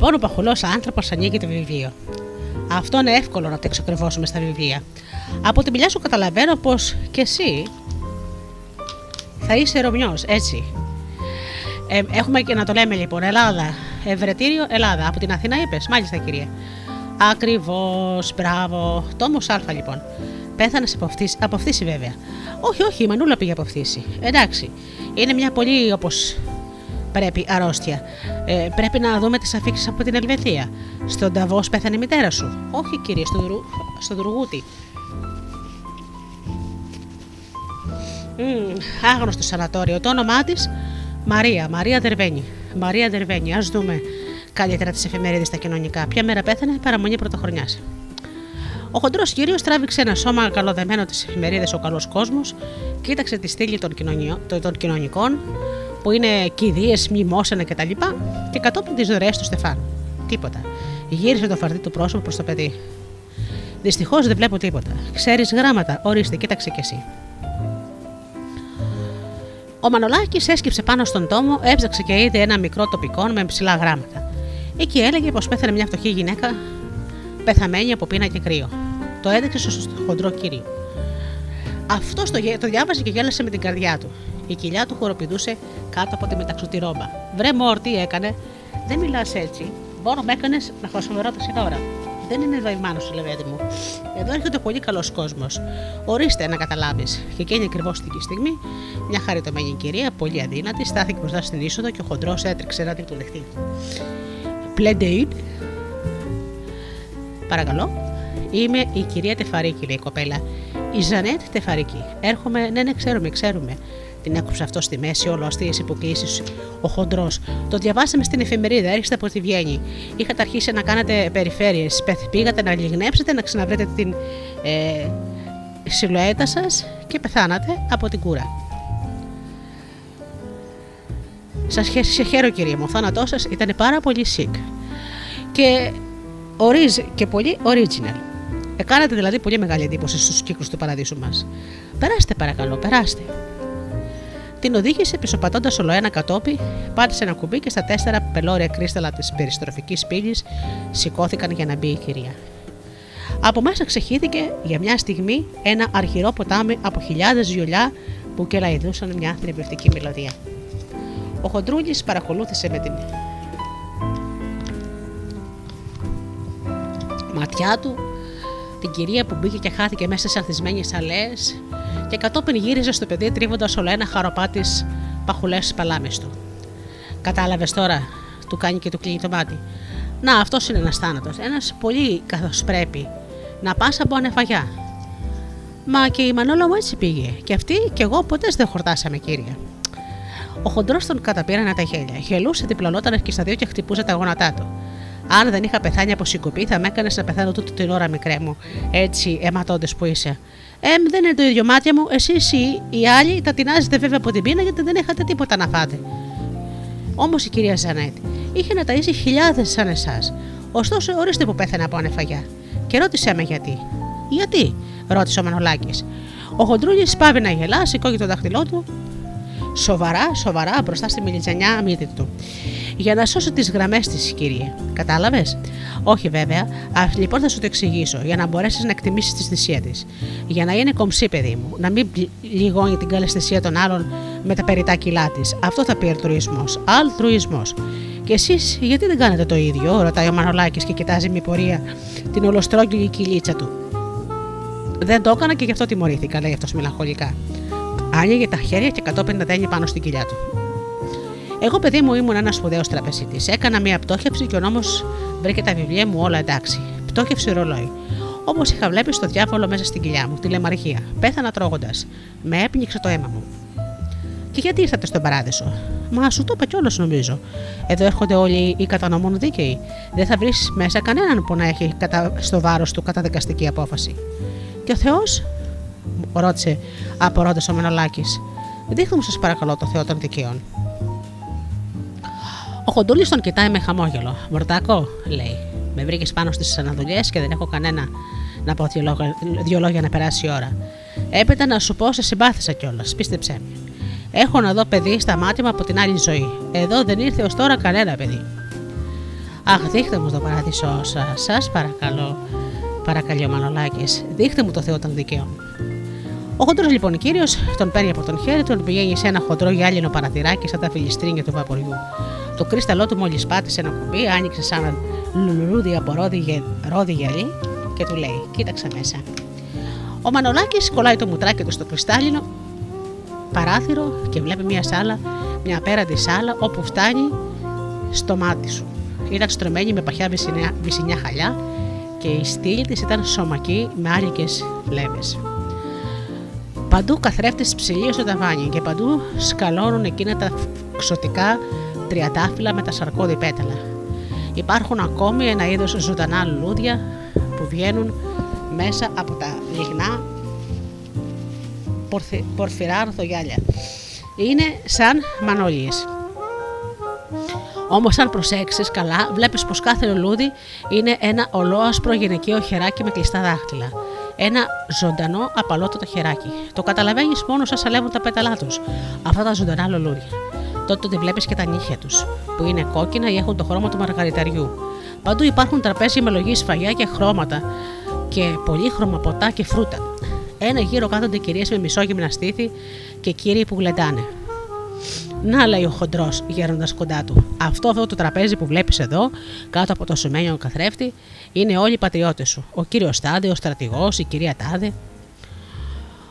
Λοιπόν ο παχουλός άνθρωπος ανοίγει το βιβλίο. Αυτό είναι εύκολο να το εξακριβώσουμε στα βιβλία. Από τη μιλιά σου καταλαβαίνω πως κι εσύ θα είσαι Ρωμιό, έτσι. Ε, έχουμε και να το λέμε λοιπόν Ελλάδα. Ευρετήριο Ελλάδα. Από την Αθήνα είπες. Μάλιστα κυρία. Ακριβώς, μπράβο. Τόμος Α λοιπόν. Πέθανες από, αυτής- από αυτήση βέβαια. Όχι, όχι, η Μανούλα πήγε από αυτήση. Εντάξει. Είναι μια πολύ όπως πρέπει αρρώστια. Ε, πρέπει να δούμε τις αφήξεις από την Ελβετία. Στον Ταβός πέθανε η μητέρα σου. Όχι, κύριε, στο, Δρου... στο Δουργούτι. Μμμ, άγνωστο σανατόριο. Το όνομά της; Μαρία. Μαρία Δερβένη. Μαρία Δερβένη. Α δούμε καλύτερα τις εφημερίδες στα κοινωνικά. Ποια μέρα πέθανε, παραμονή πρωτοχρονιάς. Ο χοντρός κύριος τράβηξε ένα σώμα καλοδεμένο τη εφημερίδα Ο Καλός Κόσμος, κοίταξε τη στήλη των, κοινωνιό- των- των κοινωνικών, που είναι κηδείε, μνημόσυνα κτλ. Και, και κατόπιν τις δωρεές του Στεφάνου. Τίποτα. Γύρισε το φαρτί του πρόσωπο προς το παιδί. Δυστυχώς δεν βλέπω τίποτα. Ξέρεις γράμματα, ορίστε, κοίταξε κι εσύ. Ο Μανολάκης έσκυψε πάνω στον τόμο, έψαξε και είδε ένα μικρό τοπικό με ψηλά γράμματα. Εκεί έλεγε πως πέθανε μια φτωχή γυναίκα, πεθαμένη από πείνα και κρύο. Το έδειξε στο χοντρό κύριο. Αυτό το, γε- το διάβασε και γέλασε με την καρδιά του. Η κοιλιά του χοροπηδούσε κάτω από τη μεταξωτή ρόμπα. Βρε μόρ, τι έκανε. Δεν μιλάς έτσι. Μόνο με έκανες να φασμερώ τα σύνορα. Δεν είναι δαϊμάνο, Λεβέντη μου. Εδώ έρχεται πολύ καλός κόσμος. Ορίστε να καταλάβεις. Και εκείνη ακριβώς την στιγμή, μια χαριτωμένη κυρία, πολύ αδύνατη, στάθηκε μπροστά στην είσοδο και ο χοντρός έτρεξε να την του δεχτεί. Πλεντεϊν, Παρακαλώ. Είμαι η κυρία Τεφαρίκη, λέει η κοπέλα. Η Ζανέτ Τεφαρίκη. Έρχομαι, ναι, ναι, ξέρουμε, ξέρουμε. Την έκοψε αυτό στη μέση, όλο αστείες υποκλήσεις. Ο χοντρός. Το διαβάσαμε στην εφημερίδα, έρχεστε από τη Βιέννη. Είχατε αρχίσει να κάνετε περιφέρειες. Πήγατε να λιγνέψετε, να ξαναβρείτε την ε, σιλουέτα σας και πεθάνατε από την κούρα. Σας σε χαίρω, κυρία μου. Ο θάνατός σας ήταν πάρα πολύ sick. Και ορίζει και πολύ original. Εκάνατε δηλαδή πολύ μεγάλη εντύπωση στους κύκλους του παραδείσου μας. Περάστε, παρακαλώ, περάστε. Την οδήγησε πισωπατώντας όλο ένα κατόπι, πάτησε ένα κουμπί και στα τέσσερα πελώρια κρίσταλα της περιστροφικής πύλης σηκώθηκαν για να μπει η κυρία. Από μέσα ξεχύθηκε για μια στιγμή ένα αρχηρό ποτάμι από χιλιάδες βιολιά που κελαϊδούσαν μια θρημπευτική μελωδία. Ο Χοντρούλης παρακολούθησε με την ματιά του την κυρία που μπήκε και χάθηκε μέσα σε ανθισμένες αλέε και κατόπιν γύριζε στο παιδί τρίβοντας όλο ένα χαροπάτι παχουλές παλάμες του. Κατάλαβες τώρα, του κάνει και του κλείνει το μάτι. Να, αυτός είναι ένας θάνατος. Ένας πολύ καθώς πρέπει. Να πας από ανεφαγιά. Μα και η Μανόλα μου έτσι πήγε. Και αυτή και εγώ ποτές δεν χορτάσαμε, κύριε. Ο χοντρός τον καταπήρανε τα χέλια. Γελούσε, διπλωνόταν και στα δύο και χτυπούσε τα γόνατά του. Αν δεν είχα πεθάνει από συγκοπή, θα με έκανες να πεθάνω τούτη την ώρα, μικρέ μου. Έτσι, αιματώντε που είσαι. Εμ, δεν είναι το ίδιο μάτια μου. Εσείς οι, οι άλλοι τα τεινάζετε βέβαια από την πείνα γιατί δεν είχατε τίποτα να φάτε. Όμως η κυρία Ζανέτ είχε να ταΐσει χιλιάδες σαν εσάς. Ωστόσο, ορίστε που πέθανε από ανεφαγιά. Και ρώτησέ με γιατί. Γιατί, ρώτησε ο Μανολάκης. Ο Χοντρούλη πάβει να γελά, σηκώγει το δάχτυλό του σοβαρά, σοβαρά μπροστά στη μιλιτζανιά μύτη του. Για να σώσω τις γραμμές της, κύριε. Κατάλαβες; Όχι, βέβαια. Α, λοιπόν θα σου το εξηγήσω, για να μπορέσεις να εκτιμήσεις τη θυσία της. Για να είναι κομψή, παιδί μου. Να μην πλη- λιγώνει την καλεσθησία των άλλων με τα περιτά κιλά της. Αυτό θα πει αλτρουισμός. Αλτρουισμός. Και εσείς γιατί δεν κάνετε το ίδιο, ρωτάει ο Μανολάκης και κοιτάζει με πορεία την ολοστρόγγυλη κυλίτσα του. Δεν το έκανα και γι' αυτό τιμωρήθηκα, λέει αυτός μελαγχολικά. Άνοιγε τα χέρια και κατόπιν τα δένει πάνω στην κοιλιά του. Εγώ, παιδί μου, ήμουν ένας σπουδαίος τραπεζίτης. Έκανα μια πτώχευση και ο νόμος βρήκε τα βιβλία μου όλα εντάξει. Πτώχευση ρολόι. Όπω είχα βλέπει στο διάβολο μέσα στην κοιλιά μου, τη λεμαργία. Πέθανα τρώγοντας. Με έπνιξε το αίμα μου. Και γιατί ήρθατε στον παράδεισο; Μα σου το είπα κιόλας νομίζω. Εδώ έρχονται όλοι οι κατανομών δίκαιοι. Δεν θα βρεις μέσα κανέναν που να έχει κατά, στο βάρος του καταδικαστική απόφαση. Και ο Θεός, ρώτησε απορώντας ο Μενολάκης. Δείχνω μου, σας παρακαλώ, το Θεό των δικαίων. Ο Χοντούλης τον κοιτάει με χαμόγελο. Μορτάκο, λέει. Με βρήκες πάνω στις αναδουλειέ και δεν έχω κανένα να πω δύο λόγια, δύο λόγια να περάσει η ώρα. Έπειτα να σου πω, σε συμπάθησα κιόλας. Πίστεψέ με. Έχω να δω παιδί στα μάτια μου από την άλλη ζωή. Εδώ δεν ήρθε ως τώρα κανένα παιδί. Αχ, δείχτε μου το παράδεισό σας, σας παρακαλώ, παρακαλεί ο Μανολάκης. Δείχτε μου το Θεό των δικαίων. Ο χοντρός λοιπόν κύριος τον παίρνει από τον χέρι, τον πηγαίνει σε ένα χοντρό γυάλινο παραθυράκι σαν τα φιλιστρίνια του βαποριού. Το κρίσταλό του μόλις πάτησε ένα κουμπί, άνοιξε σαν ένα λουλούδι από ρόδι, γε- ρόδι γυαλί και του λέει: Κοίταξε μέσα. Ο Μανολάκης κολλάει το μουτράκι του στο κρυστάλλινο παράθυρο και βλέπει μια σάλα, μια απέραντη σάλα όπου φτάνει στο μάτι σου. Ήταν στρωμένη με παχιά βυσινιά, βυσινιά χαλιά και η στήλη της ήταν σωμακή με άρικες βλέμες. Παντού καθρέφτες ψηλίε στο ταβάνι και παντού σκαλώνουν εκείνα τα ξωτικά τριαντάφυλλα με τα σαρκώδη πέταλα. Υπάρχουν ακόμη ένα είδος ζωντανά λουλούδια που βγαίνουν μέσα από τα λιγνά πορθι- πορφυρά αρθογιάλια. Είναι σαν μανόλιες. Όμως, αν προσέξεις καλά, βλέπεις πως κάθε λουλούδι είναι ένα ολόασπρο γυναικείο χεράκι με κλειστά δάχτυλα. Ένα ζωντανό απαλότατο χεράκι. Το καταλαβαίνεις μόνο σαν σαλεύουν τα πέταλά τους, αυτά τα ζωντανά λουλούδια. Τότε τη βλέπεις και τα νύχια τους, που είναι κόκκινα ή έχουν το χρώμα του μαργαριταριού. Παντού υπάρχουν τραπέζια με λογή σφαγιά και χρώματα και πολύχρωμα ποτά και φρούτα. Ένα γύρο κάθονται κυρίες με μισόγυμνα στήθη και κύριοι που γλεντάνε. Να, λέει ο χοντρός, γέροντας κοντά του. Αυτό, αυτό το τραπέζι που βλέπεις εδώ, κάτω από το σημαίνιο καθρέφτη, είναι όλοι οι πατριώτες σου. Ο κύριος Τάδε, ο στρατηγός, η κυρία Τάδε.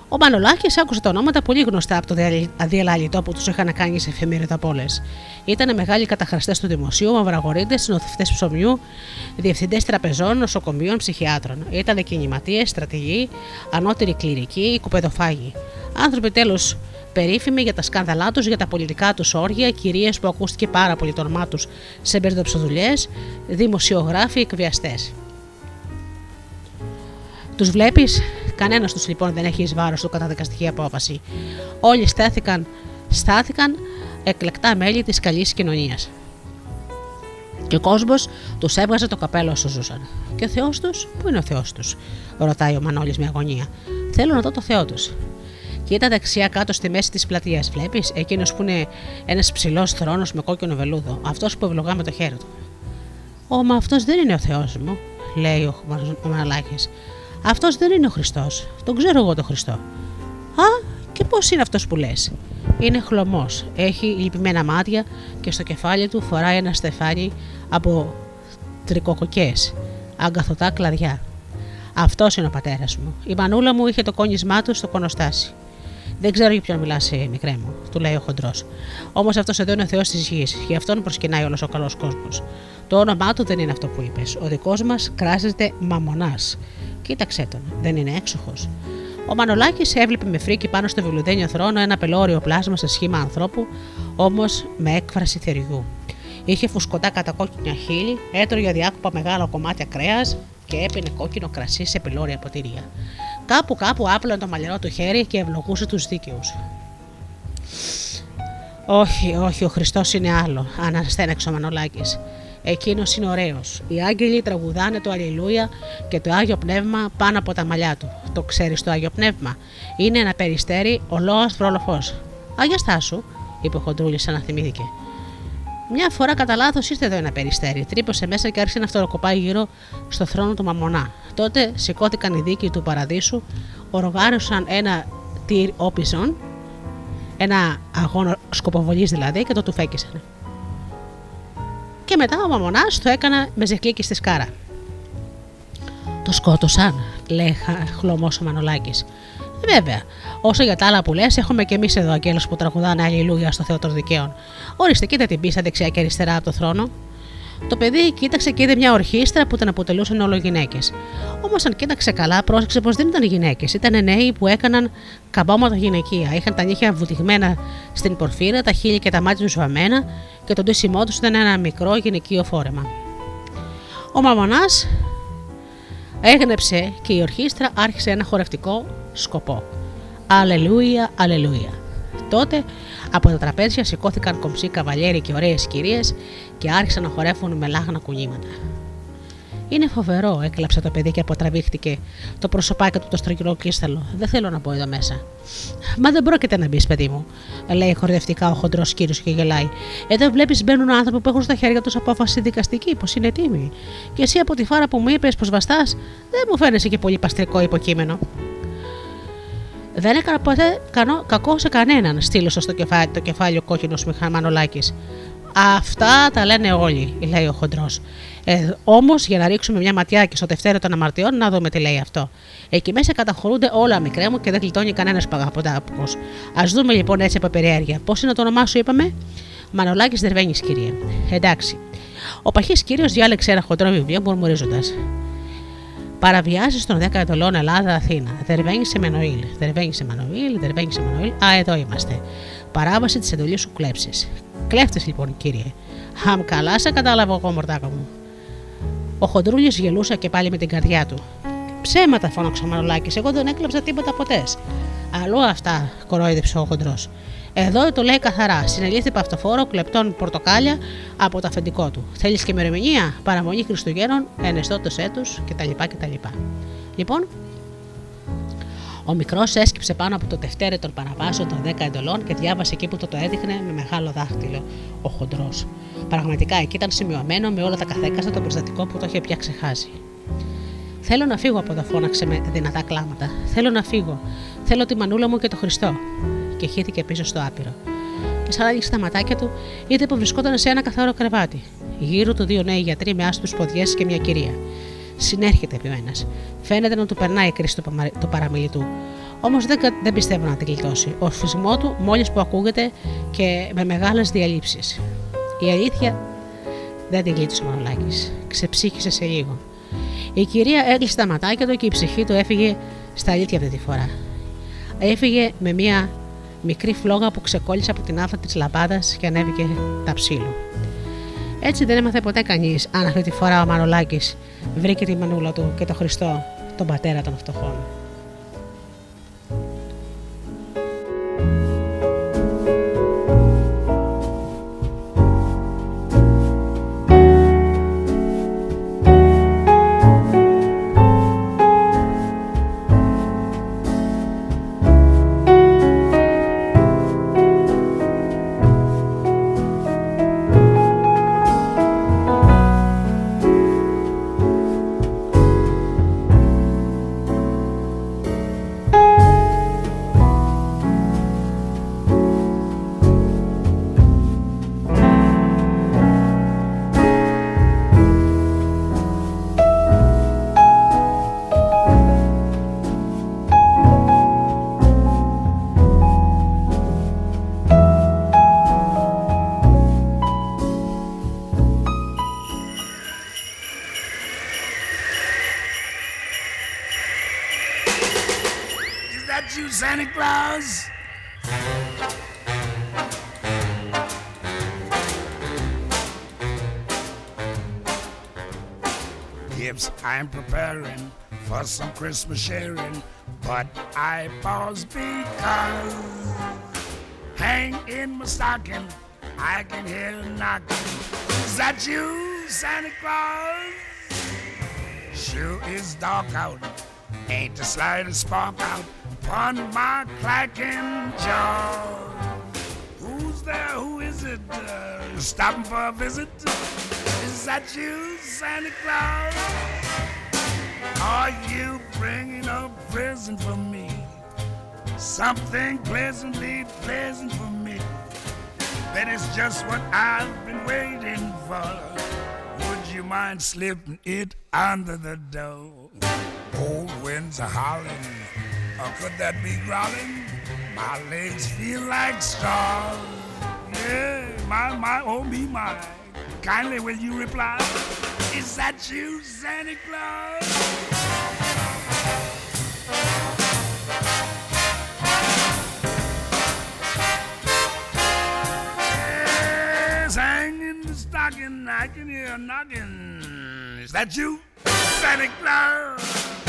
Ο Μανολάκης άκουσε τα ονόματα πολύ γνωστά από το διαλυ- αδιαλαλητό που τους είχαν κάνει σε εφημερίδα πόλε. Ήταν μεγάλοι καταχραστέ του δημοσίου, μαυραγωρίτες, συνοθευτές ψωμιού, διευθυντές τραπεζών, νοσοκομείων, ψυχιάτρων. Ήταν κινηματίες, στρατηγοί, ανώτεροι κληρικοί, οικοπεδοφάγοι. Άνθρωποι τέλος περίφημοι για τα σκάνδαλά τους, για τα πολιτικά τους όργια, κυρίες που ακούστηκε πάρα πολύ το όνομά τους σε μπερδοψοδουλειέ, δημοσιογράφοι, εκβιαστές. Τους βλέπεις, κανένας τους λοιπόν δεν έχει εις βάρος του καταδικαστική απόφαση. Όλοι στάθηκαν, στάθηκαν εκλεκτά μέλη της καλής κοινωνίας. Και ο κόσμος τους έβγαζε το καπέλο όσο ζούσαν. Και ο Θεός τους, πού είναι ο Θεός τους, ρωτάει ο Μανώλης με αγωνία. Θέλω να δω το Θεό τους. Κοίτα δεξιά κάτω στη μέση της πλατείας, βλέπεις, εκείνος που είναι ένας ψηλός θρόνος με κόκκινο βελούδο, αυτός που ευλογά με το χέρι του. Ω, μα αυτός δεν είναι ο Θεός μου, λέει ο, ο Μαναλάκη. Αυτός δεν είναι ο Χριστός. Τον ξέρω εγώ τον Χριστό. Α, και πώς είναι αυτός που λες; Είναι χλωμός, έχει λυπημένα μάτια και στο κεφάλι του φοράει ένα στεφάνι από τρικοκοκές, αγκαθωτά κλαδιά. Αυτός είναι ο πατέρας μου. Η μανούλα μου είχε το κόνισμά του στο κονοστάσι. Δεν ξέρω για ποιον μιλάς, μικρέ μου, του λέει ο χοντρός. Όμως αυτός εδώ είναι ο Θεός της γης, γι' αυτόν προσκυνάει όλος ο καλός κόσμος. Το όνομά του δεν είναι αυτό που είπες. Ο δικός μας κράζεται Μαμονάς. Κοίταξε τον, δεν είναι έξοχος. Ο Μανολάκης έβλεπε με φρίκι πάνω στο βιλουδένιο θρόνο ένα πελώριο πλάσμα σε σχήμα ανθρώπου, όμως με έκφραση θεριού. Είχε φουσκωτά κατακόκκινα χείλη, έτρωγε διάκοπα μεγάλα κομμάτια κρέας και έπινε κόκκινο κρασί σε πελώρια ποτήρια. Κάπου κάπου άπλωνε το μαλλιρό του χέρι και ευλογούσε τους δίκαιους. Όχι, όχι, ο Χριστός είναι άλλο, αναστέναξε ο Μανολάκης. Εκείνος είναι ωραίος. Οι άγγελοι τραγουδάνε το Αλληλούια και το άγιο πνεύμα πάνω από τα μαλλιά του. Το ξέρεις το άγιο πνεύμα. Είναι ένα περιστέρι ολόασπρο φω. Αγιά στάσου, είπε ο Χοντρούλης, σαν να θυμήθηκε. Μια φορά κατά λάθος ήρθε εδώ ένα περιστέρι. Τρύπωσε μέσα και άρχισε να φτωροκοπάει γύρω στο θρόνο του Μαμονά. Τότε σηκώθηκαν οι δίκοι του παραδείσου, οργάνωσαν ένα τυρ όπισον, ένα αγώνα σκοποβολής δηλαδή, και το του φέκησαν. Και μετά ο Μαμονάς το έκανα με ζεκλίκι στη σκάρα. Το σκότωσαν, λέει χλωμός ο Μανολάκης. Βέβαια, όσο για τα άλλα που λες, έχουμε και εμείς εδώ αγγέλου που τραγουδάνε Αλληλούια στο Θεό των Δικαίων. Ορίστε, κοίτα την πίστα δεξιά και αριστερά από το θρόνο. Το παιδί κοίταξε και είδε μια ορχήστρα που την αποτελούσαν όλο γυναίκες. Όμως, αν κοίταξε καλά, πρόσεξε πως δεν ήταν γυναίκες. Ήταν νέοι που έκαναν καμπόματα γυναικεία. Είχαν τα νύχια βουτυγμένα στην πορφύρα, τα χείλη και τα μάτια τους βαμμένα και το ντύσιμό τους ήταν ένα μικρό γυναικείο φόρεμα. Ο Μαμονάς έγνεψε και η ορχήστρα άρχισε ένα χορευτικό σκοπό. Αλληλούια, αλληλούια. Τότε από τα τραπέζια σηκώθηκαν κομψοί καβαλιέροι και ωραίες κυρίες και άρχισαν να χορεύουν με λάχνα κουνήματα. Είναι φοβερό, έκλαψε το παιδί και αποτραβήχτηκε το προσωπάκι του το στρογγυλό κρίσταλο. Δεν θέλω να μπω εδώ μέσα. Μα δεν πρόκειται να μπεις, παιδί μου, λέει χορδευτικά ο χοντρός κύριος και γελάει. Εδώ βλέπεις μπαίνουν άνθρωποι που έχουν στα χέρια τους απόφαση δικαστική, πως είναι τίμη. Και εσύ από τη φάρα που μου είπες πως βαστάς, δεν μου φαίνεσαι και πολύ παστρικό υποκείμενο. Δεν έκανα ποτέ κανό, κακό σε κανέναν, στήλωσε στο κεφάλι, το κεφάλι ο κόκκινο Μιχαμανολάκη. Αυτά τα λένε όλοι, λέει ο χοντρός. Ε, Όμως, για να ρίξουμε μια ματιά και στο τευτέριο των αμαρτιών, να δούμε τι λέει αυτό. Εκεί μέσα καταχωρούνται όλα, μικρέ μου, και δεν γλιτώνει κανένας παγαποντάποκο. Α δούμε λοιπόν έτσι από περιέργεια. Πώς είναι το όνομά σου, είπαμε; Μανολάκης Δερβένης, κύριε. Εντάξει. Ο παχή κύριος διάλεξε ένα χοντρό βιβλίο μουρμουρίζοντας. Παραβιάσεις των 10 εντολών Ελλάδα-Αθήνα. Δερβένη σε Μενοήλ. Δερβένη σε Μανοήλ. Δερβένη σε Μανοήλ. Α, εδώ είμαστε. Παράβαση της εντολής σου κλέψεις. Κλέφτες λοιπόν, κύριε. Αμ, καλά σε κατάλαβα εγώ, μορτάκο μου. Ο χοντρούλης γελούσε και πάλι με την καρδιά του. Ψέματα, φώναξε ο Μανολάκη. Εγώ δεν έκλεψα τίποτα ποτέ. Αλλού αυτά, κορόιδεψε ο χοντρός. Εδώ το λέει καθαρά. Συνελήφθη παυτοφόρο κλεπτών πορτοκάλια από το αφεντικό του. Θέλεις και ημερομηνία, παραμονή Χριστουγέννων, ενεστώτος έτους κτλ. κτλ. Λοιπόν, ο μικρός έσκυψε πάνω από το τευτέρι των παραβάσεων των 10 εντολών και διάβασε εκεί που το, το έδειχνε με μεγάλο δάχτυλο ο χοντρός. Πραγματικά εκεί ήταν σημειωμένο με όλα τα καθέκαστα το περιστατικό που το είχε πια ξεχάσει. Θέλω να φύγω από εδώ, φώναξε με δυνατά κλάματα. Θέλω να φύγω. Θέλω τη μανούλα μου και το Χριστό. Και χύθηκε πίσω στο άπειρο. Και σαν άνοιξε τα ματάκια του, είδε που βρισκόταν σε ένα καθαρό κρεβάτι. Γύρω του δύο νέοι γιατροί με άσπρους ποδιές και μια κυρία. Συνέρχεται επί ένας. Φαίνεται να του περνάει η κρίση του, παμα- του παραμιλητού. Όμως δεν, κα- δεν πιστεύω να την γλιτώσει. Ο φυσμό του μόλις που ακούγεται και με μεγάλες διαλύσει. Η αλήθεια δεν την γλίτωσε ο Μανολάκη. Ξεψύχησε σε λίγο. Η κυρία έκλεισε τα ματάκια του και η ψυχή του έφυγε στα αλήθεια αυτή τη φορά. Έφυγε με μια μικρή φλόγα που ξεκόλλησε από την άφα της λαμπάδας και ανέβηκε τα ψήλου. Έτσι δεν έμαθε ποτέ κανείς αν αυτή τη φορά ο Μανολάκης βρήκε τη μανούλα του και τον Χριστό, τον πατέρα των φτωχών. Yes, I'm preparing for some Christmas sharing, but I pause because hang in my stocking, I can hear knocking. Is that you, Santa Claus? Sure is dark out. Ain't the slightest spark out upon my clacking jaw. Who's there? Who is it? Uh, stopping for a visit? Is that you, Santa Claus? Are you bringing a present for me? Something pleasantly pleasant for me. That is just what I've been waiting for. Would you mind slipping it under the door? Cold winds are howling, or could that be growling? My legs feel like straws. Yeah, my, my, oh me, my. Kindly will you reply? Is that you, Santa Claus? Yes, hang in the stocking, I can hear a knocking. Is that you, Santa Claus?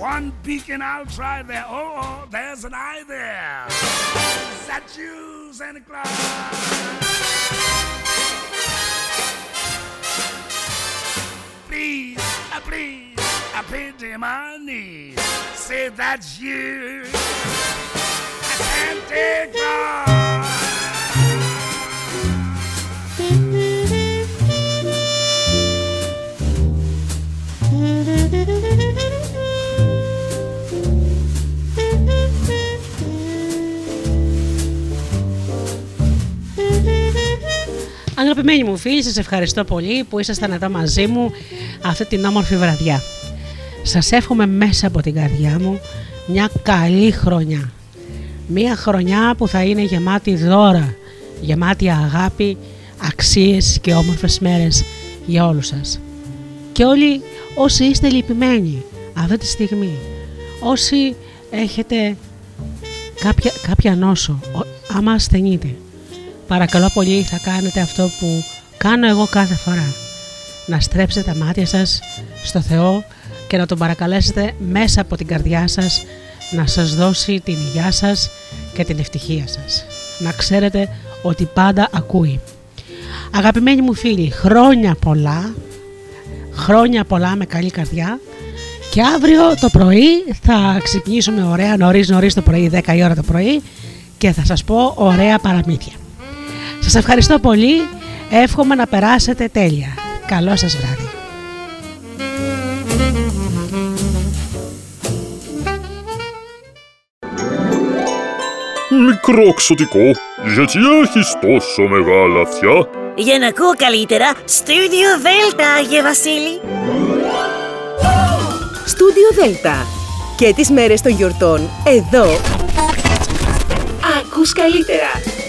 One beacon I'll try there. Oh, oh, there's an eye there. Is that you, Santa Claus? Please, uh, please, I pity my knees. Say that's you, Santa Claus. Αγαπημένοι μου φίλοι, σας ευχαριστώ πολύ που ήσασταν εδώ μαζί μου αυτή την όμορφη βραδιά. Σας εύχομαι μέσα από την καρδιά μου μια καλή χρονιά. Μια χρονιά που θα είναι γεμάτη δώρα, γεμάτη αγάπη, αξίες και όμορφες μέρες για όλους σας. Και όλοι όσοι είστε λυπημένοι αυτή τη στιγμή, όσοι έχετε κάποια, κάποια νόσο, ο- άμα ασθενείτε, παρακαλώ πολύ θα κάνετε αυτό που κάνω εγώ κάθε φορά. Να στρέψετε τα μάτια σας στο Θεό και να Τον παρακαλέσετε μέσα από την καρδιά σας να σας δώσει την υγειά σας και την ευτυχία σας. Να ξέρετε ότι πάντα ακούει. Αγαπημένοι μου φίλοι, χρόνια πολλά, χρόνια πολλά με καλή καρδιά και αύριο το πρωί θα ξυπνήσουμε ωραία νωρίς νωρίς το πρωί, 10 η ώρα το πρωί και θα σας πω ωραία παραμύθια. Σας ευχαριστώ πολύ, εύχομαι να περάσετε τέλεια. Καλό σας βράδυ. Μικρό ξωτικό, γιατί έχεις τόσο μεγάλα αυτιά; Για να ακούω καλύτερα, Studio Delta, Άγιε Βασίλη. Στούντιο Δέλτα. Και τις μέρες των γιορτών, εδώ. Ακούς καλύτερα.